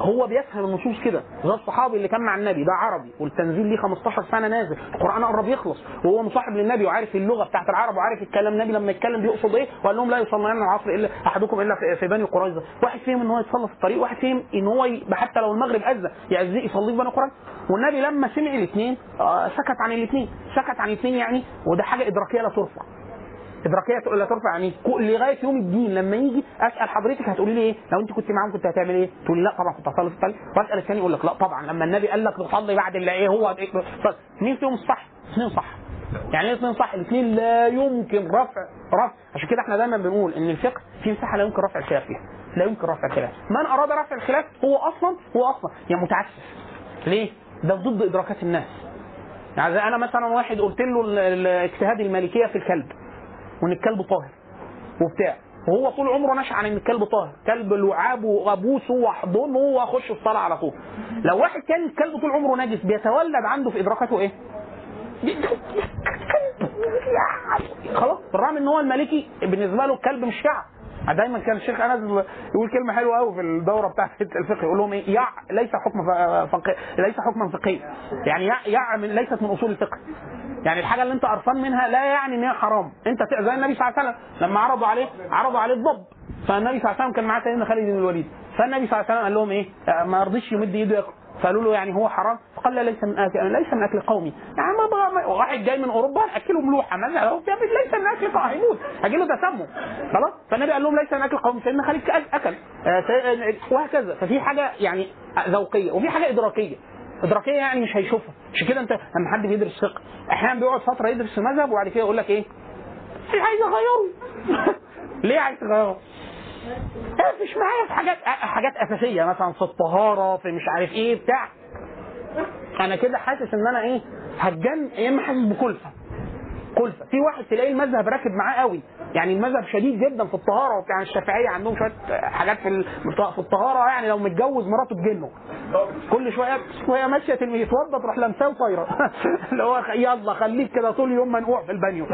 هو بيفهم النصوص كده. زي الصحابي اللي كان مع النبي ده عربي والتنزيل ليه 15 سنة نازل. القرآن قرب يخلص. وهو مصاحب للنبي وعارف اللغة بتاعت العرب وعارف الكلام النبي لما يتكلم بيقصد إيه؟ وقال لهم لا يصلين العصر إلا أحدكم إلا في- بني قريظة. واحد فيهم إن هو يتصلى في الطريق واحد فيهم إن هو حتى لو المغرب اذن يعزي يصلي في بني قريظة. والنبي لما سمع الاثنين سكت عن الاثنين. سكت عن الاثنين يعني وده حاجة إدراكية لا ترفع. ادراكيه لا ترفع كو- لغاية يوم الدين لما يجي أسأل حضرتك هتقولي لي إيه؟ لو أنت كنت معاهم كنت هتعمل إيه؟ تقولي لا طبعا كنت هصلي في وأسأل الثاني يقول لك لا طبعا لما النبي قال لك تصلي بعد اللي إيه هو؟ طيب مين فيهم الصح؟ اثنين صح. يعني إيه اثنين صح؟ الاثنين لا يمكن رفع رفع. عشان كده إحنا دايما بنقول إن الفقه في مساحة لا يمكن رفع الخلاف فيها. لا يمكن رفع الخلاف. من أراد رفع الخلاف هو أصلا هو أصلا. يعني متعسف. ليه؟ ده ضد إدراكات الناس. يعني أنا مثلا واحد قلت له اجتهاد المالكية في الكلب. وإن الكلب طاهر وبتاع. وهو طول عمره نشأ عن إن الكلب طاهر. كلب لعابه وابوسه واحضنه واخش الصلاة على طول. لو واحد كان الكلب طول عمره نجس بيتولد عنده في إدراكاته إيه؟ خلاص بالرغم إن هو المالكي بالنسبة له الكلب مش شعب دايما كان الشيخ أنس يقول كلمة حلوة قوي في الدورة بتاعت الفقه يقول لهم إيه؟ يع ليس حكم فقه ليس حكما فقهيا. يعني يع, يع من ليست من أصول الفقه. يعني الحاجة اللي أنت قرفان منها لا يعني إن هي حرام. أنت زي النبي صلى الله عليه وسلم لما عرضوا عليه عرضوا عليه الضب. فالنبي صلى الله عليه وسلم كان معاه سيدنا خالد بن الوليد. فالنبي صلى الله عليه وسلم قال لهم إيه؟ آه، ما رضيش يمد إيده ياكل فقالوا له يعني هو حرام؟ فقال لا ليس من آكل ليس من أكل قومي. يعني ما ما- واحد جاي من أوروبا اكله ملوحه ابني ليس من أكل قومي هيموت هيجي له تسمم. خلاص؟ فالنبي قال لهم ليس من أكل قومي. سيدنا خالد أكل. آه، آه، وهكذا. ففي حاجة يعني ذوقية وفي حاجة إدراكية. إدراكية يعني مش هيشوفها. عشان كده أنت لما حد بيدرس فقه أحيانا بيقعد فترة يدرس في مذهب وبعد كده يقول لك إيه؟ مش عايز اغيره ليه عايز تغيره؟ إيه، مش معايا في حاجات حاجات أساسية مثلا في الطهارة في مش عارف إيه بتاع. أنا كده حاسس إن أنا إيه هتجن يا إما حاسس بكلفة. كلفه في واحد تلاقي المذهب راكب معاه قوي. يعني المذهب شديد جدا في الطهارة وبتاع الشافعية عندهم شوية حاجات في في الطهارة يعني لو متجوز مراته تجنه كل شوية وهي ماشية يتوضى تروح لمساه وطايرة. اللي هو يلا خليك كده طول اليوم منقوع في البانيو.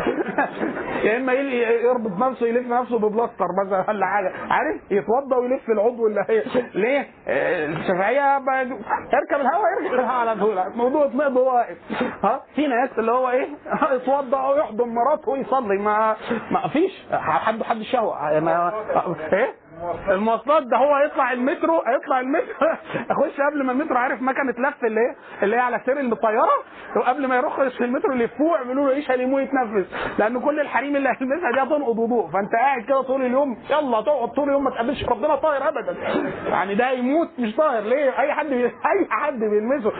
يا إما يربط نفسه يلف نفسه ببلاستر مثلا ولا حاجة. عارف؟ يتوضى ويلف العضو اللي هي ليه؟ الشافعية اركب الهواء اركب الهواء على طول. موضوع اتنقض وهو واقف ها؟ في ناس اللي هو إيه؟ يتوضى ويحضن مراته ويصلي. ما ما فيش. حد حد الشهوه ما إيه؟ المواصلات. ده هو يطلع المترو هيطلع المترو. أخش قبل ما المترو عارف مكنة لف اللي هي اللي هي على سير الطياره وقبل ما يروح المترو يلفوه يعملوا له إيش هيلموه يتنفس. لأن كل الحريم اللي هيلمسها دي هتنقض وضوء. فأنت قاعد كده طول اليوم يلا تقعد طول اليوم ما تقابلش ربنا طاهر ابدا. يعني ده يموت مش طاهر ليه؟ أي حد بي... أي حد بيلمسه.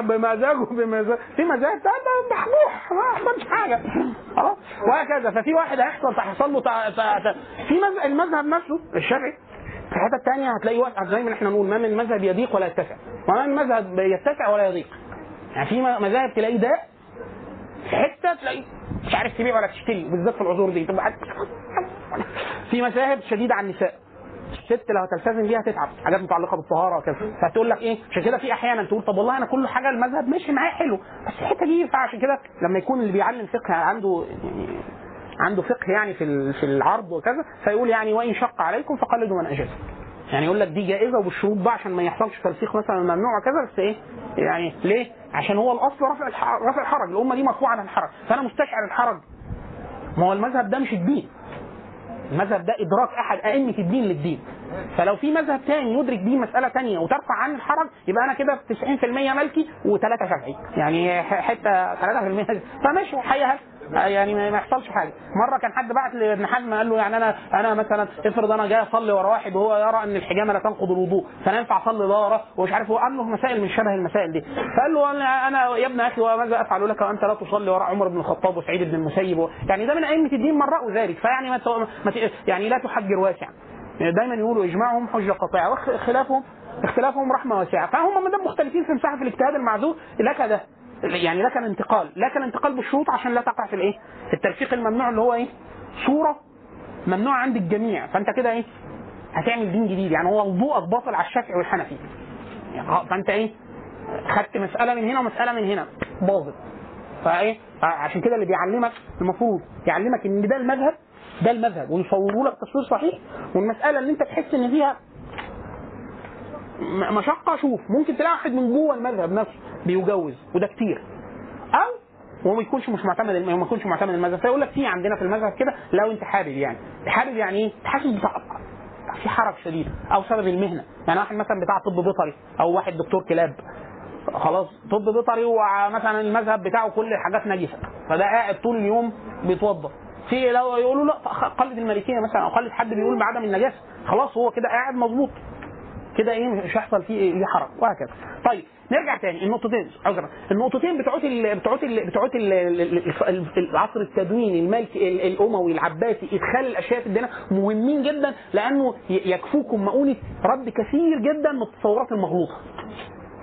بمزاجه بمزاج في مزاج؟ ده محبوح ما يحصلش حاجة. خلاص؟ وهكذا. ففي واحد هيحصل هيحصل له. في. المذهب نفسه الشافعي في الحته الثانية هتلاقي زي ما إحنا نقول ما من مذهب يضيق ولا يتسع. وما من مذهب يتسع ولا يضيق. يعني في مذاهب تلاقي ده في حتة تلاقي مش عارف تبيع ولا تشتري بالذات في العذور دي. تبقى في مذاهب شديدة على النساء. الست لو هتلتزم بيها تتعب حاجات متعلقة بالطهارة وكذا فتقول لك إيه؟ عشان كده في أحيانا تقول طب والله أنا كل حاجة المذهب ماشي معايا حلو. بس الحته دي ينفع عشان كده لما يكون اللي بيعلم فقه عنده عنده فقه يعني في في العرض وكذا فيقول يعني وإن شق عليكم فقلدوا من اجاز يعني يقول لك دي جائزة وبالشروط بقى عشان ما يحصلش تلفيق مثلا ممنوع وكذا بس إيه؟ يعني ليه؟ عشان هو الأصل رفع رفع الحرج الأمة دي مرفوعه عن الحرج فأنا مستشعر الحرج. ما هو المذهب ده مش الدين. المذهب ده إدراك أحد أئمة الدين للدين. فلو في مذهب تاني يدرك بيه مسألة تانية وترفع عن الحرج يبقى أنا كده 90% مالكي و3 شافعي. يعني حتة 3% فماشي حيها يعني ما يحصلش حاجة. مرة كان حد بعت لابن حزم قال له يعني أنا أنا مثلا افرض أنا جاي أصلي ورا واحد وهو يرى إن الحجامة لا تنقض الوضوء فأنا ينفع أصلي وراه ومش عارف هو قال له مسائل من شبه المسائل دي. فقال له أنا أنا يا ابن أخي وماذا أفعل لك وأنت لا تصلي وراء عمر بن الخطاب وسعيد بن المسيب يعني ده من أئمة الدين من رأوا ذلك. فيعني ما, يعني لا تحجر يعني دايما يقولوا إجماعهم حجة قاطعه واختلافهم اختلافهم رحمة واسعة. فهم ما دام مختلفين في مساحة الاجتهاد المعذور. لك ده. يعني لك الانتقال لك الانتقال بالشروط عشان لا تقع في الإيه؟ في التلفيق الممنوع اللي هو إيه؟ صورة ممنوع عند الجميع. فأنت كده إيه؟ هتعمل دين جديد. يعني هو وضوءك باطل على الشافعي والحنفي. يعني فأنت إيه؟ خدت مسألة من هنا ومسألة من هنا. باظت فإيه؟ عشان كده اللي بيعلمك المفروض يعلمك إن ده المذهب ده المذهب. ويصوروا لك تصوير صحيح. والمسألة اللي أنت تحس إن فيها مشقه شوف ممكن تلاقي واحد من جوه المذهب نفسه بيجوز وده كتير. أو هو ما يكونش مش معتمد ما يكونش معتمد المذهب. فيقول لك في عندنا في المذهب كده لو أنت حابب يعني. حابب يعني إيه؟ حاسس بتاع في حرج شديد أو سبب المهنة. يعني واحد مثلا بتاع طب بيطري أو واحد دكتور كلاب. خلاص طب بيطري ومثلا المذهب بتاعه كل الحاجات نجسه فده قاعد طول اليوم بيتوضا في لو يقولوا لا قلد المالكيه مثلا أو قلد حد بيقول بعدم النجاسة. خلاص هو كده قاعد مظبوط. كده إيه مش هيحصل فيه إيه حرج وهكذا. طيب نرجع تاني. النقطتين عذرا النقطتين بتوعت ال بتوعت بتوعت ال- ال- ال- ال- العصر التدويني الملكي ال- الأموي العباسي إدخال الأشياء في الدين مهمين جدا لأنه يكفوكم مؤونة رد كثير جدا من التصورات المغلوطة.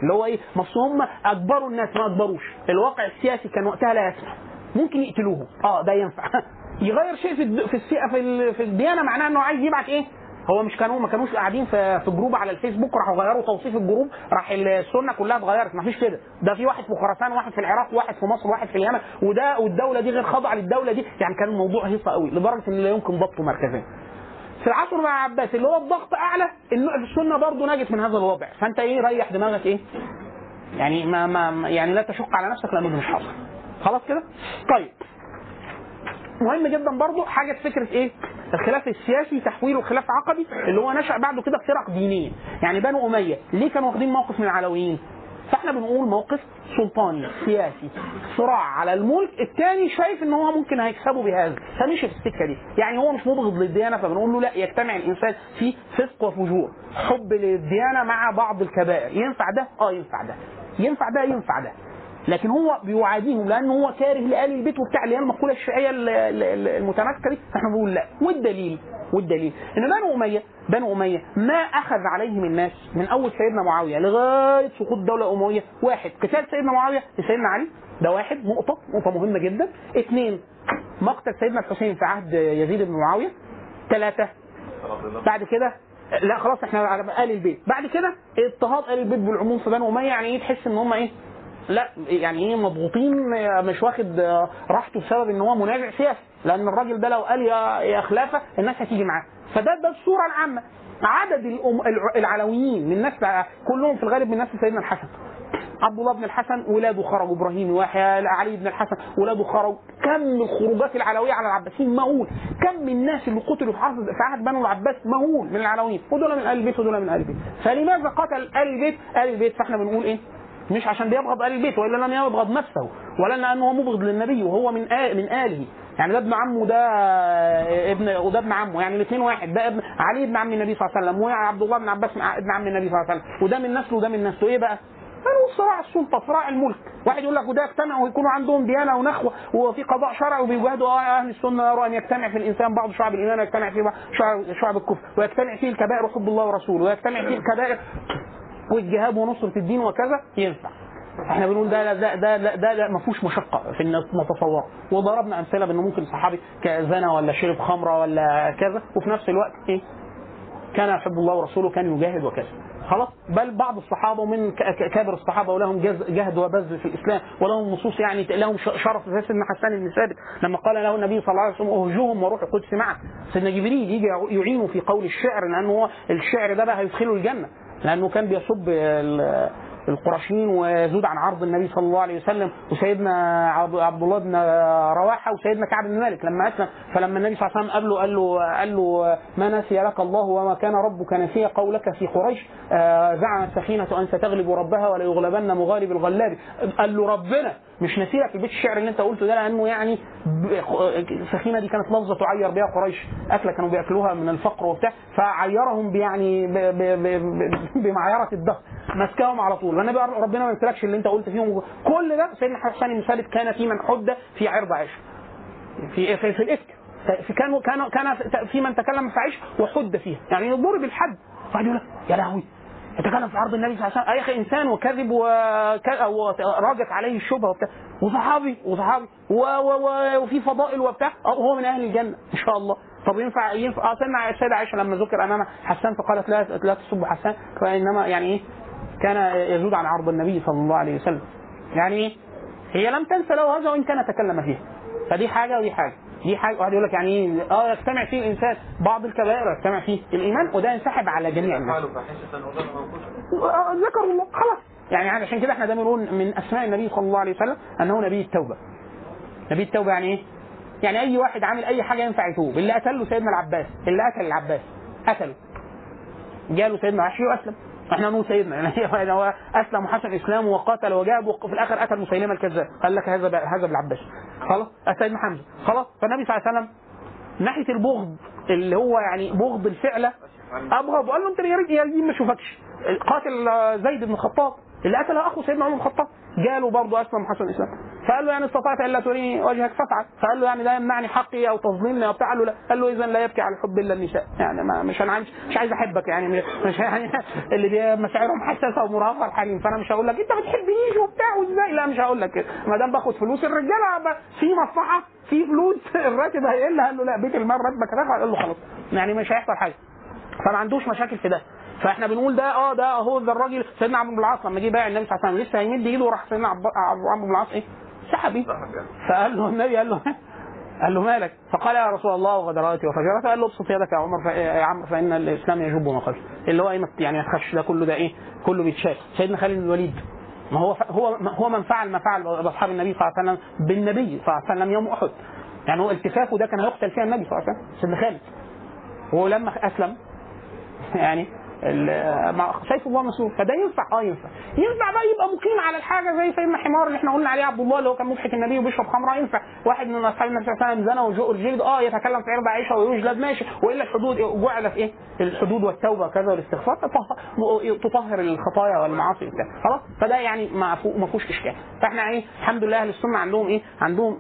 اللي هو إيه أصل هم أجبروا الناس ما أجبروش. الواقع السياسي كان وقتها لا يسمح. ممكن يقتلوهم. آه ده ينفع. يغير شيء في في في الديانة معناه إنه عايز يبعت إيه؟ هو مش كانوا ما كانوش قاعدين في في group على الفيسبوك راحوا غيروا توصيف ال group راح السنة كلها اتغيرت ما فيش كده. ده في واحد في خراسان واحد في العراق واحد في مصر واحد في اليمن وده والدولة دي غير خاضعه للدولة دي. يعني كان الموضوع هيصة قوي لدرجة إن لا يمكن ضبطه مركزيا في العصر مع عباس اللي هو الضغط أعلى السنة برضه نجت من هذا الوضع. فأنت إيه ريح دماغك إيه؟ يعني ما, ما يعني لا تشق على نفسك لأنه مش حاصل. خلاص كده؟ طيب. مهم جدا برضو حاجة فكرة إيه؟ الخلاف السياسي تحويله خلاف عقدي اللي هو نشأ بعده كده فرق دينيه يعني بنو أمية ليه كانوا واخدين موقف من العلويين؟ فإحنا بنقول موقف سلطاني سياسي صراع على الملك. الثاني شايف إن هو ممكن هيكسبه بهذا. فمشي في السكه دي. يعني هو مش مبغض للديانة فبنقول له لا يجتمع الإنسان في فسق وفجور. حب للديانة مع بعض الكبائر. ينفع ده؟ آه ينفع ده. ينفع ده؟ ينفع ده. لكن هو بيعاديهم لأنه هو كاره لآل البيت وبتاع اللي هي المقولة الشيعية ال- ال- ال- المتماسكة دي. فإحنا بنقول لا. والدليل والدليل إن بنو أمية بنو أمية ما أخذ عليهم الناس من أول سيدنا معاوية لغاية سقوط الدولة الامويه واحد قتال سيدنا معاوية لسيدنا علي. ده واحد. نقطة نقطة مهمة جدا. اثنين مقتل سيدنا الحسين في عهد يزيد بن معاوية. ثلاثة بعد كده لا خلاص إحنا على آل البيت. بعد كده اضطهاد آل البيت بالعموم في بنو أمية. يعني إيه؟ تحس إن هم إيه؟ لا يعني إيه مضغوطين مش واخد راحته بسبب إن هو منازع سياسي. لأن الراجل ده لو قال يا يا خلافة الناس هتيجي معاه. فده ده الصورة العامة. عدد الأم الع- العلويين من نسل كلهم في الغالب من نسل سيدنا الحسن. عبد الله بن الحسن ولاده خرجوا إبراهيم ويحيى علي بن الحسن ولاده خرجوا. كم الخروجات العلوية على العباسيين مهول. كم الناس اللي قتلوا في عهد في عهد بنو العباس مهول من العلويين. ودول من ال البيت ودول من ال البيت. فلماذا قتل ال البيت؟ ال البيت فإحنا بنقول إيه؟ مش عشان بيبغض آل البيت وإلا لم يبغض نفسه ولا لأنه مبغض للنبي وهو من آل من آله. يعني ده ابن عمه ده ابن وده ابن عمه. يعني الاثنين واحد. ده ابن علي ابن عم النبي صلى الله عليه وسلم وعبد الله بن عباس ابن عم النبي صلى الله عليه وسلم. وده من نسله وده من نسله. إيه بقى؟ قالوا صراع السلطة صراع الملك. واحد يقول لك وده يجتمع ويكونوا عندهم ديانة ونخوة وفي قضاء شرعي وبيجاهدوا. آه أهل السنة يروا أن يجتمع في الإنسان بعض شعب الإيمان ويجتمع فيه شعب, شعب الكفر. ويجتمع فيه الكبائر وحب الله ورسوله. ويجتمع فيه الكبائر والجهاد ونصرة الدين وكذا ينفع. إحنا بنقول ده ده ده ده, ده, ده ما فيهوش مشقة في الناس نتصوره وضربنا أمثلة بان ممكن صحابي زنى ولا شرب خمرة ولا كذا وفي نفس الوقت إيه؟ كان يحب الله ورسوله كان يجاهد وكذا. خلاص؟ بل بعض الصحابة ومن كابر الصحابة ولهم جهد وبذل في الإسلام ولهم نصوص يعني لهم شرف زي سيدنا حسان بن ثابت لما قال له النبي صلى الله عليه وسلم اهجوهم وروح القدس معك سيدنا جبريل يجي يعينه في قول الشعر لأنه هو الشعر ده بقى هيدخله الجنة. لأنه كان بيسب ال- القرشيين ويزود عن عرض النبي صلى الله عليه وسلم وسيدنا عبد الله بن رواحة وسيدنا كعب بن مالك لما أسلم. فلما النبي صلى الله عليه وسلم قال له قال له قال له ما نسي لك الله وما كان ربك نسي قولك في قريش آه، زعمت سفينه أن ستغلب ربها ولا يغلبن مغالب الغلاب. قال له ربنا مش نسيلك البيت الشعر اللي أنت قلته ده؟ لأنه يعني السفينة دي كانت لفظة تعير بها قريش. أكلة كانوا بيأكلوها من الفقر وبتاع. فعيرهم يعني بمعيرة الدهر. مسكهم على طول. والنبي ربنا ما يمسكش اللي انت قلت فيهم. كل ده سيدنا حسن بن ثابت كان في من حد في عرض عائشه في في, في الإفك. في كان كان كان في من تكلم في عائشه وحد فيها يعني ضرب الحد واحد يقول يا لهوي. يتكلم في عرض النبي صلى الله عليه وسلم. يا أخي إنسان وكذب وك- وراجت عليه الشبهة وبتاع. وصحابي وصحابي. وفي فضائل وبتاع. أه هو من أهل الجنة. إن شاء الله. طب ينفع ينفع آه سيدنا السيده عائشة لما ذكر امام حسان فقالت لا لا تسبوا حسان. فإنما يعني إيه؟ كان يزود عن عرض النبي صلى الله عليه وسلم. يعني إيه؟ هي لم تنسى له هذا وإن كان تكلم فيها. فدي حاجة ودي حاجة. دي حاجة واحد يقول لك يعني إيه؟ آه يجتمع فيه الإنسان بعض الكبائر يجتمع فيه الإيمان وده ينسحب على جميع الناس. ظلموا أنفسهم ذكروا الله. خلاص. يعني علشان كده إحنا دايما نقول من أسماء النبي صلى الله عليه وسلم أنه نبي التوبة. نبي التوبة يعني إيه؟ يعني أي واحد عامل أي حاجة ينفع يتوب. اللي قتله سيدنا العباس. اللي قتل العباس. قتله. جاله سيدنا وحشي وأسلم. إحنا نقول سيدنا. يعني هو أسلم وحسن إسلامه وقاتل وجاب وفي الآخر قتل مسيلمة الكذاب. قال لك هذا هذا العباس خلاص؟ سيدنا حمزه خلاص؟ فالنبي صلى الله عليه وسلم ناحية البغض اللي هو يعني بغض الفعله أبغض. وقال له أنت يا ريت ما اشوفكش قاتل زيد بن الخطاب. اللي قتل أخو سيدنا عمر بن الخطاب. جاله برضه اسلم حسن الإسلام. فقال له يعني استطعت الا تريني وجهك؟ فافعل. فقال له يعني ده يمنعني حقي أو تظلمني أو له لا. قال له اذا لا يبكي على الحب إلا النساء. يعني ما مش أنا مش عايز أحبك يعني. مش يعني اللي مشاعرهم حساسة ومراهقه الحريم. فأنا مش هقول لك أنت ما بتحبنيش وبتاع وإزاي؟ لا مش هقول لك كده. ما دام باخد فلوس الرجالة في مصلحة في فلوس. الراتب هيقل. قال له لا بيت المال راتبك هترفع قال له خلاص. يعني مش هيحصل حاجة. فما عندوش مشاكل في ده. فاحنا بنقول ده آه ده اهو ده الراجل. سيدنا عمرو بن العاص لما جه بايع النبي صلى الله عليه وسلم لسه هيمد ايده وراح سيدنا عمرو بن العاص إيه؟ سحبي فقال له النبي قال له قال له مالك؟ فقال يا رسول الله وغدراتي وفجراتي قال له ابسط يدك يا عمر يا عمرو فإن الإسلام يجب ما خلف اللي هو إيه يعني ما تخافش ده كله ده إيه؟ كله بيتشاف سيدنا خالد بن الوليد ما هو هو هو من فعل ما فعل بأصحاب النبي صلى الله عليه وسلم بالنبي صلى الله عليه وسلم يوم أحد. يعني هو التفافه ده كان هيقتل فيها النبي صلى الله عليه وسلم سيدنا خالد. وهو لما أسلم يعني سيف الله مسلول فده ينفع. آه ينفع. ينفع بقى يبقى مقيم على الحاجة زي سيدنا حمار اللي إحنا قلنا عليه عبد الله اللي هو كان مضحك النبي وبيشرب خمرة. ينفع. واحد من أصحاب النبي صلى الله عليه وسلم زنى آه يتكلم في عرض عائشة ويجلد. ماشي. وإلا الحدود جعلت إيه؟ الحدود والتوبة كذا والاستغفار. تطه- تطهر الخطايا والمعاصي خلاص؟ فده يعني ما فيهوش إشكال. فإحنا إيه؟ الحمد لله أهل السنة عندهم إيه؟ عندهم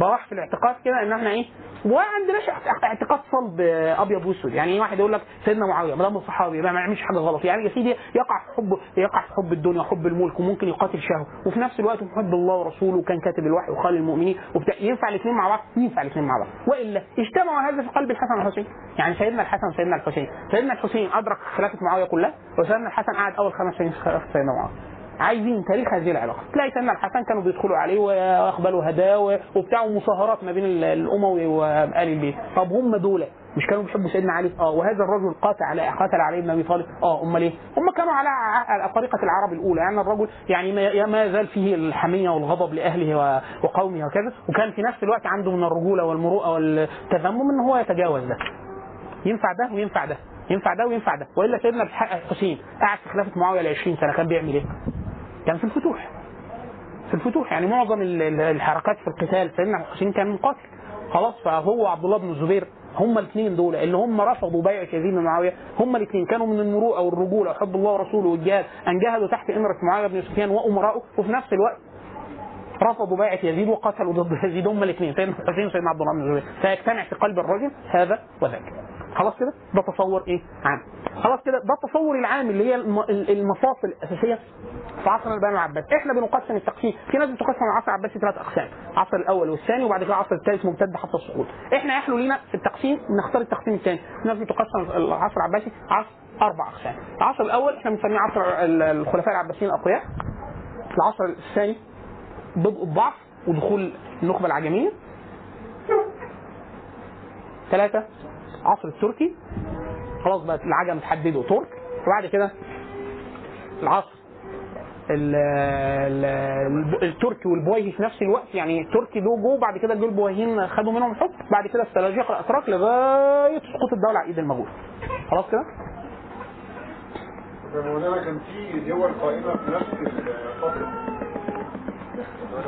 براح في الاعتقاد كده إن إحنا إيه وما عندناش اعتقاد صلب أبيض وأسود. يعني إيه واحد يقول لك سيدنا معاوية ما دام صحابي ما يعملش حاجة غلط. يعني يا سيدي يقع في حب يقع في حب الدنيا وحب الملك وممكن يقاتل شهوة. وفي نفس الوقت محب الله ورسوله وكان كاتب الوحي وخال المؤمنين. وبتاع ينفع الاثنين مع بعض؟ ينفع الاثنين مع بعض. وإلا اجتمعوا هذا في قلب الحسن والحسين. يعني سيدنا الحسن وسيدنا الحسين. سيدنا الحسين أدرك خلافة معاوية كلها وسيدنا الحسن قعد أول خمس سنين في خلافة سيدنا معاوية. عايزين تاريخ هذه العلاقة. تلاقي سيدنا الحسن كانوا بيدخلوا عليه ويقبلوا هداوة وبتاع ومصاهرات ما بين ال- الأموي وآل البيت. طب هم دول مش كانوا بيحبوا سيدنا علي؟ آه وهذا الرجل قاتل على قاتل علي بن أبي طالب. آه أمال إيه؟ هم كانوا على طريقة العرب الأولى. يعني الرجل يعني ما- زال فيه الحمية والغضب لأهله وقومه وكذا. وكان في نفس الوقت عنده من الرجولة والمروءة والتذمم إن هو يتجاوز ده. ينفع ده وينفع ده. ينفع ده وينفع ده. وإلا سيدنا الح- الحسين قعد في خلافة معاوية ل 20 سنة كان بيعمل إيه؟ كان في الفتوح. في الفتوح يعني معظم ال- ال- الحركات في القتال سيدنا الحسين كان مقاتل خلاص فهو عبد الله بن الزبير هما الاثنين دول. اللي هم رفضوا بيعة يزيد بن معاوية هما الاثنين. كانوا من المروءه والرجوله وحب الله ورسوله والجهاد. ان جاهدوا تحت إمرة معاوية بن سفيان وامراءه وفي نفس الوقت رفضوا بيعة يزيد وقتلوا ضد يزيد هما الاثنين سيدنا الحسين وسيدنا عبد الله بن الزبير. فيجتمع في قلب الرجل هذا وذاك. خلاص كده؟ ده تصور إيه؟ عام. خلاص كده؟ ده التصور العام اللي هي الم- المفاصل الأساسية في عصر البني العباس إحنا بنقسم التقسيم. في ناس بتقسم العصر العباسي ثلاث أقسام. العصر الأول والثاني وبعد كده العصر الثالث ممتد حتى السقوط. إحنا يحلو لينا في التقسيم نختار التقسيم الثاني. في ناس بتقسم العصر العباسي عصر أربع أقسام. العصر الأول إحنا بنسميه عصر ال- الخلفاء العباسيين الأقوياء. العصر الثاني بدء الضعف ودخول النخبة العجمية. ثلاثة عصر التركي. خلاص بقى العجم تحددوا ترك. وبعد كده العصر ال- ال- التركي والبويهي في نفس الوقت. يعني التركي دول جو بعد كده جه البويهيين خدوا منهم حكم بعد كده السلاجقه الأتراك لغاية سقوط الدولة على إيد المغول. خلاص كده؟ كان في دول قائمة في نفس الفترة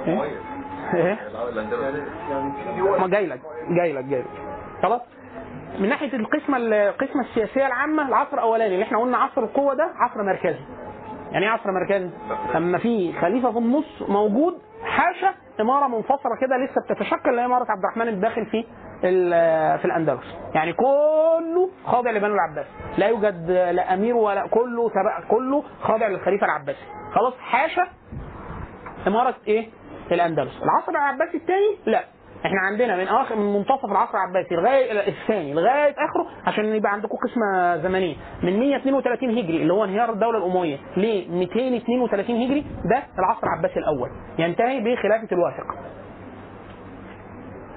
إيه؟ إيه؟ يعني دول ما جاي لك جاي لك جاي لك. خلاص؟ من ناحية القسمة القسمة السياسية العامة العصر الأولاني اللي إحنا قلنا عصر القوة ده عصر مركزي. يعني إيه عصر مركزي؟ لما في خليفة في النص موجود حاشا إمارة منفصلة كده لسه بتتشكل اللي هي إمارة عبد الرحمن الداخل في في الأندلس. يعني كله خاضع لبنو العباس. لا يوجد لا أمير ولا كله كله خاضع للخليفة العباسي. خلاص حاشا إمارة إيه؟ الأندلس. العصر العباسي الثاني لا. إحنا عندنا من اخر من منتصف العصر العباسي لغاية الثاني لغاية آخره عشان يبقى عندكم قسمة زمنية. من 132 هجري اللي هو انهيار الدولة الأموية ل 232 هجري ده العصر العباسي الأول. ينتهي بخلافه الواثق.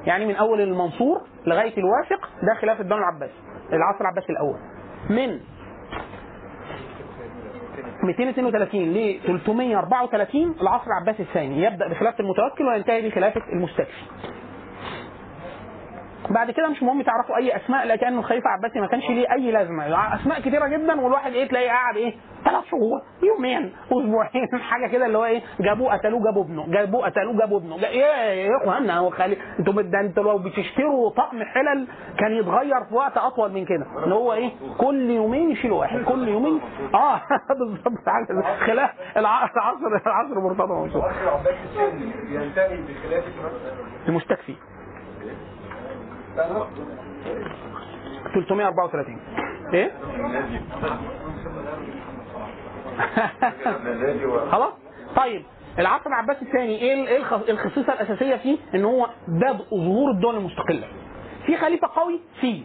يعني من أول المنصور لغاية الواثق ده خلافه بنو العباس العصر العباسي الأول. من 232 ل 334 العصر العباسي الثاني. يبدأ بخلافه المتوكل وينتهي بخلافه المستكفي بعد كده مش مهم تعرفوا أي أسماء لكن الخليفة العباسي ما كانش ليه أي لازمة. أسماء كتيرة جدا والواحد إيه تلاقيه قاعد إيه ثلاث شهور يومين أسبوعين حاجة كده اللي هو إيه جابوه قتلوه جابوا ابنه جابوه قتلوه جابوا ابنه. جا- إيه يا اخوانا هو خلي أنتوا بد- أنتوا لو بتشتروا طقم حلل كان يتغير في وقت أطول من كده. اللي هو إيه كل يومين يشيلوا واحد كل يومين. آه بالظبط خلاف الع- العصر العصر مرتضى منصور. المستكفي 334 إيه؟ خلاص؟ طيب العصر العباسي الثاني إيه الخ- الخصيصة الأساسية فيه؟ إن هو بدء ظهور الدول المستقلة. في خليفة قوي فيه.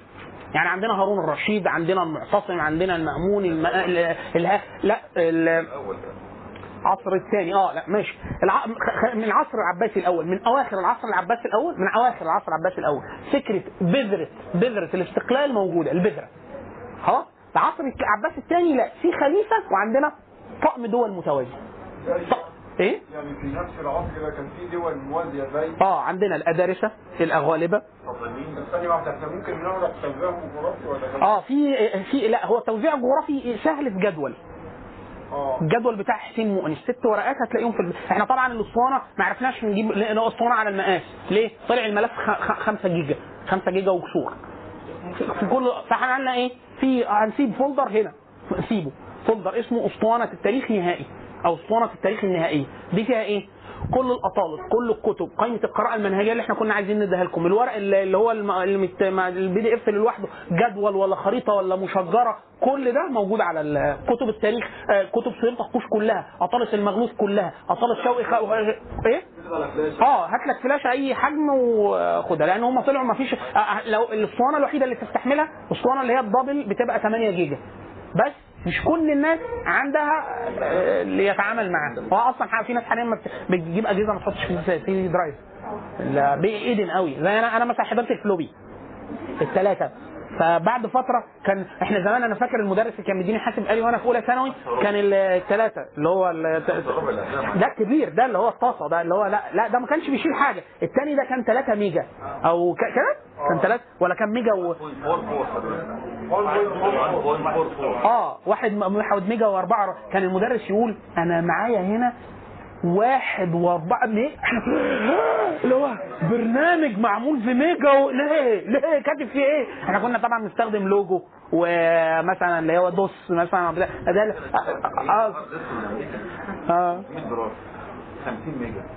يعني عندنا هارون الرشيد عندنا المعتصم عندنا المأمون الم... ال... ال... لا ال... العصر الثاني. آه لا ماشي. الع... من العصر العباسي الأول من أواخر العصر العباسي الأول من أواخر العصر العباسي الأول. فكرة بذرة بذرة الاستقلال موجودة البذرة. خلاص؟ العصر العباسي الثاني لا في خليفة وعندنا طقم دول متوازي إيه؟ يعني في نفس العصر ده كان في دول موازية زي آه عندنا الادارسه الأغالبة. ثانية واحدة إحنا ممكن نعرف توزيعهم جغرافي ولا آه في في لا هو توزيع جغرافي سهل في جدول. الجدول بتاع حسين مؤنس ست ورقات هتلاقيهم في الب... إحنا طبعا الأسطوانة ما عرفناش نجيب لأن أسطوانة على المقاس ليه؟ طلع الملف 5 جيجا 5 جيجا وكسور في كل فاحنا عملنا إيه؟ في هنسيب folder هنا نسيبه folder اسمه أسطوانة التاريخ النهائي أو أسطوانة التاريخ النهائيه دي فيها إيه؟ كل الاطالس كل الكتب قائمه القراءة المنهجية اللي إحنا كنا عايزين نديها لكم. الورق اللي هو ال PDF لوحده جدول ولا خريطة ولا مشجرة كل ده موجود على كتب التاريخ آه، كتب سيرة الطقوش كلها أطالس المغلوف كلها أطالس شوقي خ... إيه؟ آه هات لك flashه أي حجم وخدها لأن هم طلعوا ما فيش آه، آه، لو الأسطوانة الوحيدة اللي تستحملها الاسطوانه اللي هي ال double بتبقى 8 جيجا. بس مش كل الناس عندها آه، اللي يتعامل معاه هو أصلا في ناس حاليا بتجيب أجهزة ما تحطش في في drive بايدن قوي. زي أنا أنا مثلا حضرت ال floppy الثلاثه فبعد فترة كان إحنا زمان أنا فاكر المدرس اللي كان مديني حاسب آلي وأنا في أولى ثانوي كان الثلاثه اللي هو ده الكبير ده اللي هو الطاسة ده اللي هو لا لا ده ما كانش بيشيل حاجة الثاني ده كان 3 mega أو كده؟ كان 3 ولا كان ميجا و... آه واحد واحد ميجا وأربعة كان المدرس يقول أنا معايا هنا واحد ليه؟ إحنا اللي هو برنامج معمول في ميجا و... ليه؟ ليه كاتب فيه إيه؟ إحنا كنا طبعا بنستخدم لوجو ومثلا اللي هو دوس مثلا ده آه آه 100 دولار 50 ميجا حاجة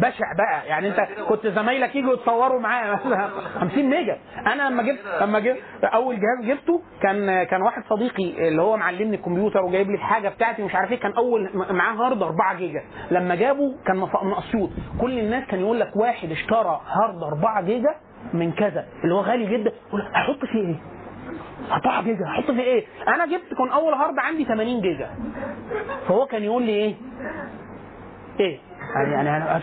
بشع بقى. يعني أنت كنت زمايلك يجوا يتصوروا معايا مثلا. 50 mega. أنا لما جبت لما جبت أول جهاز جبته كان كان واحد صديقي اللي هو معلمني الكمبيوتر وجايب لي الحاجة بتاعتي مش عارف إيه. كان أول معاه hard 4 جيجا. لما جابه كان من اسيوط كل الناس كان يقول لك واحد اشترى hard 4 جيجا من كذا. اللي هو غالي جدا. يقول لك أحط فيه إيه؟ 4 جيجا. أحط فيه إيه؟ أنا جبت كان أول hard عندي 80 جيجا. فهو كان يقول لي إيه؟ إيه؟ يعني-, يعني أنا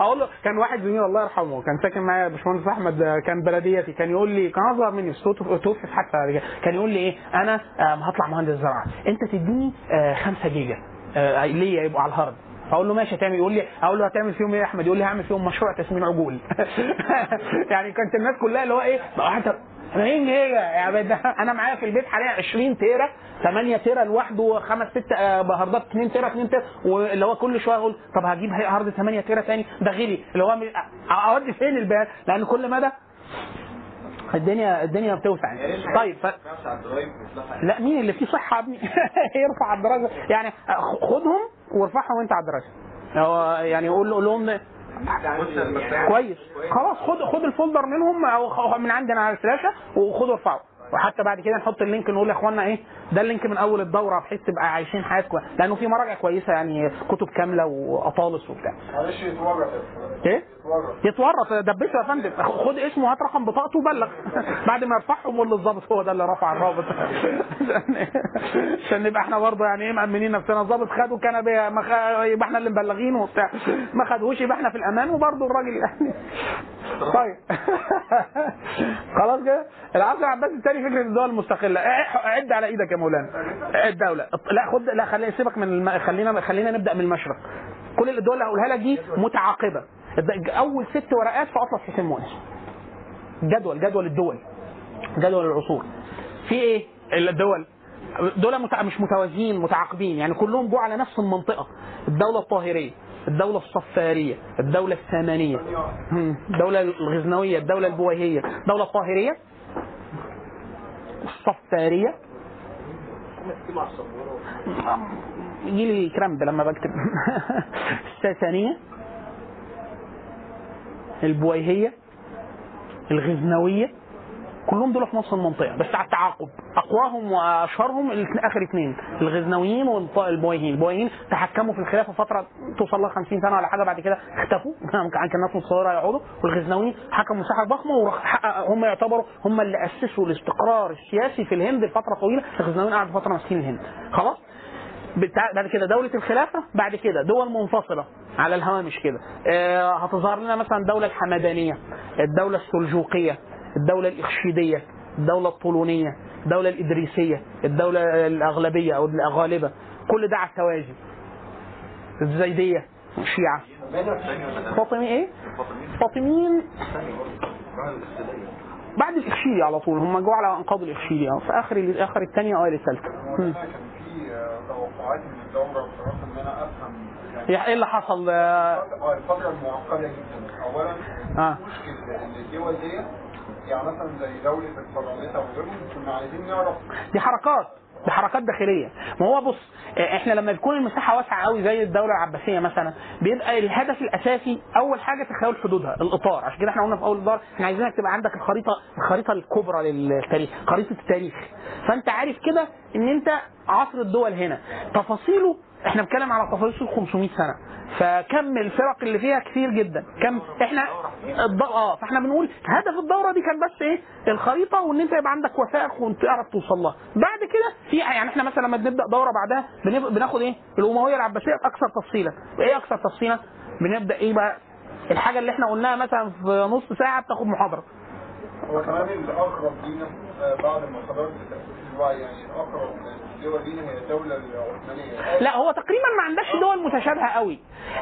أقول له كان واحد زميلي الله يرحمه كان ساكن معايا باشمهندس أحمد كان بلديتي كان يقول لي كان أصغر مني بس توفي حتى كان يقول لي إيه؟ أنا آه، هطلع مهندس زراعة. أنت تديني آه، 5 جيجا آه، ليا يبقوا على ال hard. فأقول له ماشي هتعمل يقول لي أقول له هتعمل فيهم إيه يا أحمد؟ يقول لي هعمل فيهم مشروع تسمين عجول. يعني كانت الناس كلها اللي هو إيه؟ حتى 2 جيجا يعني أنا معايا في البيت حاليا 20 تيرا 8 تيرا لوحده 5 6 هاردات 2 تيرا 2 تيرا واللي هو كل شوية أقول طب هجيب هارد 8 تيرا ثاني ده غلي اللي هو أودي فين البيان؟ لأن كل مدى الدنيا الدنيا بتوسع. يعني. طيب ف... لا مين اللي فيه صحة ابني؟ يرفع الدرجه يعني خدهم وارفعهم وانت على الدرجه يعني قول لهم كويس. خلاص خد خد ال folder منهم أو من عندنا على ال flashة وخد وارفعه. وحتى بعد كده نحط ال link نقول يا إخوانا إيه ده ال link من أول الدورة بحيث تبقى عايشين حياة كويسة. لأنه في مراجع كويسة يعني كتب كاملة وأطالس وبتاع. معلش يتورط إيه؟ يتورط. دبسه يا فندم. خد اسمه هات رقم بطاقته وبلغ. بعد ما يرفعهم قول للظابط هو ده اللي رفع الرابط. عشان نبقى إحنا برضه يعني إيه مأمنين نفسنا. الظابط خده كان. يبقى إحنا اللي مبلغينه وبتاع. ما خدهوش يبقى إحنا في الامان وبرضه الراجل يعني. طيب. خلاص كده. العصر العباسي الثاني فكرة الدول المستقلة. عد على إيدك يا مولانا. عد دوله لا خد لا خلي سيبك من الم... خلينا خلينا نبدأ من المشرق. كل الدول اللي هقولها لك دي متعاقبة. أول ست ورقات في أطلس حسين مؤنس جدول جدول الدول. جدول العصور. في إيه؟ الدول. دول متع... مش متوازيين متعاقبين. يعني كلهم جو على نفس المنطقة. الدولة الطاهرية الدولة الصفارية، الدولة السامانية، الدولة الغزنوية، الدولة البويهية، الدولة الطاهرية، الصفارية، يجي لي كرامب لما بكتب. الساسانية البويهية الغزنوية كلهم دول في نفس المنطقة. بس على التعاقب أقواهم وأشهرهم الاثنين- آخر اثنين الغزنويين والبويهيين البويهيين. تحكموا في الخلافة فترة توصل لها 50 سنة ولا حاجة بعد كده اختفوا. كان الناس متصورة يقعدوا والغزنويين حكموا مساحة ضخمة وهم يعتبروا هم اللي أسسوا الاستقرار السياسي في الهند لفترة طويلة. الغزنويين قعدوا فترة ماسكين الهند. خلاص؟ بعد كده دولة الخلافة بعد كده دول منفصلة على الهوامش كده. آه، هتظهر لنا مثلا الدولة الحمدانية الدولة السلجوقية الدولة الإخشيدية الدولة الطولونية الدولة الإدريسية الدولة الأغلبية أو الغالبة. كل ده على التوازي. الزيدية الشيعة فاطمي إيه؟ فاطميين بعد الإخشيدي على طول. هم جوا على أنقاض الإخشيدي في آخر آخر الثانية أوائل الثالثة. كان في آه، توقعات من الدورة بصراحة إن أنا أفهم يعني إيه اللي حصل؟ آه، الفترة المعقدة جدا. اولا آه. مشكلة إن الدول دي يعني مثلا زي دولة الفرنسا وغيرهم كنا عايزين نعرف دي حركات. دي حركات داخلية. ما هو بص آه، إحنا لما بتكون المساحة واسعة قوي زي الدولة العباسية مثلا بيبقى الهدف الأساسي أول حاجة تخيل حدودها الإطار. عشان كده إحنا قلنا في أول الدار إحنا عايزينك تبقى عندك الخريطة الخريطة الكبرى للتاريخ خريطة التاريخ. فأنت عارف كده إن أنت عصر الدول هنا. تفاصيله إحنا بنتكلم على تفاصيل 500 سنة. فكم الفرق اللي فيها كتير جدا. كم إحنا. آه فاحنا بنقول هدف الدورة دي كان بس إيه؟ الخريطة وان انت يبقى عندك وثائق وانت تعرف توصل لها. بعد كده في يعني إحنا مثلا لما بنبدأ دورة بعدها. بناخد إيه؟ الأموية العباسية أكثر تفصيلا. إيه أكثر تفصيلا؟ بنبدأ إيه بقى؟ الحاجة اللي إحنا قلناها مثلا في نص ساعة بتاخد محاضرة. هو كمان الأقرب لينا آه، بعد ما يعني لا هو تقريبا ما عندكش دول متشابهة قوي.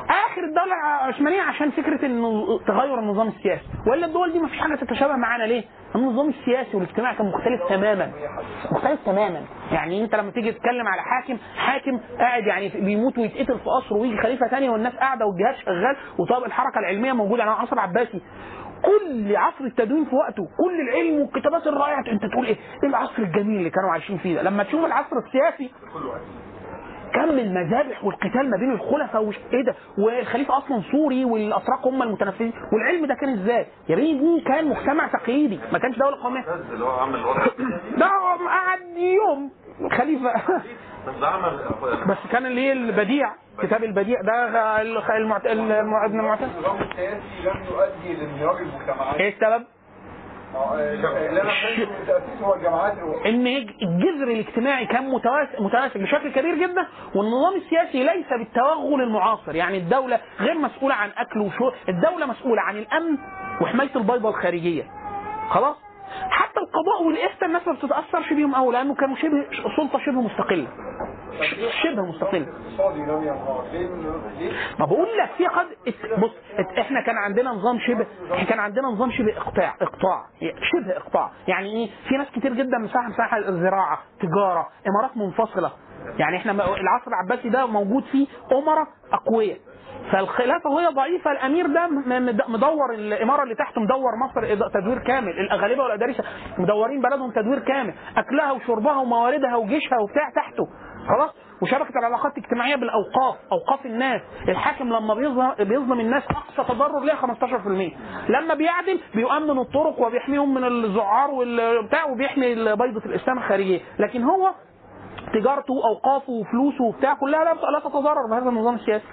آخر الدولة العثمانيه عشان فكرة إنه تغير النظام السياسي. وإلا الدول دي ما فيش حاجة تتشابه معانا ليه؟ النظام السياسي والاجتماعي كان مختلف تماما. مختلف تماما. يعني أنت لما تيجي تتكلم على حاكم حاكم قاعد يعني بيموت ويتقتل في قصر ويجي خليفة ثاني والناس قاعدة والجهاز شغال وطب الحركة العلمية موجودة. يعني عصر عباسي كل عصر التدوين في وقته كل العلم والكتابات الرائعة. انت تقول إيه؟ إيه العصر الجميل اللي كانوا عايشين فيه ده؟ لما تشوف العصر السياسي. كم المذابح والقتال ما بين الخلفاء وش إيه ده؟ والخليفة أصلا سوري والاتراك هم المتنفذين. والعلم ده كان إزاي؟ يا دي كان مجتمع تقليدي ما كانش دولة قومية. ده قعد يوم. خليفة. بس ده عمل بس كان اللي هي البديع كتاب البديع ده المعت... المع- ابن المعتز النظام السياسي لم يؤدي لانهيار المجتمعات إيه السبب؟ آه، ان الجذر الاجتماعي كان متواس- متماسك بشكل كبير جدا والنظام السياسي ليس بالتوغل المعاصر يعني الدولة غير مسؤوله عن اكل وشرب الدولة مسؤوله عن الامن وحمايه البيضه الخارجيه خلاص حتى القضاء والإفتاء الناس ما بتتأثرش بيهم قوي لأنه كانوا شبه سلطة شبه مستقلة. شبه مستقلة؟ ما بقول لك في قد بص إحنا كان عندنا نظام شبه كان عندنا نظام شبه اقطاع إقطاع. شبه إقطاع. يعني إيه؟ في ناس كتير جدا مساحه مساحة زراعه تجارة إمارات منفصلة. يعني إحنا العصر العباسي ده موجود فيه أمراء أقوياء. فالخلافة وهي ضعيفة. الأمير ده مدور الإمارة اللي تحته مدور مصر تدوير كامل. الاغالبه والادارسه مدورين بلدهم تدوير كامل. أكلها وشربها ومواردها وجيشها وبتاع تحته. خلاص. وشبكة العلاقات الاجتماعية بالأوقاف أوقاف الناس. الحاكم لما بيظلم الناس أقصى تضرر ليها 15% لما بيعدل بيؤمن الطرق وبيحميهم من الزعار والبتاع وبيحمي بيضة الإسلام الخارجية. لكن هو تجارته واوقافه وفلوسه وبتاع كلها لا تتضرر بهذا النظام السياسي.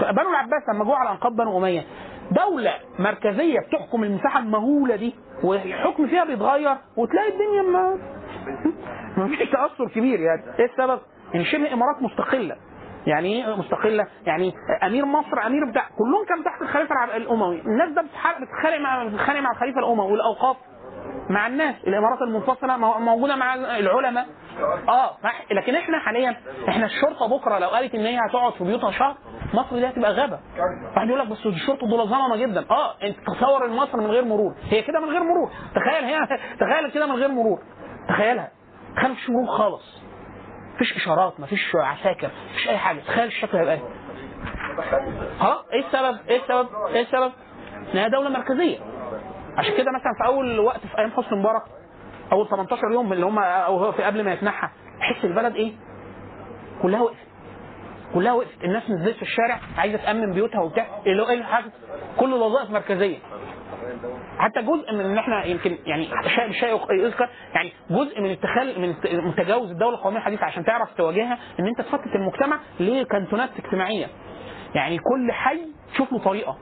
بنو العباس لما جوا على انقاض بنو أمية دولة مركزية بتحكم المساحة المهولة دي والحكم فيها بيتغير وتلاقي الدنيا ما ما فيش تأثر كبير يعني. إيه السبب؟ إن شبه إمارات مستقلة. يعني إيه مستقلة؟ يعني أمير مصر أمير بتاع كلهم كانوا تحت الخليفة الأموي. الناس ده بتتخانق مع بتتخانق مع الخليفة الأموي والأوقاف. مع الناس. الإمارات المنفصلة مو- موجودة مع العلماء. آه لكن إحنا حاليا إحنا الشرطة بكرة لو قالت إن هي هتقعد في بيوتها شهر مصر دي هتبقى غابة. واحد يقول لك بس الشرطة دول ظلمة جدا. آه أنت تصور مصر من غير مرور. هي كده من غير مرور. تخيل هي تخيل كده من غير مرور. تخيلها. تخيل مفيش مرور خالص. مفيش إشارات مفيش عساكر مفيش أي حاجة. تخيل الشكل هيبقى إيه. ها؟ إيه السبب؟ إيه السبب؟ إيه السبب؟ إن هي دولة مركزية. عشان كده مثلا في أول وقت في أيام حسني مبارك أول 18 يوم اللي هم أو هو في قبل ما يتنحى تحس البلد إيه؟ كلها وقفت. كلها وقفت. الناس نزلت في الشارع عايزة تأمن بيوتها وبتاع. اللي هو إيه حاجة كل الوظائف مركزية. حتى جزء من إن إحنا يمكن يعني شيء شيء يذكر يعني جزء من التخل من الت- من تجاوز الدولة القومية الحديثة عشان تعرف تواجهها إن أنت تفتت المجتمع لكانتونات اجتماعية. يعني كل حي تشوف له طريقة.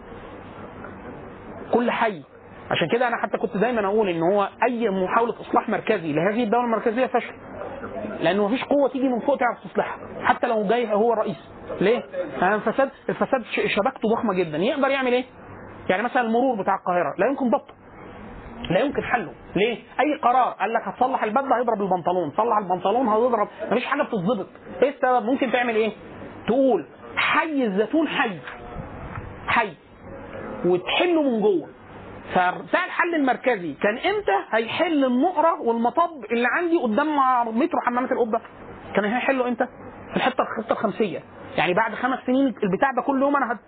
كل حي. عشان كده أنا حتى كنت دايما أقول إن هو أي محاولة إصلاح مركزي لهذه الدولة المركزية فشل. لأنه مفيش قوة تيجي من فوق تعرف تصلحها. حتى لو جاي هو الرئيس ليه؟ الفساد الفساد شبكته ضخمة جدا. يقدر يعمل إيه؟ يعني مثلا المرور بتاع القاهرة. لا يمكن ضبطه. لا يمكن حله. ليه؟ أي قرار قال لك هتصلح البدلة هيضرب البنطلون. صلح البنطلون هيضرب. مفيش حاجة بتتظبط إيه السبب؟ ممكن تعمل إيه؟ تقول حي الزيتون حي. حي. وتحله من جوه. فبتاع الحل المركزي. كان إمتى؟ هيحل النقره والمطب اللي عندي قدام مترو حمامات القبة. كان هيحله إمتى؟ في الحتة الخطة الخمسية. يعني بعد خمس سنين البتاع ده كل يوم أنا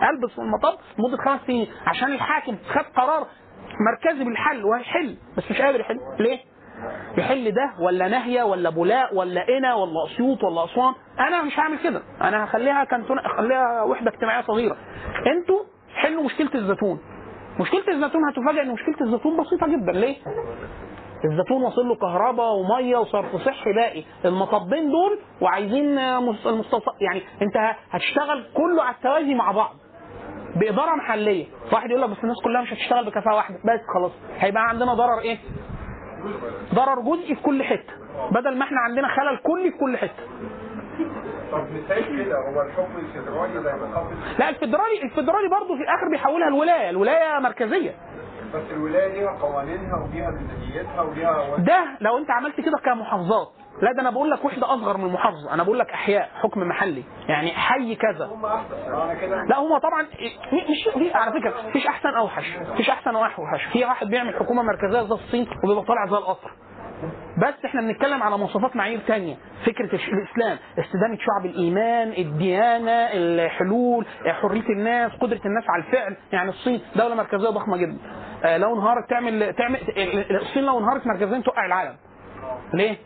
هلبس في المطب لمدة خمس سنين. عشان الحاكم خد قرار مركزي بالحل وهيحل. بس مش قادر يحل. ليه؟ يحل ده ولا ناهيه ولا بولاق ولا قنا ولا أسيوط ولا أسوان. أنا مش هعمل كده. أنا هخليها كانتون اخليها وحدة اجتماعية صغيرة. أنتوا حلوا مشكلة الزيتون. مشكلة الزيتون هتفاجئ إن مشكلة الزيتون بسيطة جدا. ليه؟ الزيتون واصل له كهرباء ومية وصرف صحي باقي. المطبين دول وعايزين مس- المستوصف يعني أنت هتشتغل كله على التوازي مع بعض بإدارة محلية. واحد يقول لك بس الناس كلها مش هتشتغل بكفاءة واحدة. بس خلاص. هيبقى عندنا ضرر إيه؟ ضرر جزئي في كل حتة. بدل ما إحنا عندنا خلل كلي في كل حتة. طب مثال كده هو الحكم الفيدرالي زي ما خاطر لا الفدرالي الفدرالي برضه في الآخر بيحولها الولاية الولاية مركزية. بس الولاية ليها قوانينها وليها ميزانيتها وليها ده لو انت عملت كده كمحافظات. لا ده أنا بقول لك وحده أصغر من المحافظة. أنا بقول لك أحياء حكم محلي. يعني حي كذا. هم لا هو طبعا مش على فكرة مفيش أحسن أوحش. مفيش أحسن اوحش في واحد بيعمل حكومة مركزية زي الصين وبيبقى طالع زي القطر. بس إحنا بنتكلم على مواصفات معايير تانية فكرة الش- الإسلام استدامة شعب الإيمان الديانة الحلول حرية الناس قدرة الناس على الفعل يعني الصين دولة مركزية ضخمة جدا آه، لو انهارت تعمل تعمل الصين لو انهارت مركزيا توقع العالم ليه؟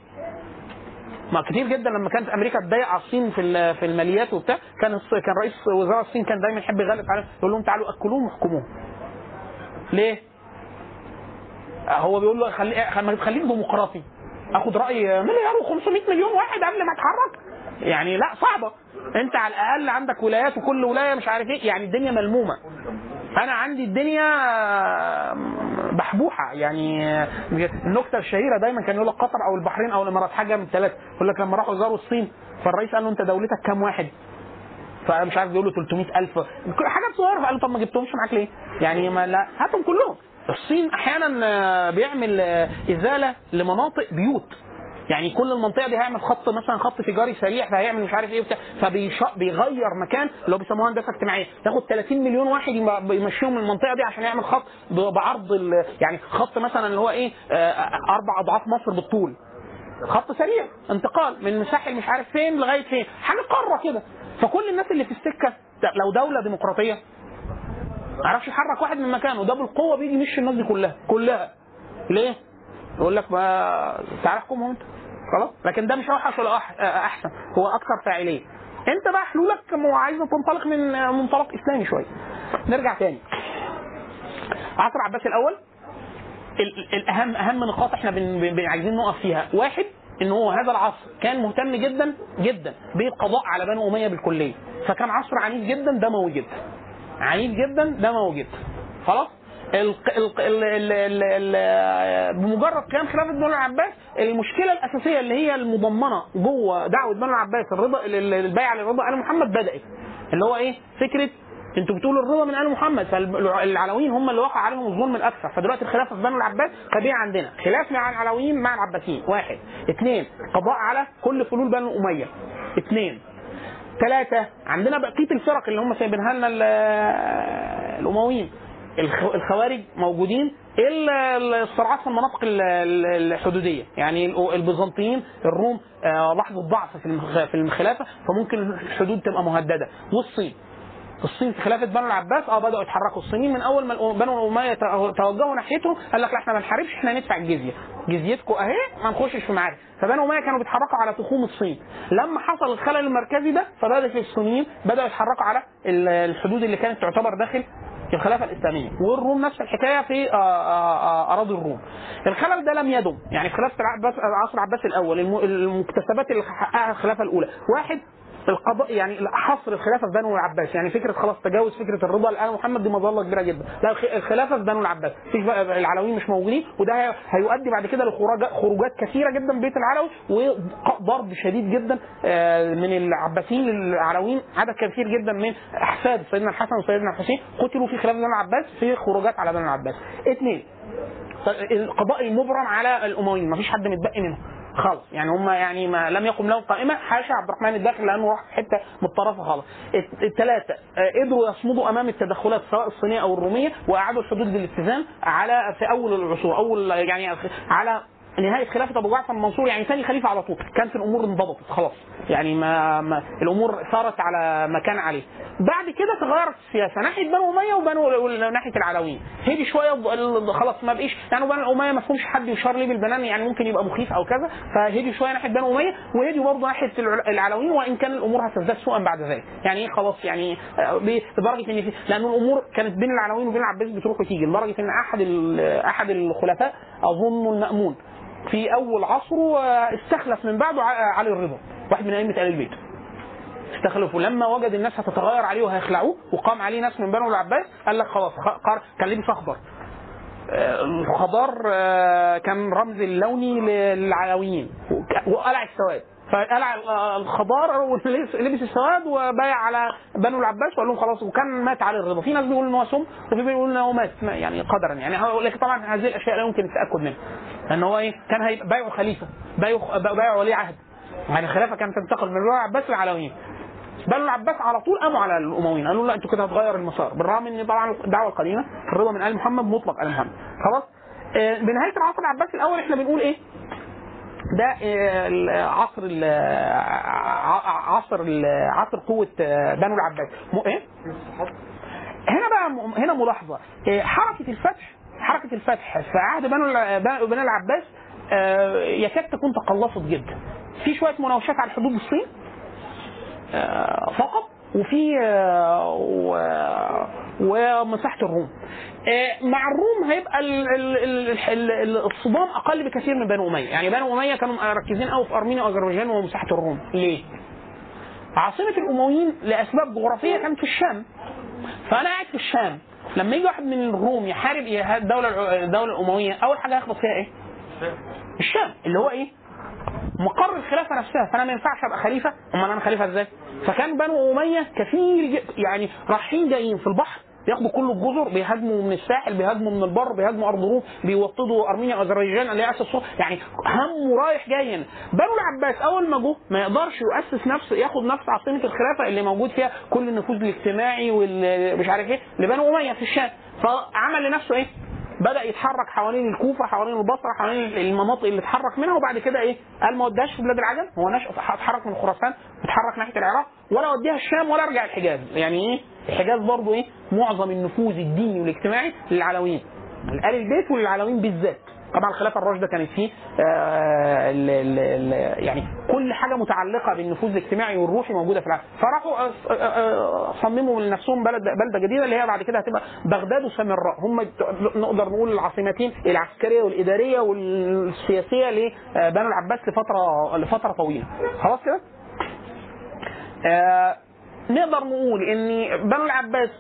ما كتير جدا لما كانت أمريكا تضايق على الصين في في الماليات وبتاع كان كان رئيس وزراء الصين كان دايما يحب يغلس عليهم يقول لهم تعالوا اكلوهم واحكموهم. ليه؟ هو بيقول له خلي- خليك ديمقراطي اخد رأي مليار و500 مليون واحد قبل ما اتحرك. يعني لا صعبة. انت على الاقل عندك ولايات وكل ولاية مش عارف إيه يعني الدنيا ملمومة. أنا عندي الدنيا بحبوحه يعني النكتة الشهيرة دايما كان يقول لك قطر أو البحرين أو الإمارات حاجة من الثلاثه يقول لك لما راحوا زاروا الصين فالرئيس قال له أنت دولتك كام واحد؟ فمش عارف بيقول له 300000 كل حاجات صغيره فقال له طب ما جبتهمش معاك ليه؟ يعني ما لا هاتهم كلهم. الصين أحيانا آه، بيعمل آه، إزالة لمناطق بيوت. يعني كل المنطقة دي هيعمل خط مثلا خط تجاري سريع فهيعمل مش عارف إيه وبتاع فبيغير مكان اللي هو بيسموها هندسة اجتماعية. ياخد 30 مليون واحد يم- يمشيهم من المنطقة دي عشان يعمل خط بعرض يعني خط مثلا اللي هو إيه آه، أربع أضعاف مصر بالطول. خط سريع انتقال من مساحل مش عارف فين لغاية فين. حاجة قارة كده. فكل الناس اللي في السكة لو دولة ديمقراطية ما يعرفش يحرك واحد من مكانه. ده بالقوة بيجي يمشي الناس دي كلها. كلها. ليه؟ يقول لك ما تعالى احكمهم انت. خلاص؟ لكن ده مش أوحش ولا أحسن. هو أكثر فاعلية. انت بقى حلولك عايزه تنطلق من منطلق إسلامي شوية. نرجع تاني. عصر عباس الأول. ال- ال- الاهم أهم نقاط إحنا عايزين نقف فيها. واحد إن هو هذا العصر كان مهتم جدا جدا بالقضاء على بني أمية بالكلية. فكان عصر عنيف جدا دموي جدا. عنيف جدا دموي جدا خلاص؟ بمجرد قيام خلافة بنو العباس المشكلة الأساسية اللي هي المضمنة جوه دعوة بنو العباس الرضا ال- ال- البيعه للرضا آل محمد بدأت. اللي هو إيه؟ فكرة أنتوا بتقولوا الرضا من آل محمد فالعلويين هم اللي وقع عليهم الظلم الأكثر. فدلوقتي الخلافة في بنو العباس طبيعي عندنا. خلاف مع العلويين مع العباسيين. واحد. اثنين. قضاء على كل فلول بنو أمية. اثنين. ثلاثة. عندنا بقية الفرق اللي هم سايبينها لنا ال- الأمويين. الخ- الخوارج موجودين إلا الصراعات في المناطق ال- ال- الحدودية. يعني ال- البيزنطيين الروم آه، لاحظوا الضعف في الخلافة فممكن الحدود تبقى مهددة. والصين. الصين في خلافة بنو العباس آه بدأوا يتحركوا الصينيين من أول ما بنو الأمية توجهوا ناحيتهم قال لك لا إحنا ما نحاربش إحنا ندفع الجزية. جزيتكم أهي ما نخشش في معارك. فبنو أمية كانوا بيتحركوا على تخوم الصين. لما حصل الخلل المركزي ده فبدا الصينيين بدأوا يتحركوا على ال- الحدود اللي كانت تعتبر داخل الخلافة الإسلامية. والروم نفس الحكاية في آه، آه، آه، أراضي الروم. الخلل ده لم يدم. يعني خلافة العباس العصر العباسي الأول الم- المكتسبات اللي حققها الخلافة الأولى. واحد القضاء يعني حصر الخلافة في بنو العباس. يعني فكرة خلاص تجاوز فكرة الرضا الآن محمد دي مظلة كبيرة جدا. لا الخ- الخلافة في بنو العباس. مفيش بقى العلويين مش موجودين وده هي- هيؤدي بعد كده لخروجات خروجات كثيرة جدا بيت العلوي وضرب شديد جدا آه، من العباسيين للعلويين عدد كثير جدا من أحفاد سيدنا الحسن وسيدنا الحسين قتلوا في خلافه بنو العباس في خروجات على بنو العباس. اثنين القضاء المبرم على الأمويين. ما فيش حد متبقي منهم. خالص. يعني هم يعني ما لم يقم لهم قائمة حاشا عبد الرحمن الداخل لأنه راح حتة متطرفة خالص. الثلاثه آه، قدروا يصمدوا أمام التدخلات سواء الصينية أو الرومية وأعادوا الحدود للاتزان على في أول العصور أول يعني على نهايه خلافة أبو جعفر المنصور يعني ثاني خليفة على طول. كانت الأمور انضبطت خلاص. يعني ما, ما الأمور صارت على ما كان عليه. بعد كده تغيرت السياسة. ناحية بنو أمية وبنو ناحيه العلويين هدي شوية خلاص ما بقيش يعني بنو أمية ما فيهمش حد يشار ليه بالبنان يعني ممكن يبقى مخيف أو كذا. فهدي شوية ناحية بنو أمية وهدي برضه ناحية الع- العلويين وإن كان الأمور هتزداد سوءا بعد ذلك. يعني إيه خلاص؟ يعني آه، لدرجة إن في لأن الأمور كانت بين العلويين وبين العباس بتروح وتيجي. لدرجة إن أحد أحد الخلفاء اظن المأمون. في أول عصره آه، استخلف من بعده علي الرضا واحد من أئمة آل البيت. استخلفوا. لما وجد الناس هتتغير عليه وهيخلعوه وقام عليه ناس من بنو العباس قال لك خلاص كان لابس أخضر. آه، الخضار آه، كان رمز اللوني للعلويين وقلع السواد. فقلع ال- الخضار ولبس لبس السواد وبايع على بنو العباس وقال لهم خلاص وكان مات علي الرضا. في ناس بيقولوا ان هو سم وفي بيقولوا ان هو مات ما- يعني قدرا يعني. لكن طبعا هذه الأشياء لا يمكن التأكد منها. ان هو إيه؟ كان هيبقى بايعه خليفة بايعه بايعه ولي عهد. يعني الخلافه كانت تنتقل من بنو العباس للعلويين بنو العباس على طول قاموا على الأمويين. قالوا لا أنتوا كده هتغير المسار. بالرغم إن طبعا الدعوة القديمة الرضا من آل محمد مطلق آل محمد. خلاص؟ آه، بنهاية العصر العباسي الأول إحنا بنقول إيه؟ ده آه، عصر ال- عصر ال- عصر قوة آه، بنو العباس. إيه؟ هنا بقى هنا ملاحظة. آه، حركة الفتح حركة الفتح في عهد بنو بنو العباس يكاد تكون تقلصت جدا. في شوية مناوشات على حدود الصين؟ فقط؟ وفي آه، ومساحة الروم. آه، مع الروم هيبقى ال- ال- ال- ال- ال- الصدام أقل بكثير من بنو أمية. يعني بنو أمية كانوا مركزين قوي في أرمينيا وأذربيجان ومساحة الروم. ليه؟ عاصمة الأمويين لأسباب جغرافية كانت في الشام. فأنا قاعد في الشام. لما يجي واحد من الروم يحارب الدولة الدولة الأموية أول حاجة هيخبط فيها إيه؟ الشام. اللي هو إيه؟ مقر الخلافة نفسها فأنا ما ينفعش أبقى خليفة. أمال أنا خليفة إزاي؟ فكان بنو أمية كثير يعني رايحين جايين في البحر بياخدوا كل الجزر بيهاجموا من الساحل بيهاجموا من البر بيهاجموا أرض روم بيوطدوا أرمينيا واذربيجان اللي هي أساس. يعني هم رايح جاي هنا. بنو العباس أول ما جه ما يقدرش يؤسس نفس ياخد نفس عاصمة الخلافة اللي موجود فيها كل النفوذ الاجتماعي والمش عارف إيه لبنو أمية في الشام. فعمل لنفسه إيه؟ بدأ يتحرك حوالين الكوفة حوالين البصرة حوالين المناطق اللي اتحرك منها وبعد كده إيه؟ قال ما وداش في بلاد العجم هو نشأ اتحرك من خراسان اتحرك ناحية العراق ولا وديها الشام ولا رجع الحجاز. يعني إيه؟ الحجاز برضه إيه؟ معظم النفوذ الديني والاجتماعي للعلويين. لآل البيت وللعلويين بالذات. طبعا الخلافه الراشده كانت فيه آه ال ال ال يعني كل حاجة متعلقة بالنفوذ الاجتماعي والروحي موجودة في العالم. فراحوا آه، آه، صمموا لنفسهم بلد بلدة جديدة اللي هي بعد كده هتبقى بغداد وسامراء هم نقدر نقول العاصمتين العسكرية والإدارية والسياسية لبنو العباس لفتره لفترة طويلة. خلاص كده؟ آه نقدر نقول ان بنو العباس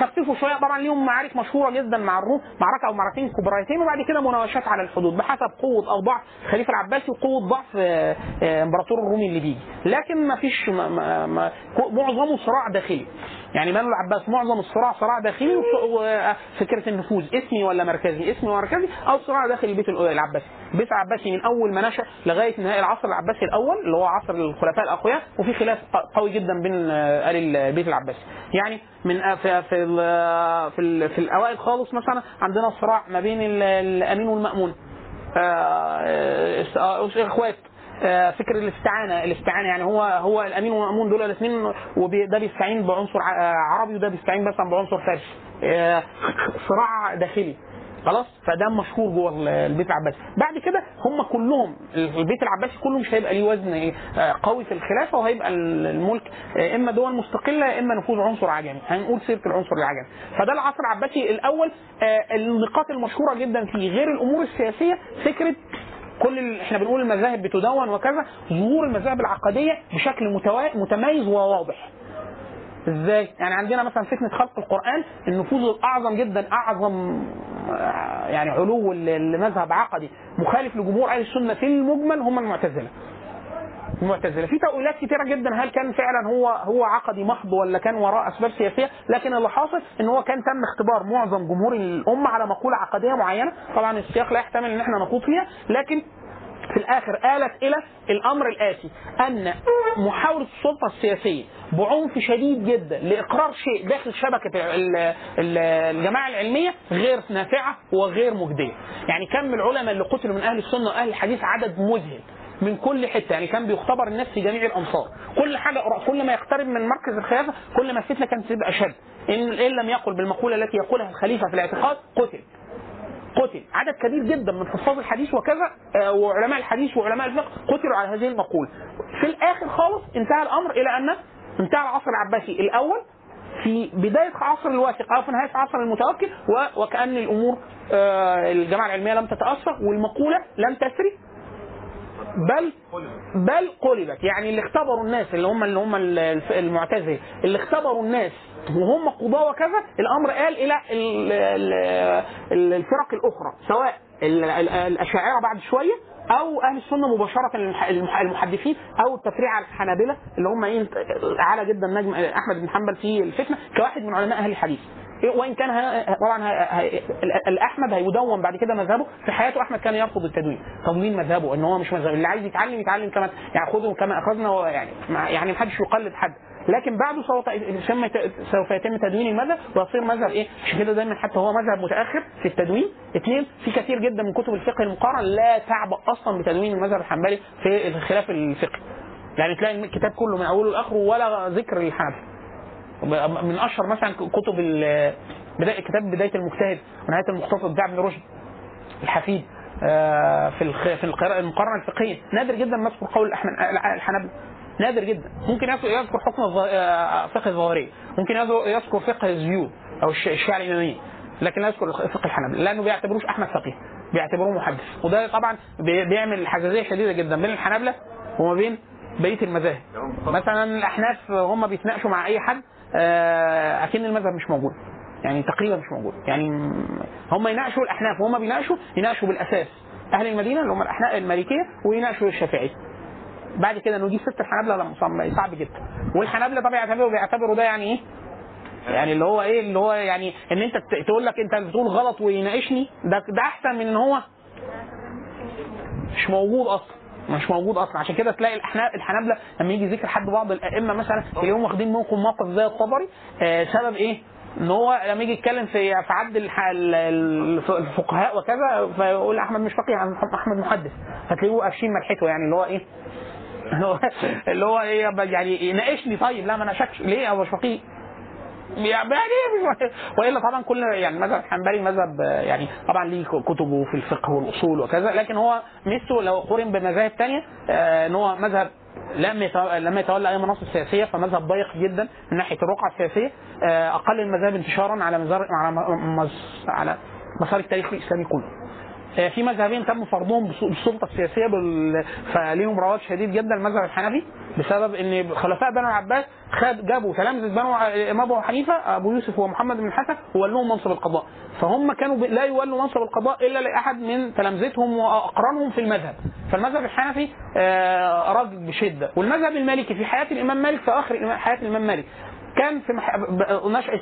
خففوا شوية. طبعا ليهم معارك مشهورة جدا مع الروم معركة أو معركتين كبريتين وبعد كده مناوشات على الحدود بحسب قوة أو ضعف الخليفه العباسي وقوة ضعف آه، آه، إمبراطور الرومي اللي بيجي. لكن ما فيش معظمه صراع داخلي. يعني بنو العباس معظم الصراع صراع داخلي وفكره النفوذ اسمي ولا مركزي؟ اسمي ولا مركزي؟ أو صراع داخل البيت العباسي. البيت العباسي من أول ما نشأ لغاية نهاية العصر العباسي الأول اللي هو عصر الخلفاء الأقوياء وفي خلاف قوي جدا بين آل البيت العباسي. يعني من في في في, في الأوائل خالص مثلا عندنا صراع ما بين ال- الأمين والمأمون. آه، آه، إخوات. فكر الاستعانة. الاستعانة يعني هو هو الأمين والمامون دول الاثنين وده بيستعين بعنصر آه، عربي وده بيستعين مثلا بعنصر فارسي. آه، صراع داخلي. خلاص؟ فده مشهور جوه ال- البيت العباسي. بعد كده هم كلهم البيت العباسي كله مش هيبقى ليه وزن آه، قوي في الخلافة وهيبقى ال- الملك آه، إما دول مستقلة إما نفوذ عنصر عجمي. هنقول سيره العنصر العجمي. فده العصر العباسي الأول آه، النقاط المشهورة جدا فيه. غير الأمور السياسية فكرة كل. إحنا بنقول المذاهب بتدون وكذا ظهور المذاهب العقدية بشكل. متميز وواضح إزاي؟ يعني عندنا مثلا فتنة خلق القرآن النفوذ الأعظم جدا أعظم آه، يعني علو لمذهب عقدي مخالف لجمهور أهل السنة في المجمل هم المعتزلة. المعتزله في تأويلات كتيرة جدا هل كان فعلا هو هو عقدي محض ولا كان وراء أسباب سياسية؟ لكن اللي حاصل إن هو كان تم اختبار معظم جمهور الأمة على مقولة عقدية معينة. طبعا السياق لا يحتمل إن إحنا نخوض فيها لكن في الآخر آلت إلى الأمر الآتي أن محاولة السلطة السياسية بعنف شديد جدا لإقرار شيء داخل شبكة ال- ال- الجماعة العلمية غير نافعة وغير مجدية. يعني كم العلماء اللي قتلوا من أهل السنة وأهل الحديث عدد مذهل. من كل حتة يعني كان بيختبر الناس في جميع الأمصار. كل حاجة كل ما يقترب من مركز الخلافه كل ما الفتنة كانت تبقى أشد. إن إن لم يقل بالمقولة التي يقولها الخليفة في الاعتقاد قتل. قتل. عدد كبير جدا من حفاظ الحديث وكذا آه، وعلماء الحديث وعلماء الفقه قتلوا على هذه المقولة. في الآخر خالص انتهى الأمر إلى أن انتهى العصر العباسي. الأول في بداية عصر الواثق أو في نهاية عصر المتوكل و- وكأن الأمور آه، الجماعة العلمية لم تتأثر والمقولة لم تسري. بل بل قلبت. يعني اللي اختبروا الناس اللي هم اللي هم المعتزلة اللي اختبروا الناس وهم قضاة وكذا الأمر قال إلى ال- ال- ال- الفرق الأخرى سواء ال- ال- الأشاعرة بعد شوية أو أهل السنة مباشرة المح- المح- المحدثين أو التفريع على الحنابلة اللي هم إيه اعلى جدا نجم أحمد بن حنبل في الفتنة كواحد من علماء أهل الحديث. وإن كان طبعا الأحمد هيدون بعد كده مذهبه في حياته أحمد كان يرفض التدوين تدوين مذهبه إن هو مش مذهب اللي عايز يتعلم يتعلم كما يعني خذه كما اخذنا يعني يعني ما حدش يقلد حد لكن بعده سوف يتم تدوين المذهب ويصير مذهب إيه؟ عشان كده دايما حتى هو مذهب متأخر في التدوين. اثنين في كثير جدا من كتب الفقه المقارن لا تعبأ أصلا بتدوين المذهب الحنبلي في الخلاف الفقهي. يعني تلاقي الكتاب كله من أوله لآخره ولا ذكر للحنفي. من أشهر مثلا كتب بدايه كتاب بداية المجتهد ونهايه المختصر بتاع ابن رشد الحفيد آه، في في المقارنة الفقهية. نادر جدا ما يذكر قول الاحمد الحنابلة. نادر جدا. ممكن يذكر حكم الظ- آه، فقه الظاهريه ممكن يذكر- فقه الزيود أو الش- الشيعة الإمامية. لكن لا يذكر فقه الحنابلة. لأنه بيعتبروش أحمد فقيه. بيعتبروه محدث. وده طبعا بي- بيعمل حساسيه شديدة جدا بين الحنابلة وما بين بقية المذاهب. مثلا الأحناف هم بيتناقشوا مع أي حد آه، أكن المذهب مش موجود. يعني تقريبا مش موجود. يعني هم يناقشوا الأحناف وهم بيناقشوا يناقشوا بالأساس أهل المدينة اللي هم الأحناف المالكية ويناقشوا الشافعيه بعد كده نجيب ست الحنابلة لا صعب جدا. والحنابلة طبعا يعتبروا بيعتبروا ده يعني إيه؟ يعني اللي هو إيه؟ اللي هو يعني إن أنت تقول لك أنت بتقول غلط ويناقشني ده ده أحسن من إن هو مش موجود أصلا. مش موجود أصلا. عشان كده تلاقي الحنابلة لما يجي ذكر حد بعض الأئمة مثلا تلاقيهم واخدين منكم موقف زي الطبري آه سبب إيه؟ إن هو لما يجي يتكلم في في عد الفقهاء وكذا فيقول أحمد مش فقيه احمد محدث. فتلاقيه قافشين ملحته يعني اللي هو إيه؟ اللي هو إيه يعني يناقشني طيب لا ما ناقشكش. ليه؟ هو مش فقيه. يعني وإلا طبعا كل يعني مذهب الحنبلي مذهب آه، يعني طبعا ليه كتبه في الفقه والأصول وكذا لكن هو ميزته لو قورن بمذاهب ثانية إن هو مذهب لم لم يتولى أي مناصب سياسية فمذهب ضيق جدا من ناحية الرقعة السياسية آه، أقل المذاهب انتشارا على مزار على على مسار التاريخ الإسلامي كله. آه، في مذهبين تم فرضهم بالسلطة السياسية. فليهم رواج شديد جدا المذهب الحنفي بسبب إن خلفاء بنو العباس خد جابوا تلامذه بنو الامام أبو حنيفة أبو يوسف ومحمد بن الحسن وولوهم منصب القضاء فهم كانوا. لا يولوا منصب القضاء إلا لأحد من تلامذتهم وأقرانهم في المذهب فالمذهب الحنفي آه، رد بشدة والمذهب المالكي في حياة الإمام مالك في آخر حياة الإمام مالك كان في نشأة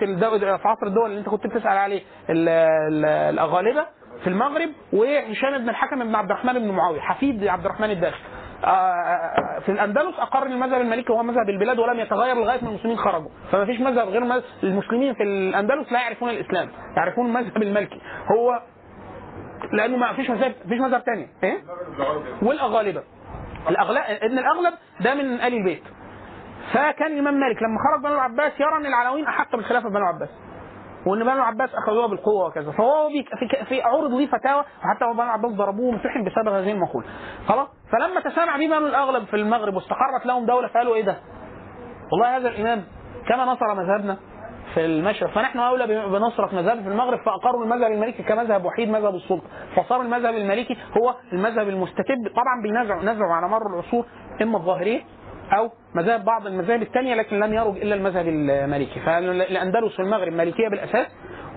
في عصر الدول اللي أنت كنت بتسأل عليه ال- ال- الأغالبة في المغرب وهشام بن الحكم بن عبد الرحمن بن معاوية حفيد عبد الرحمن الداخل آه، في الأندلس أقر المذهب المالكي هو مذهب البلاد ولم يتغير لغاية ما المسلمين خرجوا. فما فيش مذهب غير مذهب المسلمين في الأندلس لا يعرفون الإسلام يعرفون المذهب المالكي هو لأنه ما فيش مذهب فيش مذهب ثاني إيه؟ والأغالبة. الاغلب ان الأغلب ده من آل البيت. فكان الإمام مالك لما خرج بنو العباس يرى أن العلويين أحق بالخلافة بنو العباس. وإن بنو العباس أخذوها بالقوة وكذا. فهو في في عرض ليه فتاوى وحتى بنو العباس ضربوه وامتحن بسبب هذه المقولة. خلاص؟ فلما تسامع به بنو الأغلب في المغرب واستقرت لهم دولة فقالوا إيه ده؟ والله هذا الإمام كما نصر مذهبنا في المشرق فنحن أولى بنصرة مذهب في المغرب فأقروا المذهب المالكي كمذهب وحيد مذهب السلطة. فصار المذهب المالكي هو المذهب المستتب. طبعا بينازعوا نزعوا على مر العصور إما الظاهريه أو مذاهب بعض المذاهب الثانية لكن لم يرج إلا المذهب المالكي. فالاندلس والمغرب مالكية بالأساس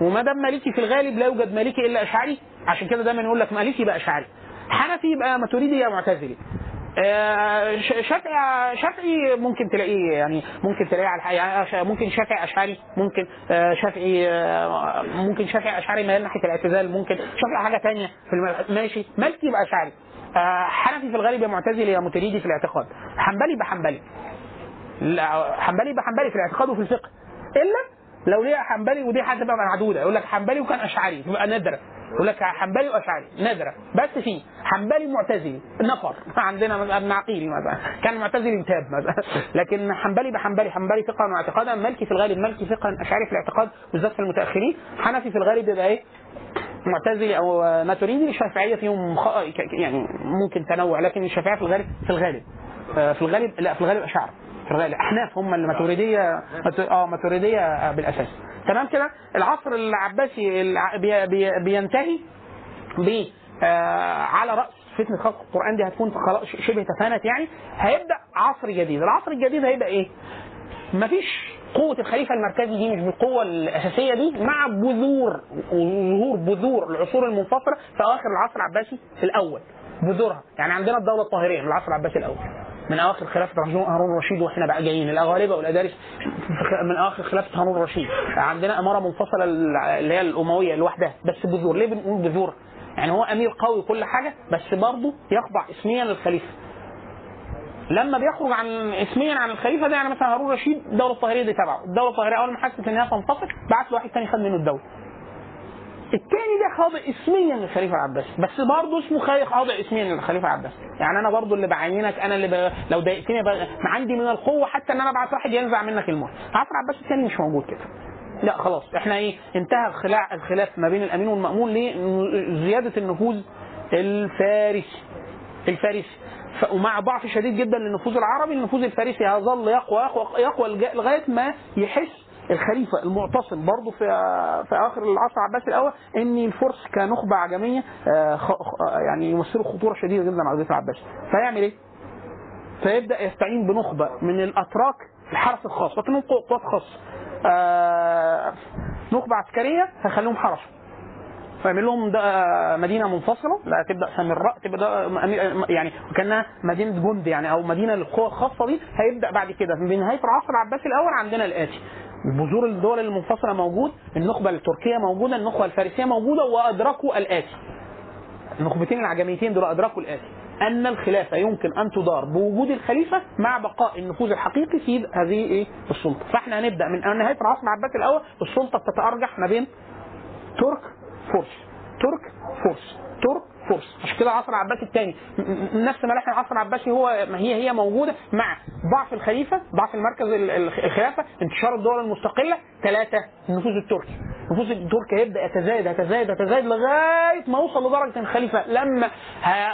وما دام مالكي في الغالب لا يوجد مالكي إلا أشعري عشان كده دايما يقول لك مالكي يبقى أشعري. حنفي يبقى ماتريدي يا معتزلي. آه، شافعي شافعي ممكن تلاقيه يعني ممكن تلاقيه على الحقيقة يعني ش- ممكن شافعي أشعري ممكن آه، شافعي آه، ممكن شافعي أشعري ميال ناحية الاعتزال ممكن شافعي حاجة ثانية في. ماشي مالكي يبقى أشعري. آه، حنفي في الغالب يا معتزلي يا متريدي في الاعتقاد. حنبلي يبقى حنبلي لا، حنبلي يبقى حنبلي في الاعتقاد وفي الفقه. إلا لو ليه حنبلي ودي هتبقى معدودة. يقول لك حنبلي وكان أشعري تبقى نادرة. يقول لك حنبلي وأشعري نادرة. بس في حنبلي معتزلي نفر. عندنا ابن عقيلي مثلا. كان معتزلي تاب مثلا. لكن حنبلي بحنبلي حنبلي فقها واعتقادا. مالكي في الغالب مالكي فقها أشعري في الاعتقاد بالذات في المتأخرين. حنفي في الغالب يبقى إيه؟ معتزلي أو ماتريدي الشافعية فيهم خ... يعني ممكن تنوع لكن الشافعية في الغالب في الغالب آه، في الغالب لا في الغالب اشاعره في الغالب أحناف هم اللي ماتريديه مات- آه ماتريديه آه، بالأساس. تمام كده؟ العصر العباسي الع- بي... بي... بينتهي ب آه، على رأس فتنة خلق القرآن دي هتكون شبه تفانت يعني هيبدأ عصر جديد. العصر الجديد هيبقى إيه؟ مفيش قوة الخليفة المركزي دي مش بالقوة الأساسية دي مع بذور وظهور بذور العصور المنفصلة في أواخر العصر العباسي الأول. بذورها. يعني عندنا الدولة الطاهرية من العصر العباسي الأول. من أواخر خلافة رجل- هارون الرشيد وإحنا بقى جايين. الأغالبة والأدارس من أواخر خلافة هارون الرشيد. عندنا إمارة منفصلة اللي هي الأموية لوحدها بس بذور. ليه بنقول بذور؟ يعني هو أمير قوي كل حاجة بس برضه يخضع اسميا للخليفة. لما بيخرج عن اسميا عن الخليفة ده يعني مثلا هارون الرشيد الدولة الطاهرية دي تبعه، الدولة الطاهرية أول ما حست انها تنتصر بعت له واحد تاني خد منه الدولة. التاني ده خاضع اسميا للخليفة العباسي بس برضه اسمه خاضع اسميا للخليفة العباسي. يعني أنا برضه اللي بعينك أنا اللي ب... لو ضايقتني ب... ما عندي من القوة حتى إن أنا أبعت واحد ينزع منك الملك العصر العباسي الثاني مش موجود كده. لا خلاص إحنا إيه انتهى الخلاع الخلاف ما بين الأمين والمأمون لزيادة النفوذ الفارسي. الفارسي. ومع ضعف شديد جدا للنفوذ العربي. النفوذ الفارسي هيظل يقوى يقوى, يقوى لغاية ما يحس الخليفة المعتصم برضه في في آخر العصر العباسي الأول إن الفرس كنخبة عجمية آه، يعني يمثلوا خطورة شديدة جدا على الخليفه العباسي فيعمل إيه؟ فيبدأ يستعين بنخبة من الأتراك الحرس الخاص. لكنهم قو- قوات خاصه آه، نخبة عسكرية هيخليهم حرس فيعمل لهم ده مدينة منفصلة. لا تبدأ سامراء تبدأ ده أمير- يعني كأنها مدينة جند يعني أو مدينة للقوى الخاصة دي هيبدأ بعد كده. بنهايه العصر العباسي الأول عندنا الآتي. بذور الدول المنفصلة موجود النخبة التركية موجودة النخبة الفارسية موجودة وأدركوا الآتي. النخبتين العجميتين دول أدركوا الآتي. أن الخلافة يمكن أن تدار بوجود الخليفة مع بقاء النفوذ الحقيقي في هذه إيه السلطة. فإحنا هنبدأ من نهايه العصر العباسي الأول السلطة بتتأرجح ما بين ترك فرس ترك فرس ترك فرس عشان كده العصر العباسي الثاني نفس ملامح العصر العباسي هو ما هي هي موجودة مع ضعف الخليفة ضعف المركز ال- ال- الخلافة انتشار الدول المستقلة. ثلاثة النفوذ التركي. نفوذ الترك هيبدأ يتزايد يتزايد يتزايد لغاية ما يوصل لدرجة الخليفة لما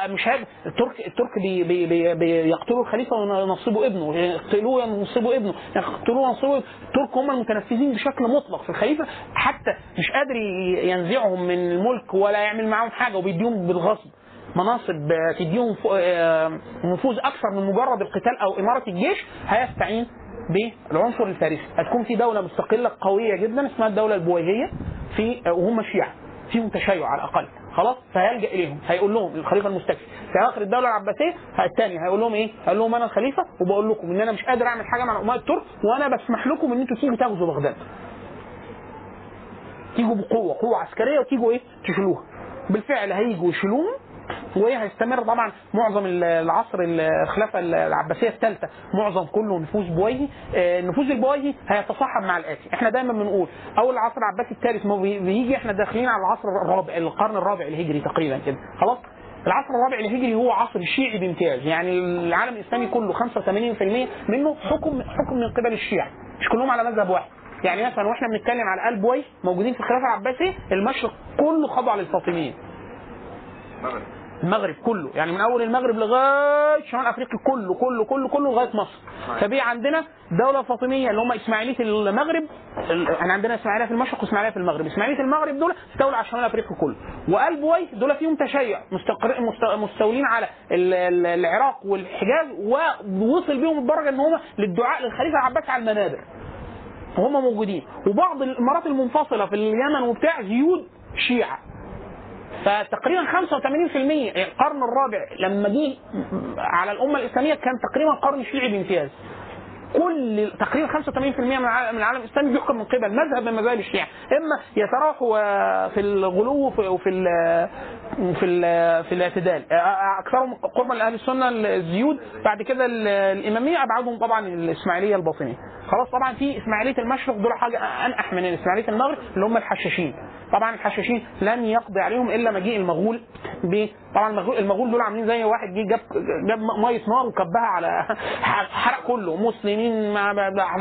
مش هيبقى الترك الترك بي بي بي بي يقتلوا الخليفة وينصبوا ابنه يقتلوه ينصبوا ابنه يقتلوه ينصبوا ابنه. الترك هم المتنفذين بشكل مطلق في الخليفة حتى مش قادر ينزعهم من الملك ولا يعمل معاهم حاجة وبيديهم بالغصب مناصب تديهم آه، نفوذ أكثر من مجرد القتال أو إمارة الجيش هيستعين بالعنصر الفارسي هتكون في دولة مستقلة قوية جدا اسمها الدولة البويهية في آه، وهم شيعة فيهم تشيع على الأقل خلاص فهيلجا إليهم هيقول لهم الخليفة المستكفي في آخر الدولة العباسية الثاني هيقول لهم إيه؟ هيقول لهم أنا الخليفة وبقول لكم إن أنا مش قادر أعمل حاجة مع الامراء الترك وأنا بسمح لكم إن أنتوا تيجوا تغزوا بغداد. تيجوا بقوة قوة عسكرية وتيجوا إيه؟ تشيلوها. بالفعل هيجوا يشيلوهم وايه هيستمر طبعا معظم ال- العصر ال- الخلافة العباسية الثالثة. معظم كله نفوذ بويهي آه، النفوذ البويهي هيتصاحب مع الآتي. إحنا دايما بنقول أول العصر العباسي الثالث ما بي- بيجي إحنا داخلين على العصر الرابع القرن الرابع الهجري تقريبا كده. خلاص؟ العصر الرابع الهجري هو عصر شيعي بامتياز. يعني العالم الإسلامي كله 85% منه حكم حكم من قبل الشيعة. مش كلهم على مذهب واحد. يعني مثلا وإحنا بنتكلم على ال بويه موجودين في الخلافه العباسيه المشرق كله خضع للفاطميين. المغرب. كله. يعني من أول المغرب لغاية شمال أفريقيا كله كله كله كله لغاية مصر. فبقي عندنا دولة فاطمية اللي هم إسماعيلية المغرب ال- إحنا عندنا إسماعيلية في المشرق وإسماعيلية في المغرب. إسماعيلية المغرب دول استولوا على شمال أفريقيا كله. وال بويه دول فيهم تشيع مستقر مست- مستولين على ال- ال- العراق والحجاز ووصل بيهم الدرجة إن هم للدعاء للخليفة العباسي على المنابر. وهم موجودين. وبعض الامارات المنفصلة في اليمن وبتاع زيود شيعة. فتقريبا 85% القرن الرابع لما جه على الأمة الإسلامية كان تقريبا قرن شيعي بامتياز. كل تقريبا 85% من العالم, الإسلامي بيحكم من قبل مذهب من مذاهب الشيعة. إما يتراوحوا آه، في الغلو وفي وفي ال- في ال- في الاعتدال. أكثرهم قربا لأهل السنة الزيود. بعد كده ال- الإمامية أبعدهم طبعا الإسماعيلية الباطنية. خلاص طبعا في إسماعيلية المشرق دول حاجة انقح من إسماعيلية المغرب اللي هم الحشاشين. طبعا الحشاشين لن يقضي عليهم إلا مجيء المغول ب طبعا المغول, دول عاملين زي واحد جه جاب جاب مية نار وكبها على حرق كله. مسلمين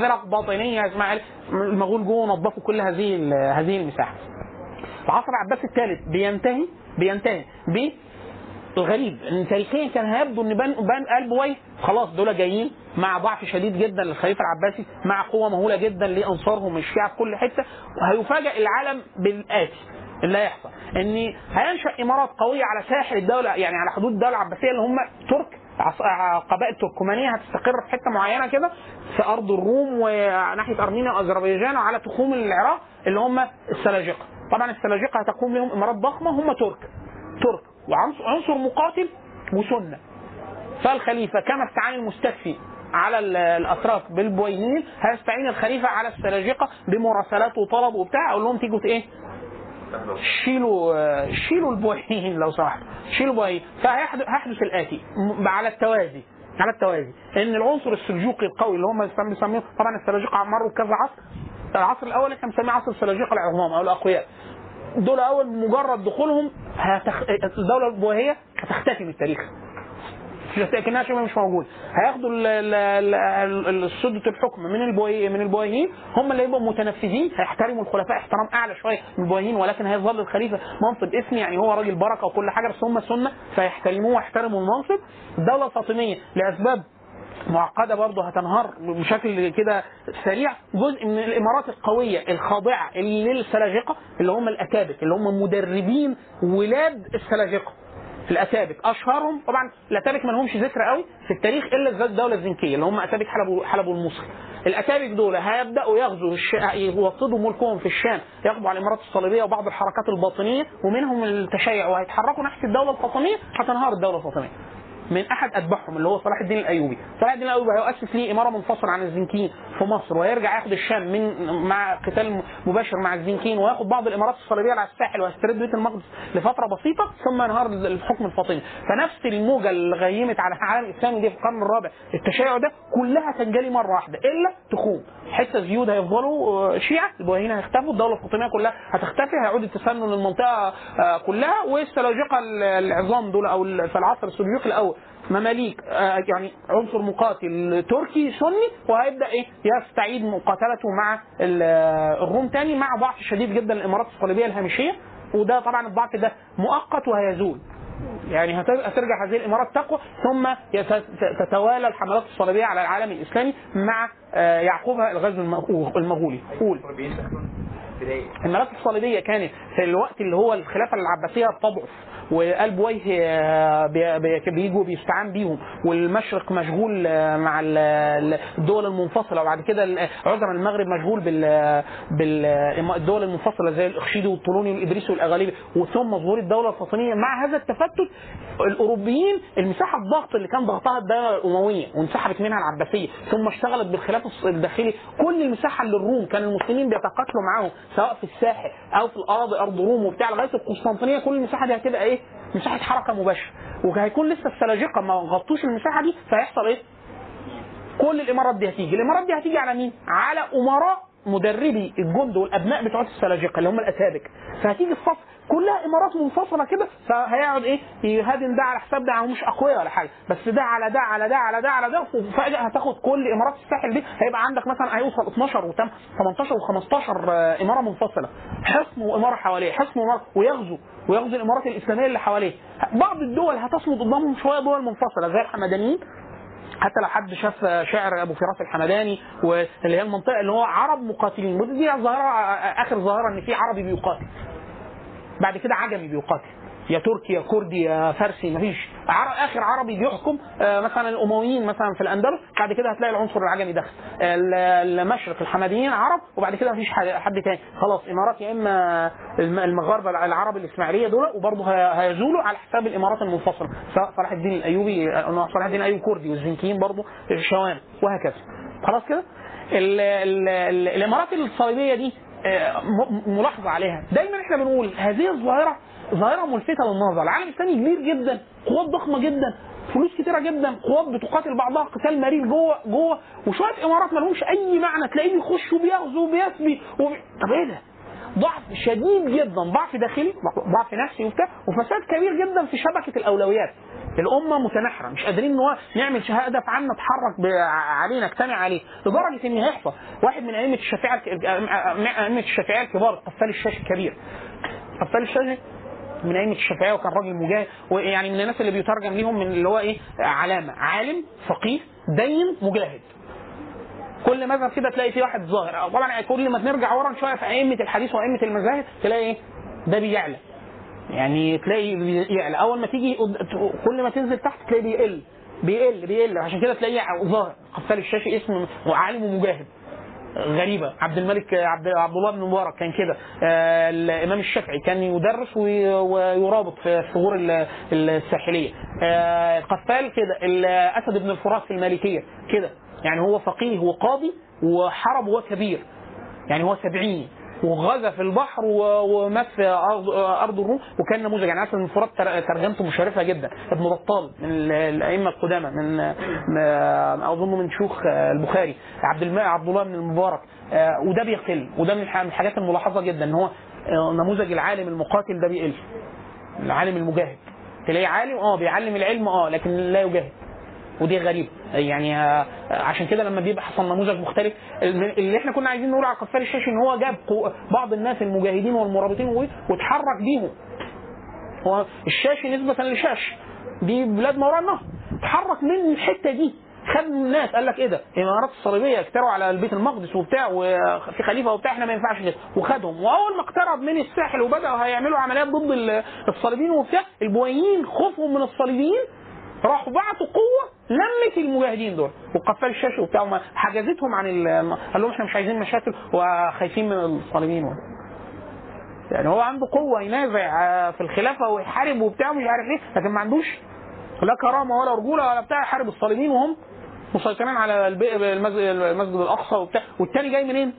فرق باطنية اسماعيل المغول جوه نظفوا كل هذه هذه المساحة. العصر العباسي الثالث بينتهي بينتهي ب الغريب. إن تاريخيا كان هيبدو إن بان بان ال بويه خلاص دول جايين مع ضعف شديد جدا للخليفة العباسي مع قوة مهولة جدا لأنصارهم الشيعة في كل حتة. وهيفاجئ العالم بالآتي. اللي هيحصل ان هينشأ إمارات قوية على ساحل الدولة يعني على حدود الدولة العباسية اللي هم ترك عص- قبائل تركمانية هتستقر في حتة معينة كده في أرض الروم وناحية أرمينيا وأذربيجان وعلى تخوم العراق اللي هم السلاجقة. طبعا السلاجقة هتقوم لهم إمارات ضخمة هم ترك. ترك. وعنصر عنصر مقاتل وسنة. فالخليفة كما استعان المستكفي على ال- الأتراك بالبويهيين هيستعين الخليفة على السلاجقة بمراسلات وطلب وبتاع أقول لهم تيجوا إيه؟ شيلوا شيلوا البويهيين لو سمحتوا شيلوا البويهيين فهيحدث هيحدث الآتي. على التوازي. على التوازي. إن العنصر السلجوقي القوي اللي هم بيسم- بيسموه طبعا السلاجقه مروا بكذا عصر. العصر الأول إحنا بنسميه عصر السلاجقه العظام أو الأقوياء. دول أول مجرد دخولهم هتخ... الدولة البويهية هتختفي من التاريخ. شبه مش موجود. هياخدوا سدة الحكم من البوي من البويهيين هم اللي يبقوا متنفذين. هيحترموا الخلفاء. احترام أعلى شوية من البويهيين ولكن هيظل الخليفة منصب اسمي. يعني هو راجل بركة وكل حاجة. بس هم سنة. فيحترموه ويحترموا المنصب. الدولة الفاطميه لأسباب معقدة برضه هتنهار بشكل كده سريع. جزء من الإمارات القوية الخاضعة للسلاجقة اللي هم الأتابك اللي هم مدربين ولاد السلاجقة. الاتابك أشهرهم طبعا الاتابك ما لهمش ذكر قوي في التاريخ إلا زي الدولة الزنكية اللي هم اتابك حلب حلب والموصل الاتابك دول هيبدأوا يغزوا. يوطدوا ملكهم في الشام يقضوا على الإمارات الصليبية وبعض الحركات الباطنية ومنهم التشيع وهيتحركوا ناحية الدولة الفاطمية هتنهار الدولة الفاطمية من أحد أتباعهم اللي هو صلاح الدين الأيوبي، صلاح الدين الأيوبي هيؤسس ليه إمارة منفصلة عن الزنكيين في مصر ويرجع ياخد الشام من مع قتال مباشر مع الزنكيين وياخد بعض الإمارات الصليبية على الساحل ويسترد بيت المقدس لفترة بسيطة ثم ينهار الحكم الفاطمي، فنفس الموجة اللي غيمت على العالم الإسلامي دي في القرن الرابع التشيع ده كلها تنجلي مرة واحدة إلا تخوم، حتة زيود هيفضلوا آه، شيعة البويهيين هيختفوا الدولة الفاطمية كلها هتختفي هيعود التسنن للمنطقة آه، كلها والسلاجقه العظام دول أو في العصر السلجوقي الأول. مماليك آه، يعني عنصر مقاتل تركي سني وهيبدأ إيه؟ يستعيد مقاتلته مع آه، الروم تاني مع ضعف شديد جدا للامارات الصليبيه الهامشية. وده طبعا الضعف ده مؤقت وهيزول. يعني هت- هترجع هذه الإمارات تقوى ثم تتوالى الحملات الصليبية على العالم الإسلامي مع آه، يعقبها الغزو المغ- المغولي. قول. المملكه الصليبية كانت في الوقت اللي هو الخلافة العباسية بتضعف وقلب وجه آه، بي- بي- بيجوا بيستعان بيهم والمشرق مشغول آه، مع ال- ال- الدول المنفصلة وبعد كده عذرا المغرب مشغول بال بالدول المنفصلة زي الأخشيدي والطولوني والإدريسي والأغاليبي وثم ظهور الدولة الفاطمية مع هذا التفتت. الأوروبيين المساحة الضغط اللي كان ضغطها الدولة الامويه وانسحبت منها العباسية ثم اشتغلت بالخلاف الداخلي. كل المساحة اللي الروم كان المسلمين بيتقاتلوا معاهم سواء في الساحل أو في الأراضي أرض روم وبتاع لغاية القسطنطينية كل المساحة دي هتبقى إيه؟ مساحة حركة مباشرة وهيكون لسه السلاجقة ما غطوش المساحة دي فهيحصل إيه؟ كل الإمارات دي هتيجي الإمارات دي هتيجي على مين على أمراء مدربي الجند والأبناء بتوع السلاجقة اللي هم الاتابك فهتيجي الصف كلها إمارات منفصلة كده فهيقعد إيه يهادن ده على حساب ده مش أقوياء ولا حاجة. بس ده على ده على ده على ده على ده وفجأة هتاخد كل إمارات الساحل دي هيبقى عندك مثلا هيوصل 12 و 18 و15 إمارة منفصلة. حصن وإمارة حواليه حصن وإمارة ويغزو ويغزو الإمارات الإسلامية اللي حواليه. بعض الدول هتصمد قدامهم شوية دول منفصلة زي الحمدانيين. حتى لو حد شاف شعر أبو فراس الحمداني واللي هي المنطقة اللي هو عرب مقاتلين ودي دي ظاهره آخر ظاهره إن في عربي بيقاتل. بعد كده عجمي بيقاتل. يا تركي يا كردي يا فارسي مفيش. عر... آخر عربي بيحكم آه، مثلا الأمويين مثلا في الأندلس بعد كده هتلاقي العنصر العجمي دخل ال- المشرق الحمديين عرب وبعد كده مفيش حد, تاني. خلاص إمارات يا إما الم- المغاربة العرب الإسماعيلية دول وبرضه هي- هيزولوا على حساب الإمارات المنفصلة. سواء صلاح الدين الأيوبي آه، صلاح الدين الأيوبي كردي والزنكيين برضه شوام وهكذا. خلاص كده؟ ال... ال... ال... الإمارات الصليبية دي ملاحظة عليها دايما إحنا بنقول هذه الظاهرة ظاهرة ملفتة للنظر العالم الاسلامي كبير جدا قوات ضخمة جدا فلوس كتيرة جدا قوات بتقاتل بعضها قتال مرير جوه جوه وشوية إمارات ما لهمش أي معنى تلاقيه بيخش وبيغزو وبيسبي وبي... طب إيه ده؟ ضعف شديد جدا ضعف داخلي ضعف نفسي وبتاع وفساد كبير جدا في شبكة الأولويات. الأمة متناحره مش قادرين نعمل هدف عام نتحرك عليه نجتمع عليه. لدرجة إن هيحصل. واحد من أئمة الشافعية أئمة الشافعية الكبار قفال الشاشه الكبير. قفال الشاشه من أئمة الشافعية وكان راجل مجاهد ويعني من الناس اللي بيترجم ليهم من اللي هو إيه؟ علامة عالم فقيه دين مجاهد. كل مذهب كده تلاقي فيه واحد ظاهر. طبعا كل ما بنرجع ورا شوية في أئمة الحديث وأئمة المذاهب تلاقي إيه ده بيعلى. يعني تلاقي بيعلى. أول ما تيجي كل ما تنزل تحت تلاقي بيقل. بيقل بيقل. عشان كده تلاقيه ظاهر. قفال الشاشي اسم وعالم ومجاهد غريبة. عبد الملك عبد عبد الله بن مبارك كان كده. آه، الامام الشافعي كان يدرس وي- ويرابط في الثغور ال- الساحلية. آه، القفال كده. ال- أسد بن الفرات في المالكية كده. يعني هو فقيه وقاضي وحرب وكبير. يعني هو سبعيني وغزا في البحر ومات في ارض أرض الروم وكان نموذج. يعني بن الفرات تر- ترجمته مشرفة جدا. ابن بطال من ال- الأئمة القدامى من أظن من شيوخ البخاري. عبد الم... عبد الله بن المبارك. آه، وده بيقل وده من الحاجات الملاحظة جدا إن هو آه، نموذج العالم المقاتل ده بيقل العالم المجاهد. تلاقيه عالم آه بيعلم العلم آه لكن لا يجاهد. ودي غريبه يعني آه، عشان كده لما بيبقى حصل نموذج مختلف اللي إحنا كنا عايزين نقول على قفال الشاشي إن هو جاب بعض الناس المجاهدين والمرابطين واتحرك بيهم. هو الشاشي نسبة لشاش دي بلاد ما وراء النهر اتحرك من الحتة دي. خد الناس قال لك إيه ده؟ الإمارات الصليبية اكتروا على البيت المقدس وبتاع وفي خليفة وبتاع إحنا ما ينفعش كده. وخدهم. وأول ما اقترب من الساحل وبدأوا هيعملوا عمليات ضد ال- الصليبيين وبتاع البويهيين خوفهم من الصليبيين راحوا بعتوا قوة لمت المجاهدين دول. وقفال الشاشة وبتاع حجزتهم عن ال- قال لهم إحنا مش عايزين مشاكل وخايفين من الصليبيين يعني هو عنده قوة ينازع آه، في الخلافة ويحارب وبتاع مش عارف إيه لكن ما عندوش لا كرامة ولا رجولة ولا بتاع يحارب الصليبيين وهم مسيطرين على المسجد, الأقصى وبتاع. والتاني جاي منين؟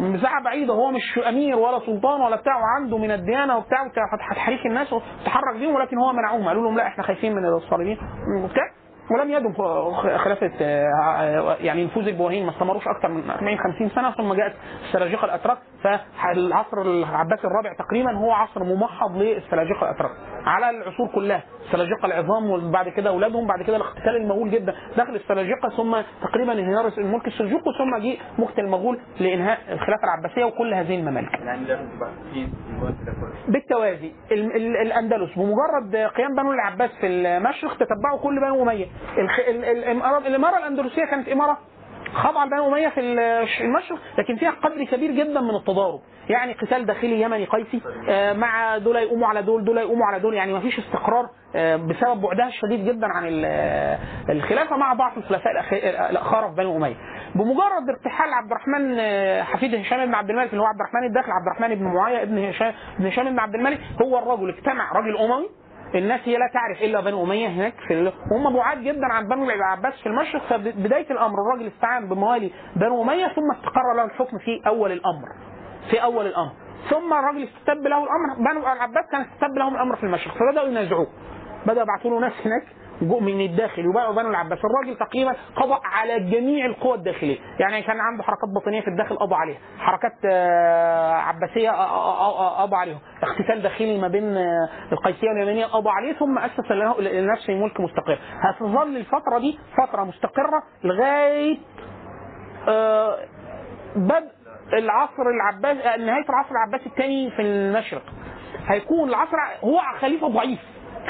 من مساحة بعيدة. هو مش أمير ولا سلطان ولا بتاع وعنده من الديانة وبتاع هتحرك الناس وتحرك بيهم ولكن هو منعوهم. قالوا لهم لا إحنا خايفين من الصليبيين وبتاع ولم يدم خلافة آه، يعني نفوذ البويهيين ما استمروش أكثر من 40 50 سنة ثم جاءت السلاجقة الأتراك. فالعصر العباسي الرابع تقريبا هو عصر ممحض للسلاجقة الأتراك. على العصور كلها السلاجقه العظام وبعد كده أولادهم بعد كده الاقتتال المغول جدا داخل السلاجقة ثم تقريبا انهيار الملك السلجوقي ثم جه مقتل المغول لإنهاء الخلافة العباسية وكل هذه الممالك. بالتوازي ال- ال- الأندلس بمجرد قيام بنو العباس في المشرق تتبعوا كل بنو أمية. الاماره الأندلسية كانت إمارة خاضعه لبنو أمية في المشرق لكن فيها قدر كبير جدا من التضارب. يعني قتال داخلي يمني قيسي آه، مع دول يقوموا على دول دول يقوموا على دول. يعني ما فيش استقرار آه، بسبب بعدها الشديد جدا عن آه، الخلافة مع ضعف الخلفاء الاخاره في بنو أمية. بمجرد ارتحال عبد الرحمن حفيد هشام بن عبد الملك اللي هو عبد الرحمن الداخل عبد الرحمن بن معاوية ابن هشام بن هشام بن عبد الملك هو الرجل اجتمع راجل أموي الناس هي لا تعرف إلا بنو أمية هناك في. وهم بعاد جدا عن بنو العباس في المشرق فبداية الأمر الراجل استعان بموالي بنو أمية ثم استقر له الحكم في أول الأمر في أول الأمر ثم الراجل استتب له الأمر بنو العباس كان استتب لهم الأمر في المشرق فبدأوا ينازعوه بدأوا يبعثوا له ناس هناك من الداخل. وبقوا بنو العباس الراجل تقريبا قضى على جميع القوى الداخلية. يعني كان عنده حركات باطنية في الداخل قضى عليها. حركات آه، عباسية آه، آه، قضى عليها اقتتال داخلي ما بين القيسية واليمنيه قضى عليه ثم أسس لنفسه ملك مستقر. هتظل الفترة دي فترة مستقرة لغاية بدء العصر العباس آه، نهاية العصر العباسي الثاني في المشرق. هيكون العصر هو خليفة ضعيف.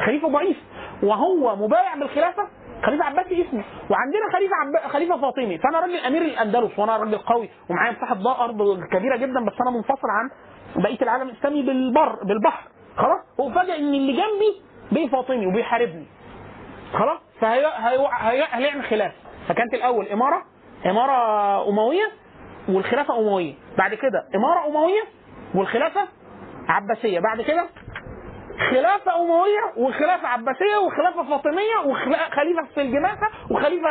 خليفة ضعيف. وهو مبايع بالخلافة خليفة عباسي اسمه. وعندنا خليفة عب... خليفة فاطمي. فأنا راجل أمير الأندلس وأنا راجل قوي ومعايا مساحة أرض كبيرة جدا بس أنا منفصل عن بقية العالم الاسلامي بالبر بالبحر. خلاص؟ وفجأة إن اللي جنبي بيه فاطمي وبيحاربني. خلاص؟ فهي هي... هي... هيعمل خلاف. فكانت الأول إمارة إمارة أموية والخلافة أموية. بعد كده إمارة أموية والخلافة عباسية. بعد كده خلافة أموية وخلافة عباسية وخلافة فاطمية وخليفة في الجماعة وخليفة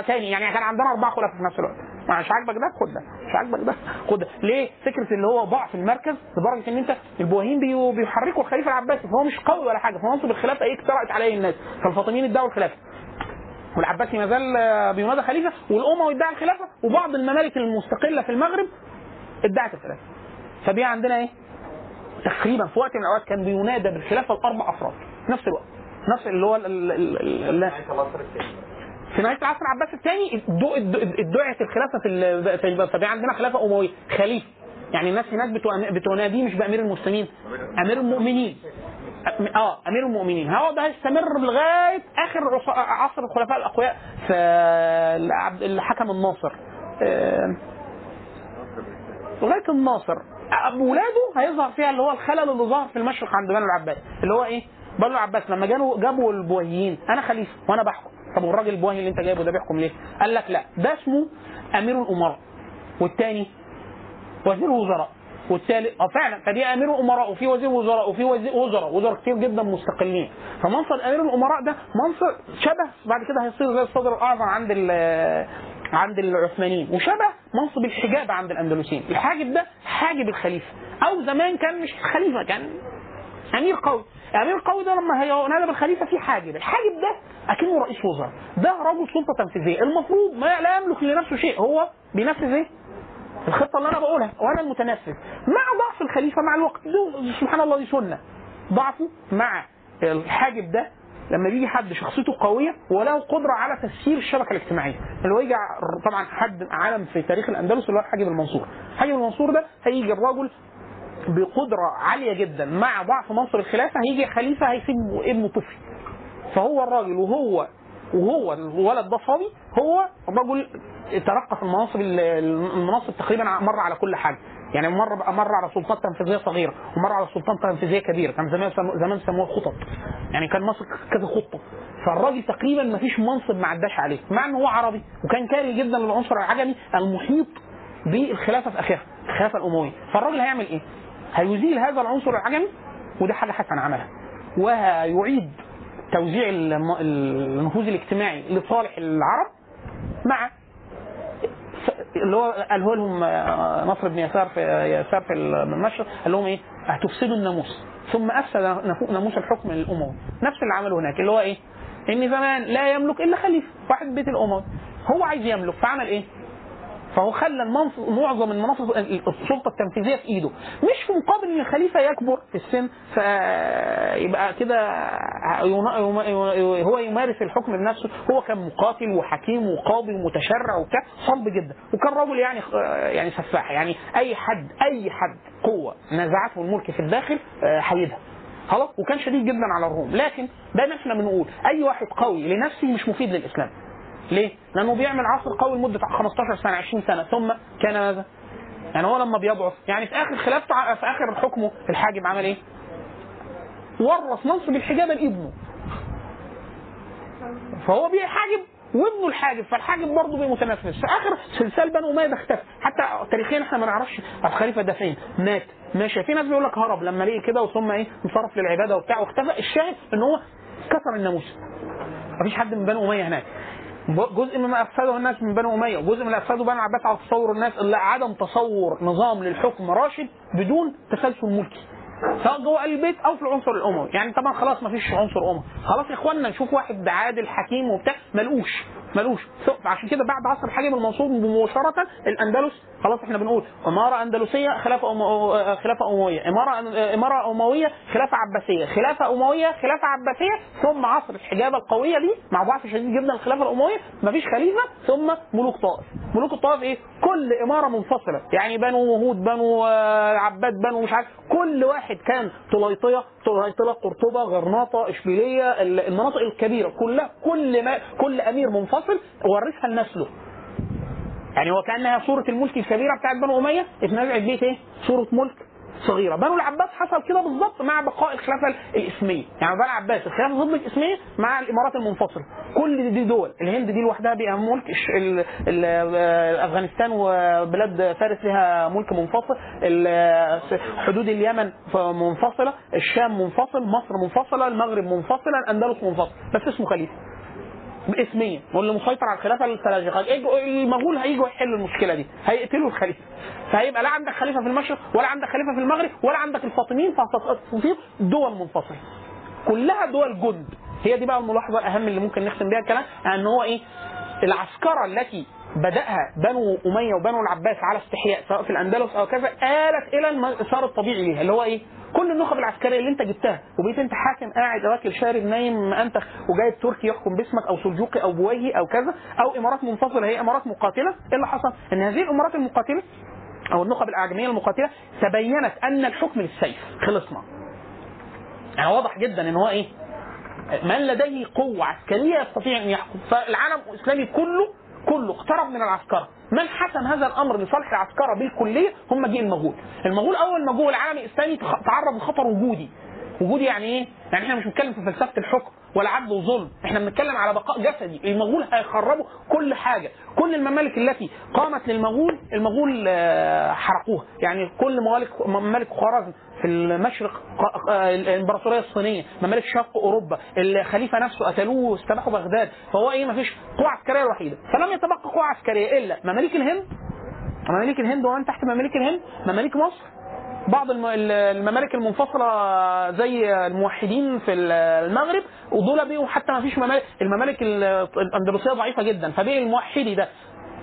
تاني. يعني كان عندنا أربع خلافة في نفس الوقت. مش عاجبك ده؟ خد ده. مش عاجبك ده؟ خد ده. ليه؟ فكرة اللي هو ضعف المركز لدرجة إن أنت البوهين بي- بيحركوا الخليفة العباسي فهو مش قوي ولا حاجة. فمنصب الخلافة إيه؟ اقترأت عليه الناس. فالفاطميين ادعوا الخلافة. والعباسي ما زال بينادى خليفة والأموي ادعى الخلافة وبعض الممالك المستقلة في المغرب ادعت الخلافة. فبقى عندنا إيه؟ تقريبا في وقت من الأوقات كان بينادى بالخلافه الأربع أفراد. في نفس الوقت. نفس اللي هو في نهاية العصر العباسي الثاني ادعت الخلافة في فبقى عندنا خلافة أموية. خليفة. يعني الناس هناك بتناديه مش بأمير المسلمين. أمير المؤمنين. آه أمير المؤمنين. هو ده هيستمر لغاية آخر عص- عصر الخلفاء الأقوياء في الحكم الناصر. آه، لغاية الناصر. اولاده هيظهر فيها اللي هو الخلل اللي ظهر في المشرق عند بنو العباس. اللي هو إيه؟ بنو العباس لما جابوا جابوا البويهيين أنا خليفة وأنا بحكم. طب والراجل البويهي اللي أنت جايبه ده بيحكم ليه؟ قال لك لا. ده اسمه أمير الأمراء. والتاني؟ وزير وزراء والثالث آه فعلا. فدي أمير الأمراء وفي وزير وزراء وفي وزير وزراء. وزراء كتير جدا مستقلين. فمنصب أمير الأمراء ده منصب شبه. بعد كده هيصير زي الصدر الأعظم عند عند العثمانيين. وشبه منصب الحجاب عند الأندلسيين. الحاجب ده حاجب الخليفة. أو زمان كان مش خليفة كان أمير قوي. أمير قوي ده لما هينادى بالخليفه في حاجب. الحاجب ده أكنه رئيس وزراء. ده رجل سلطة تنفيذية. المفروض ما لا يملك لنفسه شيء. هو بينفذ إيه؟ الخطة اللي أنا بقولها وأنا المتنفذ. مع ضعف الخليفة مع الوقت. سبحان الله دي سنة. ضعفه مع الحاجب ده لما بيجي حد شخصيته قوية وله قدرة على تسيير الشبكة الاجتماعية. اللي هو يجي طبعا حد عالم في تاريخ الأندلس اللي هو حاجب المنصور. حاجب المنصور ده هيجي الرجل بقدرة عالية جدا مع ضعف منصب الخلافة هيجي خليفة هيسيب ابنه طفل. فهو الراجل وهو وهو الولد ده صبي هو الرجل ترقى في المناصب المناصب تقريبا مر على كل حاجة. يعني مر مر على سلطات تنفيذيه صغيره ومر على سلطات تنفيذيه كبيره كان زمان زمان سموها خطط. يعني كان ماسك كذا خطة. فالراجل تقريبا ما فيش منصب ما عداش عليه مع ان هو عربي وكان كاره جدا للعنصر العجمي المحيط بالخلافة في آخرها الخلافة الأموية. فالراجل هيعمل إيه؟ هيزيل هذا العنصر العجمي وده حاجة حسنة عملها. وهيعيد توزيع النفوذ الاجتماعي لصالح العرب مع اللي هو قاله لهم آه، نصر بن يسار في يسار في المشرق قال لهم إيه؟ هتفسدوا الناموس ثم أفسد ناموس الحكم الاموي نفس اللي عمله هناك اللي هو إيه؟ إن زمان لا يملك إلا خليفة واحد بيت الاموي هو عايز يملك فعمل إيه؟ فهو خلى المنصب معظم المناصب السلطة التنفيذية في إيده. مش في مقابل إن الخليفة يكبر في السن فيبقى كده هو يمارس الحكم بنفسه. هو كان مقاتل وحكيم وقاضي ومتشرع وبتاع صلب جدا. وكان رجل يعني يعني سفاح. يعني أي حد أي حد قوة نزعته الملك في الداخل حيدها خلاص؟ وكان شديد جدا على الروم. لكن دايما إحنا بنقول أي واحد قوي لنفسه مش مفيد للإسلام. ليه؟ لأنه بيعمل عصر قوي لمدة 15 سنة 20 سنة. ثم كان ماذا؟ يعني هو لما بيضعف يعني في آخر خلافته في آخر حكمه الحاجب عمل إيه؟ ورث منصب الحجابه لابنه. فهو بيحاجب وابنه الحاجب فالحاجب برضه بمتنفس في آخر سلسال بنو أمية ده اختفى. حتى تاريخيا إحنا ما نعرفش الخليفة ده فين. مات. ماشي. في ناس بيقول لك هرب. لما لقي كده وثم إيه؟ انصرف للعبادة وبتاع واختفى الشاهد إن هو كسر الناموس. مفيش حد من بنو أمية هناك. جزء مما أفسده الناس من بني أمية وجزء من اللي أفسده بني العباس على تصور الناس اللي عدم تصور نظام للحكم راشد بدون تسلسل ملكي. سواء جوه البيت أو في العنصر الأموي. يعني طبعا خلاص ما فيش عنصر أموي. خلاص يا إخوانا نشوف واحد عادل حكيم وبتاع. ملقوش ملوش. عشان كده بعد عصر الحاكم المنصور مباشرة الأندلس خلاص إحنا بنقول إمارة أندلسية خلافة. خلافة أموية. إمارة إمارة أموية خلافة عباسية. خلافة أموية خلافة عباسية. ثم عصر الحجابة القوية دي مع ضعف شديد جدا الخلافة الأموية مفيش خليفة. ثم ملوك طائف. ملوك الطائف إيه؟ كل إمارة منفصلة. يعني بنو وهود بنو عباد بنو مش عارف. كل واحد كان طليطية طليطله قرطبة غرناطة إشبيلية المناطق الكبيرة كلها كل ما كل أمير منفصل ورثها لنسله يعني وكانها صورة الملك الكبيرة بتاعت بنو أمية اتنزعت بيت إيه؟ صورة ملك صغيرة. بنو العباس حصل كده بالظبط مع بقاء الخلافة الاسميه يعني بنو العباس الخلافة ضد الاسميه مع الإمارات المنفصلة. كل دي دول الهند دي لوحدها بقى ملك ال أفغانستان وبلاد فارس لها ملك منفصل حدود اليمن منفصلة الشام منفصل مصر منفصلة المغرب منفصلة الأندلس منفصل. بس اسمه خليفة. اسميا واللي مسيطر على الخلافة السلاجقه المغول هيجوا يحلوا المشكلة دي. هيقتلوا الخليفة. فهيبقى لا عندك خليفة في المشرق ولا عندك خليفة في المغرب ولا عندك الفاطميين فهتصير دول منفصله كلها دول جند. هي دي بقى الملاحظة الأهم اللي ممكن نختم بيها الكلام. أن هو إيه العسكرة التي بدأها بنو أمية وبنو العباس على استحياء سواء في الأندلس أو كذا آلت إلى المسار الطبيعي ليها اللي هو إيه؟ كل النخب العسكرية اللي أنت جبتها وبقيت أنت حاكم قاعد واكل شارب نايم انتخ وجايب تركي يحكم باسمك أو سلجوقي أو بويهي أو كذا أو إمارات منفصلة هي إمارات مقاتلة إيه اللي حصل؟ إن هذه الإمارات المقاتلة أو النخب الاعجميه المقاتلة تبينت أن الحكم للسيف خلصنا. يعني واضح جدا إن هو إيه؟ من لديه قوة عسكرية يستطيع أن يحكم فالعالم الإسلامي كله كله اقترب من العسكرة. من حسم هذا الأمر لصالح العسكرة بالكلية هم جيل المغول. المغول أول ما جوه العالم الاسلامي تعرض لخطر وجودي. وجودي يعني إيه؟ يعني إحنا مش بنتكلم في فلسفة الحكم ولا عدل وظلم. إحنا بنتكلم على بقاء جسدي. المغول هيخربوا كل حاجة. كل الممالك التي قامت للمغول المغول حرقوها. يعني كل ممالك ممالك خوارزم في المشرق الإمبراطورية الصينية ممالك شرق أوروبا الخليفة نفسه قتلوه واستباحوا بغداد فهو إيه؟ ما فيش قوة عسكرية الوحيدة. فلم يتبقى قوة عسكرية إلا مماليك الهند. مماليك الهند ومن تحت مماليك الهند. مماليك مصر. بعض الممالك المنفصلة زي الموحدين في المغرب ودول بقوا حتى ما فيش ممالك. الممالك الأندلسية ضعيفة جدا فبقي الموحدي ده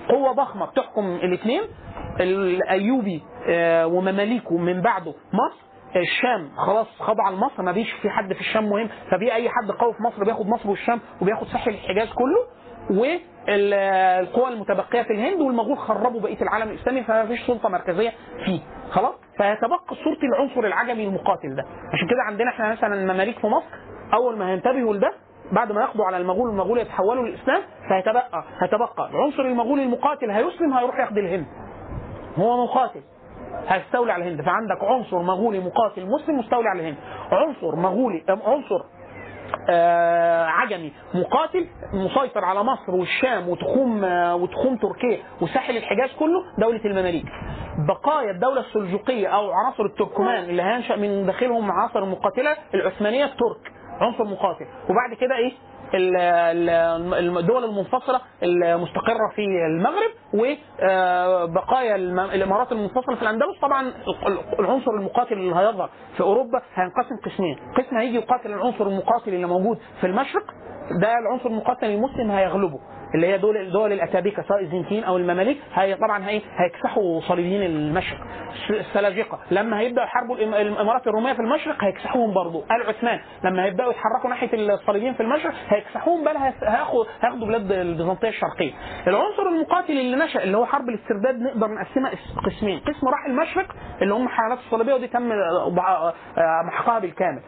قوة ضخمة بتحكم الاثنين الأيوبي ومماليكه من بعده مصر. الشام خلاص خضع لمصر ما فيش في حد في الشام مهم. فبقي أي حد قوي في مصر بياخد مصر والشام وبياخد ساحل الحجاز كله والقوى المتبقية في الهند والمغول خربوا بقية العالم الإسلامي فما فيش سلطة مركزية فيه. خلاص؟ فيتبقى صورة العنصر العجمي المقاتل ده. عشان كده عندنا إحنا مثلا المماليك في مصر أول ما هينتبهوا لده بعد ما يقضوا على المغول والمغول يتحولوا للإسلام فهيتبقى هيتبقى العنصر المغولي المقاتل هيسلم هيروح ياخد الهند. هو مقاتل. هيستولي على الهند. فعندك عنصر مغولي مقاتل مسلم مستولي على الهند. عنصر مغولي عنصر آه عجمي مقاتل مسيطر على مصر والشام وتخوم آه وتخوم تركيا وساحل الحجاز كله دولة المماليك. بقايا الدولة السلجوقية أو عناصر التركمان اللي هينشأ من داخلهم عناصر المقاتلة العثمانية الترك عنصر مقاتل. وبعد كده ال- الدول المنفصلة المستقرة في المغرب وبقايا الم- الإمارات المنفصلة في الأندلس. طبعا العنصر المقاتل اللي هيظهر في أوروبا هينقسم قسمين. قسم هيجي يقاتل العنصر المقاتل اللي موجود في المشرق ده العنصر المقاتل المسلم هيغلبه. اللي هي دول دول الاتابيكا سواء الزنكيين أو المماليك هي طبعا هي هيكسحوا صليبيين المشرق. السلاجقه لما هيبدأوا يحاربوا الإمارات الرومية في المشرق هيكسحوهم برضه آل عثمان. لما هيبدأوا يتحركوا ناحية الصليبيين في المشرق هيكسحوهم بل هياخدوا بلاد البيزنطية الشرقية. العنصر المقاتل اللي نشأ اللي هو حرب الاسترداد نقدر نقسمها قسمين. قسم راح المشرق اللي هم حالات الصليبية ودي تم آه، آه، محقها بالكامل.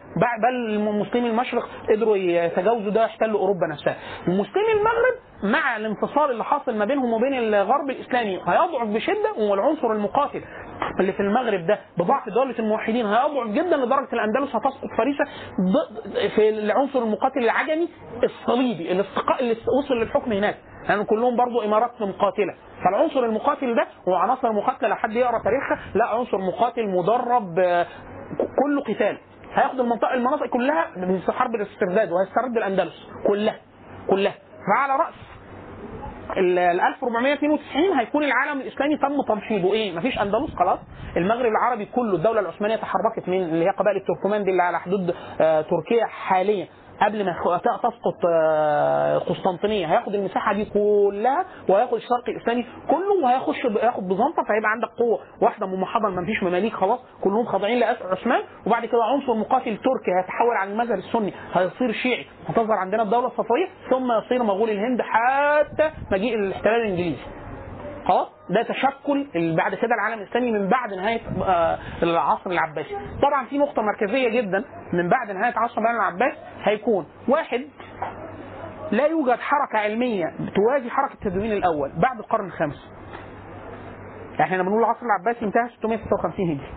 بل مسلمي المشرق قدروا يتجاوزوا ده يحتلوا أوروبا نفسها. ومسلمي المغرب مع الانفصال اللي حاصل ما بينهم وبين الغرب الإسلامي هيضعف بشدة والعنصر المقاتل اللي في المغرب ده بضعف دولة الموحدين هيضعف جدا لدرجة الأندلس هتسقط فريسه في العنصر المقاتل العجمي الصليبي الاستقاء اللي وصل للحكم هناك لأن يعني كلهم برضو إمارات مقاتلة. فالعنصر المقاتل ده هو عناصر مقاتلة لو حد يقرأ تاريخها لا عنصر مقاتل مدرب آه، كله قتال. هياخد المنطقة المناطق كلها من حرب الاسترداد وهيسترد الأندلس كلها كلها. فعلى رأس ال 1492 هيكون العالم الإسلامي تم تمحيضه. إيه؟ مفيش أندلس خلاص. المغرب العربي كله الدولة العثمانية تحركت من اللي هي قبائل التركمان دي اللي على حدود آه، تركيا حاليا. قبل ما تسقط آه، قسطنطينية. هياخد المساحة دي كلها وهياخد الشرق الاسلامي كله وهيخش هياخد بيزنطه فهيبقى عندك قوة واحدة ممحضة ما فيش مماليك خلاص. كلهم خاضعين لعثمان وبعد كده عنصر مقاتل تركي هيتحول عن المذهب السني. هيصير شيعي. هتظهر عندنا الدولة الصفويه ثم يصير مغول الهند حتى مجيء الاحتلال الإنجليزي. خلاص ده تشكل بعد كده العالم الاسلامي من بعد نهاية آه، العصر العباسي طبعا في نقطة مركزية جدا من بعد نهاية عصر بني العباس هيكون. واحد لا يوجد حركة علمية توازي حركة التدوين الأول بعد القرن الخامس. يعني إحنا لما بنقول العصر العباسي انتهى 656 هجري.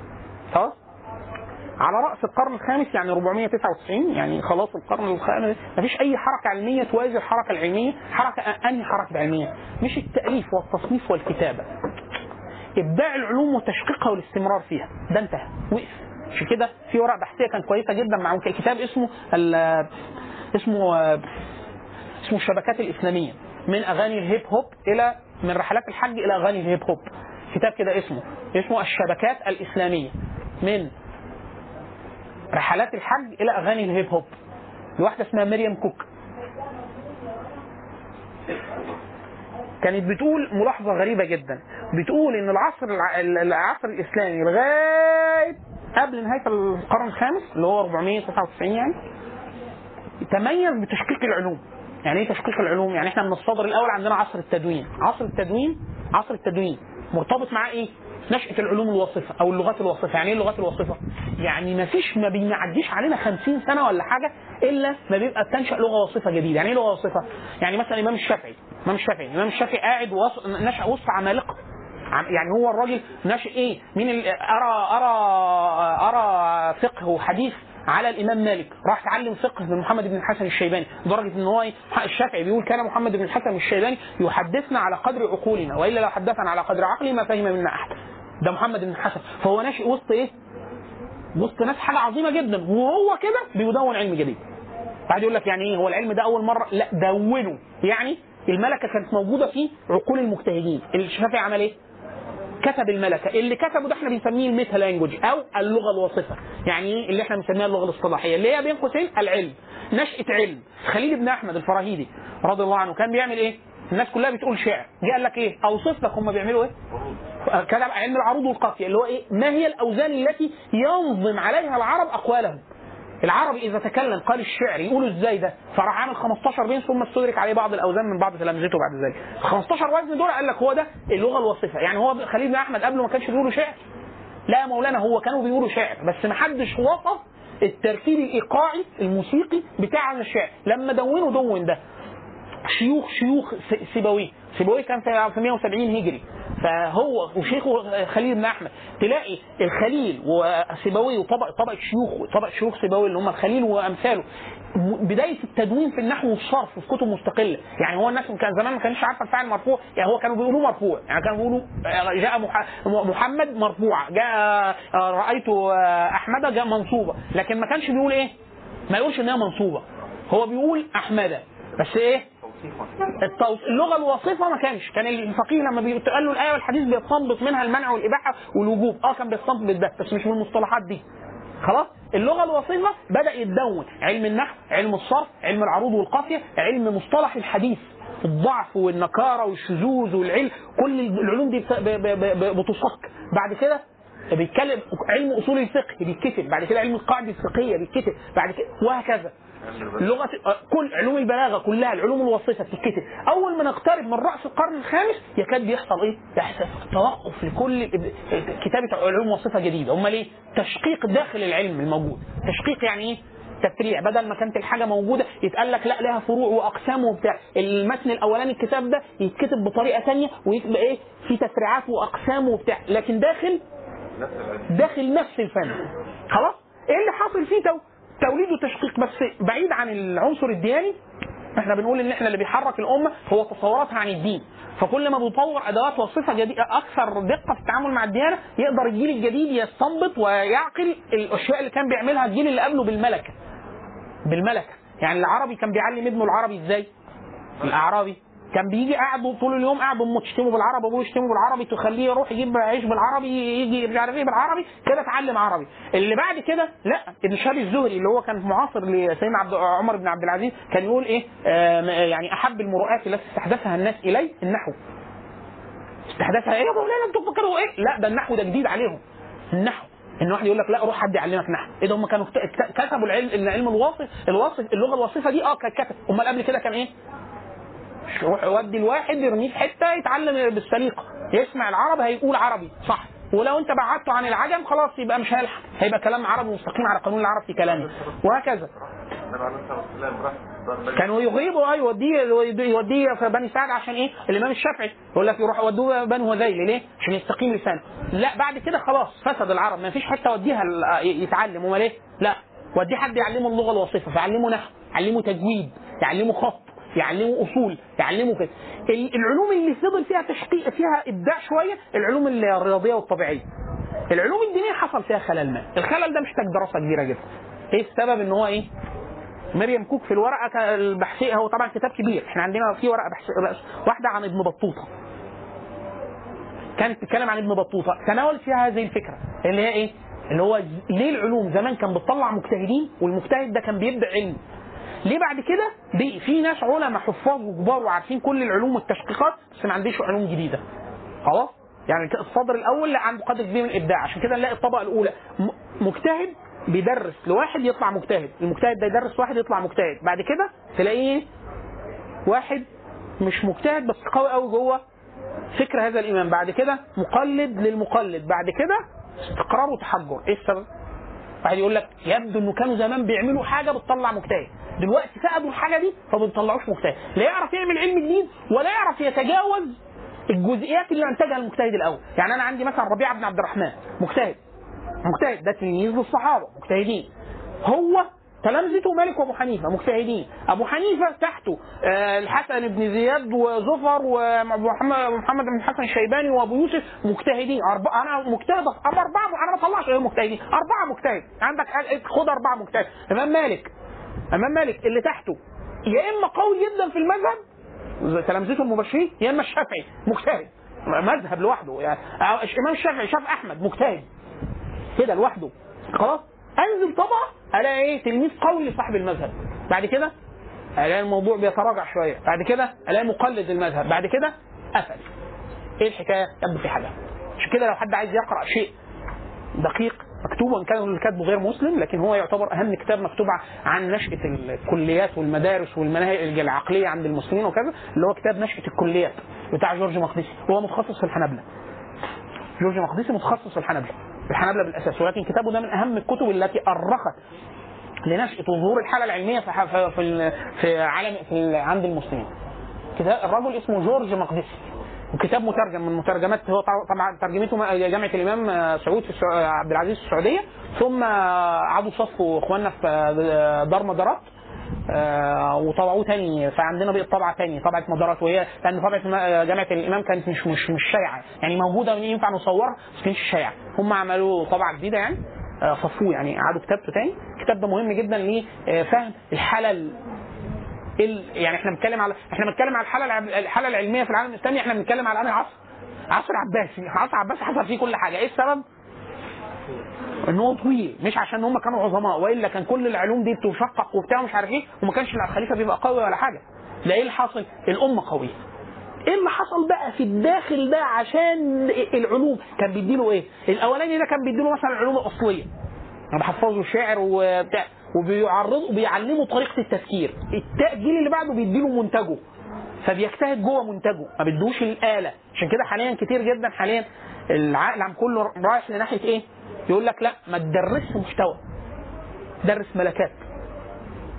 خلاص؟ على رأس القرن الخامس يعني 499 يعني خلاص القرن الخامس. مفيش أي حركة علمية توازي الحركة العلمية حركة أنهي حركة علمية؟ مش التأليف والتصنيف والكتابة. إبداع العلوم وتشقيقها والاستمرار فيها. ده انتهى. وقف. عشان كده في ورقة بحثية كانت كويسة جدا مع كتاب اسمه اسمه اسمه الشبكات الإسلامية. من أغاني الهيب هوب إلى من رحلات الحج إلى أغاني الهيب هوب. كتاب كده اسمه. اسمه الشبكات الإسلامية. من رحلات الحج إلى أغاني الهيب هوب. لواحده اسمها مريم كوك. كانت بتقول ملاحظة غريبة جدا. بتقول إن العصر الع- العصر الإسلامي لغاية قبل نهاية القرن الخامس اللي هو 499 يعني تميز بتشقيق العلوم. يعني إيه تشقيق العلوم؟ يعني إحنا من الصدر الأول عندنا عصر التدوين. عصر التدوين عصر التدوين مرتبط معاه إيه؟ نشأة العلوم الوصفة أو اللغات الوصفة، يعني إيه اللغات الوصفة؟ يعني ما فيش ما بيعديش علينا 50 سنة ولا حاجة إلا ما بيبقى تنشأ لغة وصفة جديدة، يعني إيه لغة وصفة؟ يعني مثلا الإمام الشافعي، الإمام الشافعي، الإمام الشافعي قاعد وص... نشأ وسط عمالقة عم- يعني هو الراجل ناشئ إيه؟ مين أرى أرى أرى فقه وحديث على الإمام مالك راح اتعلم فقه من محمد بن الحسن الشيباني لدرجة إن هو إيه؟ الشافعي بيقول كان محمد بن الحسن الشيباني يحدثنا على قدر عقولنا وإلا لو حدثنا على قدر عقلي ما فهم منا أحد ده محمد بن الحسن. فهو ناشئ وسط إيه؟ وسط ناس حاجة عظيمة جدا. وهو كده بيدون علم جديد. بعد يقول لك يعني إيه؟ هو العلم ده أول مرة؟ لا دونه. يعني الملكة كانت موجودة في عقول المجتهدين. الشافعي عمل إيه؟ كتب الملكة. اللي كتبه ده إحنا بنسميه الميتا لانجوج أو اللغة الوصفه يعني إيه؟ اللي إحنا بنسميها اللغة الاصطلاحية. اللي هي بين قوسين العلم. نشأة علم. خليل بن أحمد الفراهيدي رضي الله عنه كان بيعمل إيه؟ الناس كلها بتقول شعر. جه قال لك إيه؟ أوصف لك هم بيعملوا إيه؟ كتب علم العروض والقافية اللي هو إيه؟ ما هي الأوزان التي ينظم عليها العرب أقوالهم؟ العربي إذا تكلم قال الشعر يقولوا إزاي ده؟ فراح عامل 15 بين ثم استدرك عليه بعض الأوزان من بعض تلامذته بعد ذلك. 15 وزن دول قال لك هو ده اللغة الوصفة. يعني هو خليل بن أحمد قبله ما كانش بيقولوا شعر. لا يا مولانا هو كانوا بيقولوا شعر بس ما حدش وصف التركيب الإيقاعي الموسيقي بتاع الشعر. لما دونه دون ده شيوخ شيوخ سيبويه. سيبويه كان في في 170 هجري. فهو وشيخه خليل بن أحمد. تلاقي الخليل وسيبويه وطبق طبق شيوخ طبق شيوخ سيبويه اللي هم الخليل وأمثاله. بداية التدوين في النحو والصرف في كتب مستقله يعني هو الناس كان زمان ما كانش عارفه الفاعل مرفوع يعني هو كانوا بيقولوا مرفوع. يعني كانوا بيقولوا آه، جاء مح- محمد مرفوع جاء آه، رأيت آه، أحمد جاء منصوبة. لكن ما كانش بيقول إيه؟ ما يقولش إنها منصوبة. هو بيقول أحمد. بس إيه؟ التوص... اللغة الوصفه ما كانش. كان الفقيه لما بيتقال له الآية والحديث بيستنبط منها المنع والإباحة والوجوب. آه كان بيستنبط ده بس مش من المصطلحات دي. خلاص؟ اللغة الوصفه بدأ يتدون. علم النحو علم الصرف علم العروض والقافية علم مصطلح الحديث. الضعف والنكارة والشذوذ والعلم كل العلوم دي بتصك بعد كده بيتكلم علم أصول الفقه بيتكتب بعد كده علم القاعدة الفقهية بيتكتب بعد كده وهكذا. لغة كل علوم البلاغة كلها العلوم الوصفه بتتكتب. أول ما نقترب من رأس القرن الخامس يكاد بيحصل إيه؟ يحصل توقف لكل كتابة علوم وصفه جديدة. أمال إيه؟ تشقيق داخل العلم الموجود. تشقيق يعني إيه؟ تفريع. بدل ما كانت الحاجة موجودة يتقال لك لا لها فروع وأقسام وبتاع. المتن الأولاني الكتاب ده يتكتب بطريقة ثانية ويبقى إيه؟ في تفريعات وأقسام وبتاع. لكن داخل داخل نفس الفن. خلاص؟ إيه اللي حاصل فيه تو توليد وتشقيق بس بعيد عن العنصر الدياني؟ إحنا بنقول إن إحنا اللي بيحرك الأمة هو تصوراتها عن الدين. فكل ما بيطور أدوات وصفه جديدة أكثر دقة في التعامل مع الديانة يقدر الجيل الجديد يستنبط ويعقل الأشياء اللي كان بيعملها الجيل اللي قبله بالملكة. بالملكة. يعني العربي كان بيعلم ابنه العربي إزاي؟ الأعرابي. كان بيجي قاعد طول اليوم قاعد امه تشتمه بالعربي ابوه يشتمه بالعربي تخليه يروح يجيب عيش بالعربي يجي مش عارف إيه بالعربي كده اتعلم عربي. اللي بعد كده لا ابن شهاب الزهري اللي هو كان معاصر لسيدنا عبد عمر بن عبد العزيز كان يقول إيه؟ يعني أحب المروءات التي استحدثها الناس إلي النحو. استحدثها إيه؟ يا مولانا أنتوا بتفكروا إيه؟ لا ده النحو ده جديد عليهم. النحو. إن واحد يقول لك لا روح حد يعلمك نحو. إيه ده هم كانوا كت- كتبوا العلم العلم الواصف الواصف اللغة الوصفه دي آه كانت كتب. أمال قبل كده كان إيه؟ روح يودي الواحد يرميه في حتة يتعلم بالسليقة. يسمع العربي هيقول عربي صح. ولو انت بعدته عن العجم خلاص يبقى مش هيلحق. هيبقى كلام عربي مستقيم على قانون العرب في كلامه. وهكذا. كانوا يغيبوا آه يوديه يوديه في بني سعد عشان إيه؟ الإمام الشافعي يقول لك يروح يودوه بني هذيل. ليه؟ عشان يستقيم لسانه. لا بعد كده خلاص فسد العرب. ما فيش حتة وديها يتعلم. أمال إيه؟ لا. وديه حد يعلمه اللغة الوصفه فيعلمه نحو يعلمه تجويد يعلمه خط. يعلمه أصول يعلمه كده. ال- العلوم اللي فضل فيها تشقيق فيها إبداع شوية العلوم الرياضية والطبيعية. العلوم الدينية حصل فيها خلل ما. الخلل ده محتاج دراسة كبيرة جدا. إيه السبب إن هو إيه؟ مريم كوك في الورقة البحثية هو طبعا كتاب كبير. إحنا عندنا في ورقة بحث واحدة عن ابن بطوطة. كانت بتتكلم عن ابن بطوطة. تناول فيها هذه الفكرة اللي هي إيه؟ اللي هو ليه العلوم زمان كان بتطلع مجتهدين والمجتهد ده كان بيبدأ علم؟ ليه بعد كده؟ في ناس علماء حفاظ وكبار وعارفين كل العلوم والتشقيقات بس ما عنديش علوم جديدة. خلاص؟ يعني الصدر الأول لا عنده قدر كبير من الإبداع عشان كده نلاقي الطبقة الأولى. مجتهد بيدرس لواحد يطلع مجتهد المجتهد ده يدرس واحد يطلع مجتهد. بعد كده تلاقيه واحد مش مجتهد بس قوي قوي جوه فكر هذا الامام بعد كده مقلد للمقلد. بعد كده استقرار وتحجر. إيه السبب؟ واحد يقول لك يبدو إنه كانوا زمان بيعملوا حاجة بتطلع مجتهد دلوقتي فقدوا الحاجة دي فما بيطلعوش مجتهد لا يعرف يعمل علم جديد ولا يعرف يتجاوز الجزئيات اللي انتجها المجتهد الأول. يعني أنا عندي مثلا ربيعه بن عبد الرحمن مجتهد. مجتهد ده تلميذ للصحابه مجتهدين. هو تلامذته مالك وابو حنيفة مجتهدين. أبو حنيفة تحته آه، الحسن بن زياد وزفر ومحمد محمد بن الحسن الشيباني وأبو يوسف مجتهدين. أربعة أنا مجتهد أنا أربعة؟ أنا ما طلعش غير مجتهدين. أربعة مجتهد. عندك خد أربعة مجتهد. إمام مالك إمام مالك اللي تحته يا إما قوي جدا في المذهب تلامذته المباشرين يا إما الشافعي مجتهد. مذهب لوحده يعني. إمام الشافعي شاف أحمد مجتهد. كده لوحده. خلاص؟ أنزل طبعا ألاقي إيه؟ تلميذ قوي لصاحب المذهب. بعد كده ألاقي الموضوع بيتراجع شوية. بعد كده ألاقي مقلد المذهب. بعد كده قفل. إيه الحكاية؟ يبدو في حاجة. عشان كده لو حد عايز يقرأ شيء دقيق مكتوب وإن كان اللي كاتبه غير مسلم لكن هو يعتبر أهم كتاب مكتوب عن نشأة الكليات والمدارس والمناهج العقلية عند المسلمين وكذا اللي هو كتاب نشأة الكليات بتاع جورج مقدسي. هو متخصص في الحنابلة. جورج مقدسي متخصص في الحنابلة. الحنابلة بالأساس ولكن كتابه ده من أهم الكتب التي أرخت لنشأة وظهور الحالة العلمية في في في, عالم في عند المسلمين. كتاب الرجل اسمه جورج مقدسي. وكتاب مترجم من مترجمات هو طبعا ترجمته جامعة الإمام سعود في عبد العزيز في السعودية. ثم عادوا صفوا إخواننا في دار مدارات. آه، وطبعوه تاني فعندنا بقت طبعة تاني طبعة مدارات وهي لأن طبعة الم- جامعة الإمام كانت مش مش مش شائعة يعني موجودة ينفع نصورها بس كانتش شائعة هم عملوا طبعة جديدة يعني آه، صفوه يعني قعدوا كتابته تاني الكتاب ده مهم جدا لفهم الحاله ال-. يعني إحنا بنتكلم على إحنا بنتكلم على الحاله الحاله العلمية في العالم الاسلامي إحنا بنتكلم على انهي عصر؟ عصر عباسي عصر عباسي حصل فيه كل حاجة إيه السبب؟ إن هو طويل مش عشان هم كانوا عظماء وإلا كان كل العلوم دي بتشقق وبتاع مش عارف إيه وما كانش الخليفة بيبقى قوي ولا حاجة. ده إيه اللي حاصل؟ الأمة قوية. إيه اللي حصل بقى في الداخل ده عشان العلوم؟ كان بيديله إيه؟ الأولاني ده كان بيديله مثلا العلوم الأصلية. أنا بحفظه شعر وبتاع وبيعرضه بيعلمه طريقة التفكير. التا- الجيل اللي بعده بيديله منتجه. فبيجتهد جوه منتجه ما بيدوش الآلة. عشان كده حاليا كتير جدا حاليا العقل عم كله رايح لناحية إيه؟ يقول لك لا ما تدرسش محتوى درس ملكات.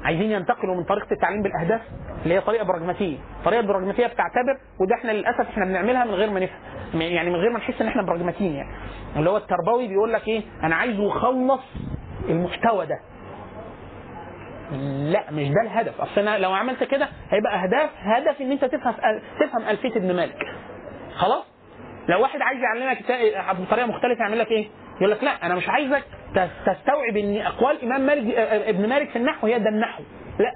عايزين ينتقلوا من طريقة التعليم بالأهداف اللي هي طريقة براجماتيه، الطريقة البراجماتيه بتعتبر وده إحنا للأسف إحنا بنعملها من غير ما نفهم يعني من غير ما نحس إن إحنا براجماتيين يعني. اللي هو التربوي بيقول لك إيه؟ أنا عايزه يخلص المحتوى ده. لا مش ده الهدف. أصل أنا لو عملت كده هيبقى أهداف هدف إن أنت تفهم تفهم ألفية ابن مالك. خلاص؟ لو واحد عايز يعلمك بطريقة مختلفة يعمل لك إيه؟ يقول لك لا أنا مش عايزك تس- تستوعب إن أقوال إمام مالك ابن مالك في النحو هي ده النحو. لا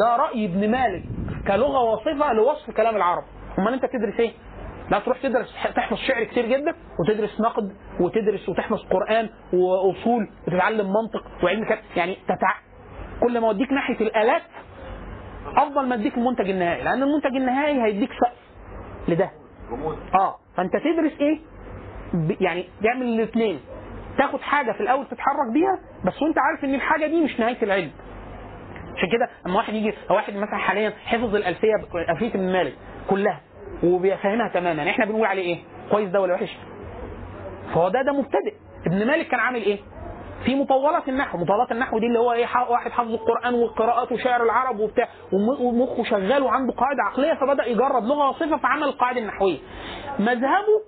ده رأي ابن مالك كلغة واصفه لوصف كلام العرب. أمال أنت تدرس إيه؟ لا تروح تدرس تحفظ شعر كتير جدا وتدرس نقد وتدرس وتحفظ قرآن وأصول وتتعلم منطق وعلم كلام يعني تتع... كل ما أوديك ناحية الآلات أفضل ما أديك المنتج النهائي لأن المنتج النهائي هيديك سقف لده. آه فأنت تدرس إيه؟ يعني تعمل الاثنين تاخد حاجة في الأول تتحرك بيها بس وأنت عارف إن الحاجة دي مش نهاية العلم. عشان كده اما واحد يجي واحد مثلا حاليا حفظ الألفية ألفية ابن مالك كلها وبيفهمها تماما إحنا بنقول عليه إيه؟ كويس ده ولا وحش؟ فهو ده ده مبتدئ. ابن مالك كان عامل إيه؟ في مطولات النحو. مطولات النحو دي اللي هو إيه واحد حافظ القرآن والقراءات وشعر العرب وبتاع وم- ومخه شغال وعنده قاعدة عقلية فبدأ يجرب لغة وصفة فعمل القاعدة النحوية. مذهبه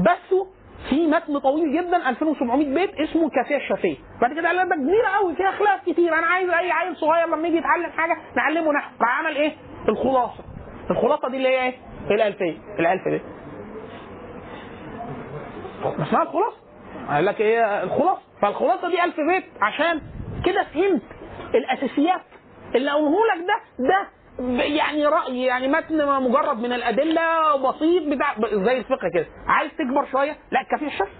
بثه في متن طويل جدا 2700 بيت اسمه الكافيه الشافيه بعد كده قال لك كبيره قوي فيها خلاف كتير. أنا عايز أي عيل صغير لما يجي يتعلم حاجة نعلمه نحو. راح عمل إيه؟ الخلاصة. الخلاصة دي اللي هي إيه؟ الالفيه الألف دي. اسمها الخلاصة. قال لك إيه؟ الخلاصة. فالخلاصة دي ألف بيت عشان كده فهمت الأساسيات اللي أقوله لك ده ده يعني رأي يعني متن مجرد من الأدلة بسيط بتاع زي الفقه كده. عايز تكبر شوية؟ لا الكافيه الشافية.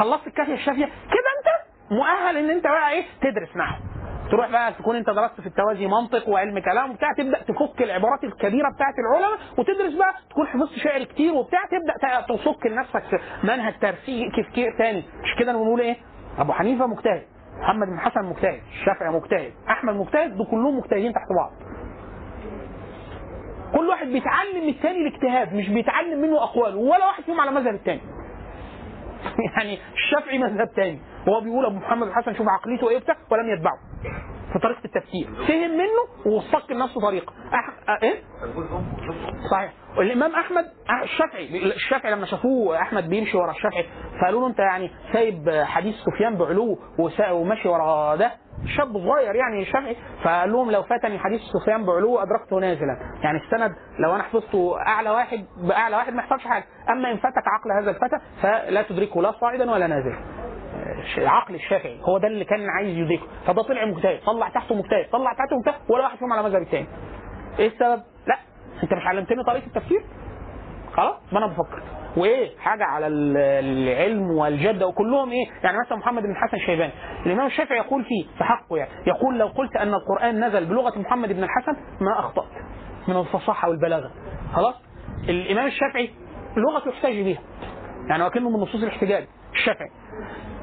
خلصت الكافيه الشافية. كده أنت مؤهل إن أنت بقى إيه؟ تدرس نحو تروح بقى تكون أنت درست في التوازي منطق وعلم كلام وبتاع تبدأ تفك العبارات الكبيرة بتاعت العلماء وتدرس بقى تكون حفظت شعر كتير وبتاع تبدأ تفك لنفسك منهج تفكير تاني. مش كده بنقول إيه؟ أبو حنيفة مجتهد محمد بن حسن مجتهد الشافعي مجتهد أحمد مجتهد دول كلهم مجتهدين تحت بعض. كل واحد بيتعلم من الثاني الاجتهاد مش بيتعلم منه أقواله ولا واحد فيهم على مذهب الثاني يعني الشافعي مذهب تاني. هو بيقول أبو محمد الحسن شوف عقليته إيه بتاع ولم يتبعه. في طريقة التفكير. فهم منه واستق لنفسه طريقة. أح... أه إيه؟ صحيح. الإمام أحمد الشافعي الشافعي لما شافوه أحمد بيمشي ورا الشافعي فقالوا له أنت يعني سايب حديث سفيان بعلو وماشي ورا ده؟ شاب صغير يعني الشافعي فقال لهم لو فاتني حديث سفيان بعلو أدركته نازلا. يعني السند لو أنا حفظته أعلى واحد باعلى واحد ما يحصلش حاجة. أما إن فاتك عقل هذا الفتى فلا تدركه لا صاعدا ولا نازلا. عقل الشافعي هو ده اللي كان عايز يدركه. فده طلع مجتهد طلع تحته مجتهد طلع تحته مجتهد ولا واحد فيهم على مذهب الثاني إيه السبب؟ لا أنت مش علمتني طريقة التفكير خلاص ما أنا بفكر. وإيه؟ حاجة على ال- العلم والجده وكلهم إيه؟ يعني مثلا محمد بن الحسن الشيباني الإمام الشافعي يقول فيه في حقه يعني. يقول لو قلت أن القرآن نزل بلغة محمد بن الحسن ما أخطأت. من الفصاحة والبلاغة. خلاص؟ الإمام الشافعي لغته يحتاج بها يعني وكأنه من نصوص الاحتجاج. الشافعي.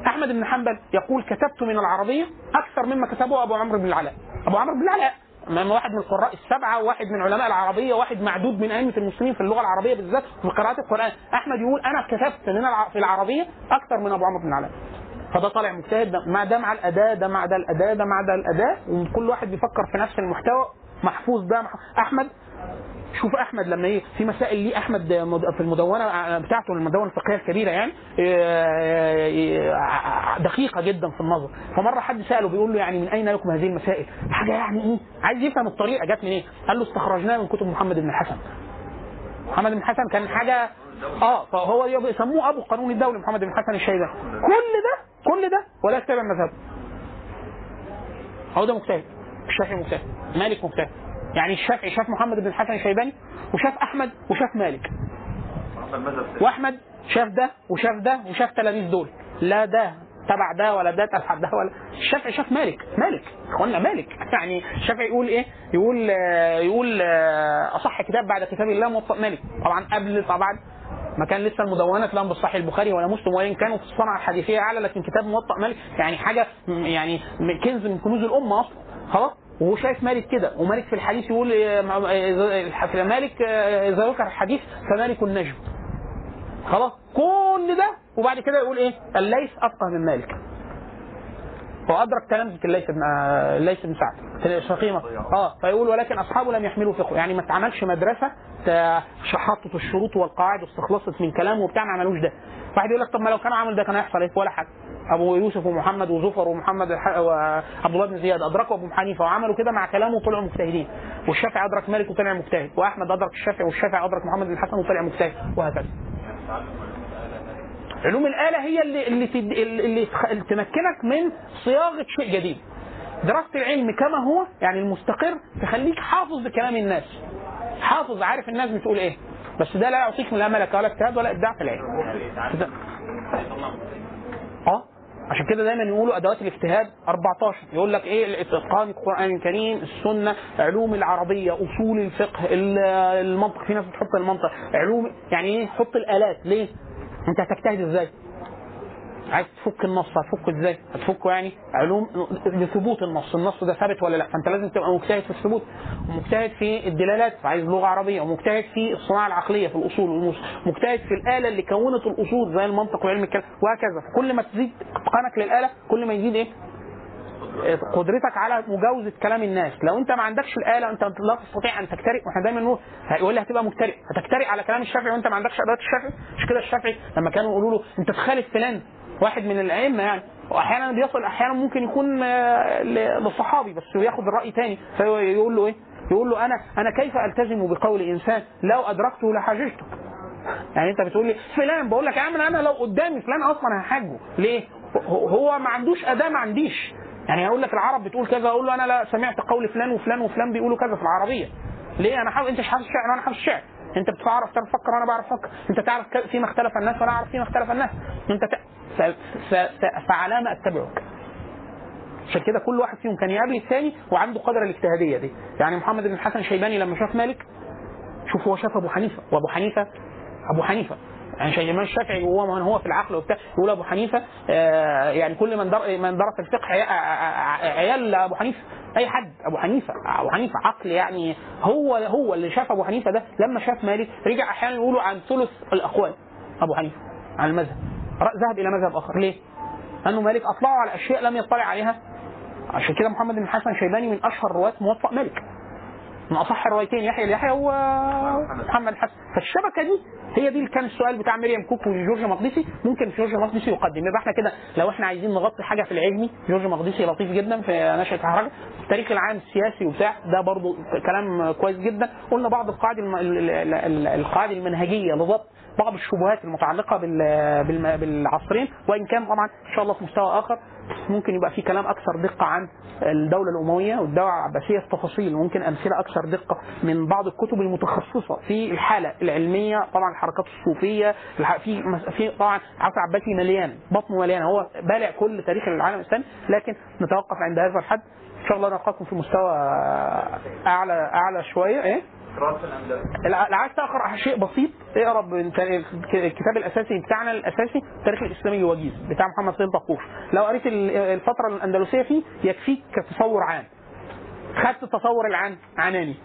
أحمد بن حنبل يقول كتبت من العربية أكثر مما كتبه أبو عمرو بن العلاء. أبو عمرو بن العلاء. من واحد من القراء السبعة وواحد من علماء العربية واحد معدود من أئمة المسلمين في اللغة العربية بالذات في قراءة القرآن أحمد يقول أنا كتبت الع... في العربية أكثر من أبو عمرو بن العلاء فده طالع مجتهد مع ده مع الأداة ده مع ده الأداة ده مع ده الأداة وكل واحد بيفكر في نفس المحتوى محفوظ ده. أحمد شوف أحمد لما إيه في مسائل ليه أحمد مد- في المدونة بتاعته المدونة الفقهية الكبيرة يعني إيه، دقيقة جدا في النظر. فمرة حد سأله بيقول له يعني من أين لكم هذه المسائل؟ حاجة يعني إيه؟ عايز يفهم الطريقة جت منين؟ قال له استخرجناها من كتب محمد بن الحسن. محمد بن الحسن كان حاجة آه فهو بيسموه أبو قانون الدولي محمد بن الحسن الشيباني كل ده كل ده ولا يتبع مذهبه هو ده مجتهد الشافعي مجتهد مالك مجتهد. يعني الشافعي شاف محمد بن الحسن الشيباني وشاف أحمد وشاف مالك. وأحمد شاف ده وشاف ده وشاف تلاميذ دول. لا ده تبع ده ولا ده تبع ده ولا الشافعي شاف مالك مالك اخوانا مالك. يعني الشافعي يقول إيه؟ يقول يقول آه، أصح كتاب بعد كتاب الله موطأ مالك. طبعا قبل طبعا ما كان لسه المدونات لهم بالصحيح البخاري ولا مسلم وإن كانوا في الصنعة الحديثية أعلى لكن كتاب موطأ مالك يعني حاجة يعني كنز من كنوز الأمة أصلا. خلاص؟ وهو شايف مالك كده ومالك في الحديث يقول آه، مع- آه، في مالك آه، إذا ذكر الحديث فمالك النجم. خلاص؟ كل ده وبعد كده يقول إيه؟ الليث أفقه من مالك. هو ادرك تلامذه الليث بن الليث بن سعد. شقيمة. آه فيقول ولكن أصحابه لم يحملوا فقه. يعني ما اتعملش مدرسة حطت الشروط والقواعد واستخلصت من كلامه وبتاع ما عملوش ده. واحد يقول لك طب ما لو كانوا عملوا ده كان هيحصل إيه؟ ولا حاجة. أبو يوسف ومحمد وزفر ومحمد. وعبد الله بن زياد أدركوا أبو حنيفة وعملوا كده مع كلامه وطلعوا مجتهدين والشافعي أدرك مالك وطلع مجتهد وأحمد أدرك الشافعي والشافعي أدرك محمد بن الحسن وطلع مجتهد وهكذا علوم الآلة هي اللي اللي, تد... اللي تمكنك من صياغة شيء جديد. دراسة العلم كما هو يعني المستقر تخليك حافظ لكلام الناس. حافظ عارف الناس بتقول إيه. بس ده لا يعطيك من لا ملكة ولا اجتهاد ولا إبداع في العلم. آه عشان كده دايما يقولوا أدوات الاجتهاد 14 يقول لك إيه؟ اتقان القرآن الكريم السنة علوم العربية أصول الفقه ال- المنطق. في ناس بتحط المنطق. علوم يعني إيه؟ حط الآلات. ليه؟ أنت هتجتهد إزاي؟ عايز تفك النص هتفكه إزاي؟ هتفكه يعني علوم لثبوت النص، النص ده ثابت ولا لأ؟ فأنت لازم تبقى مجتهد في الثبوت ومجتهد في الدلالات فعايز لغة عربية ومجتهد في الصناعة العقلية في الأصول والمس- مجتهد في الآلة اللي كونت الأصول زي المنطق وعلم الكلام وهكذا، كل ما تزيد اتقانك للآلة كل ما يزيد إيه؟ قدرتك على مجاوزة كلام الناس لو أنت ما عندكش الآلة أنت لا تستطيع أن تجترئ وإحنا دايما نقول هيقول لي هتبقى مجترئ هتجترئ على كلام الشافعي وأنت ما عندكش ادوات الشافعي مش كده الشافعي لما كانوا يقولوا له أنت تخالف فلان واحد من الأئمة يعني. وأحيانا بيصل أحيانا ممكن يكون آه، لصحابي بس ياخد الراي تاني. فيقول له إيه؟ يقول له أنا أنا كيف ألتزم بقول إنسان لو أدركته لحاججته يعني أنت بتقول لي فلان بقول لك يا عم أنا لو قدامي فلان أصلا هحاجه ليه؟ هو- ما عندوش أداة ما عنديش. يعني هقول لك العرب بتقول كذا أقول له أنا لا سمعت قول فلان وفلان وفلان بيقولوا كذا في العربية. ليه؟ أنا حافظ أنت مش حافظ الشعر وأنا حافظ الشعر. انت بتعرف تعرف تفكر وأنا بعرف أفكر انت تعرف فيما اختلف الناس وأنا اعرف فيما اختلف الناس. انت ت... ف... ف... ف... فعلى ما أتبعك. عشان كده كل واحد فيهم كان يقابل الثاني وعنده قدر الاجتهادية دي. يعني محمد بن الحسن الشيباني لما شاف مالك شوف هو شاف أبو حنيفة وأبو حنيفه أبو حنيفة. يعني الإمام الشافعي وهو من هو في العقل وبتاع يقول أبو حنيفة آه يعني كل من در من درس الفقه عيا- ع- عيال أبو حنيفة أي حد أبو حنيفة أبو حنيفة عقل يعني هو هو اللي شاف أبو حنيفة ده لما شاف مالك رجع أحيانا يقولوا عن ثلث الاقوال أبو حنيفة عن المذهب. ذهب إلى مذهب آخر. ليه؟ لأنه مالك اطلعه على أشياء لم يطلع عليها. عشان كده محمد بن الحسن الشيباني من أشهر رواة موطأ مالك. من أصح الروايتين يحيى اليحيى ومحمد حسن. فالشبكة دي هي دي اللي كان السؤال بتاع مريم كوك وجورج مقدسي. ممكن جورج مقدسي يقدم. يبقى إحنا كده لو إحنا عايزين نغطي حاجة في العلمي جورج مقدسي لطيف جدا في نشأة الحركة. التاريخ العام السياسي وبتاع ده برضو كلام كويس جدا. قلنا بعض القواعد الم... القواعد المنهجية لضبط بعض الشبهات المتعلقة بال... بالعصرين. وإن كان طبعا إن شاء الله في مستوى آخر. ممكن يبقى في كلام أكثر دقة عن الدولة الأموية والدولة العباسية في تفاصيل ممكن أمثلة أكثر دقة من بعض الكتب المتخصصة في الحالة العلمية طبعا الحركات الصوفية في في طبعا عصر العباسي مليان بطنه مليان هو بالع كل تاريخ العالم الاسلامي لكن نتوقف عند هذا الحد. إن شاء الله نلقاكم في مستوى أعلى أعلى شوية. إيه؟ لو عايز تقرأ شيء بسيط؟ اقرأ الكتاب الأساسي بتاعنا الأساسي التاريخ الإسلامي الوجيز بتاع محمد سيد طقوش لو قريت ال- الفترة الأندلسية فيه يكفيك كتصور عام. خدت التصور العام عناني.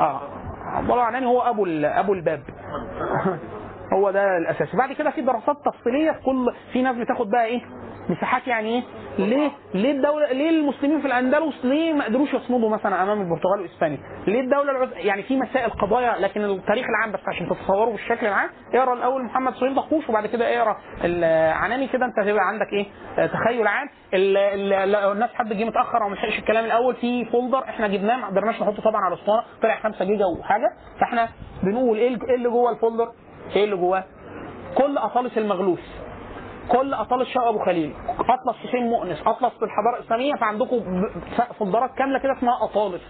آه. عبد الله عناني هو أبو أبو الباب. هو ده الاساسي بعد كده في دراسات تفصيلية في كل في ناس بتاخد بقى إيه؟ مساحات يعني إيه؟ ليه؟ ليه الدولة ليه المسلمين في الأندلس ليه ما قدروش يصمدوا مثلا أمام البرتغال واسبانيا ليه الدولة العث... يعني في مسائل قضايا لكن التاريخ العام بس عشان تتصوروا بالشكل العام. اقرأ الأول محمد سهيل دقوش وبعد كده اقرأ العناني كده. أنت هيبقى عندك إيه؟ تخيل عام. ال- ال- الناس حد جه متأخر أو ما لحقش الكلام الأول. في folder إحنا جبناه ما قدرناش نحطه طبعا على الأسطوانة. طلع 5 جيجا وحاجة. فإحنا بنقول إيه إيه اللي جوه ال folder؟ إيه اللي جواه؟ كل أطالس المغلوث كل اطلال الشرق أبو خليل أطلس حسين مؤنس أطلس في الحضارة الإسلامية فعندكم فولدرات كاملة كده اسمها أطالس.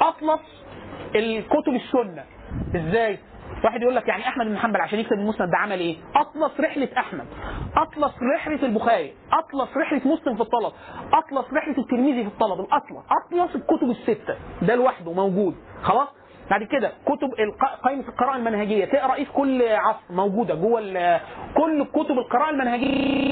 أطلس الكتب السنة. إزاي؟ واحد يقول لك يعني أحمد بن حنبل عشان يكتب المسند ده عمل إيه؟ أطلس رحلة أحمد، أطلس رحلة البخاري، أطلس رحلة مسلم في الطلب، أطلس رحلة الترمذي في الطلب، الأطلس، أطلس الكتب الستة. ده لوحده موجود، خلاص؟ بعد كده كتب قائمة القراءة المنهجية. تقرأ إيه؟ في كل عصر موجودة جوه كل كتب القراءة المنهجية.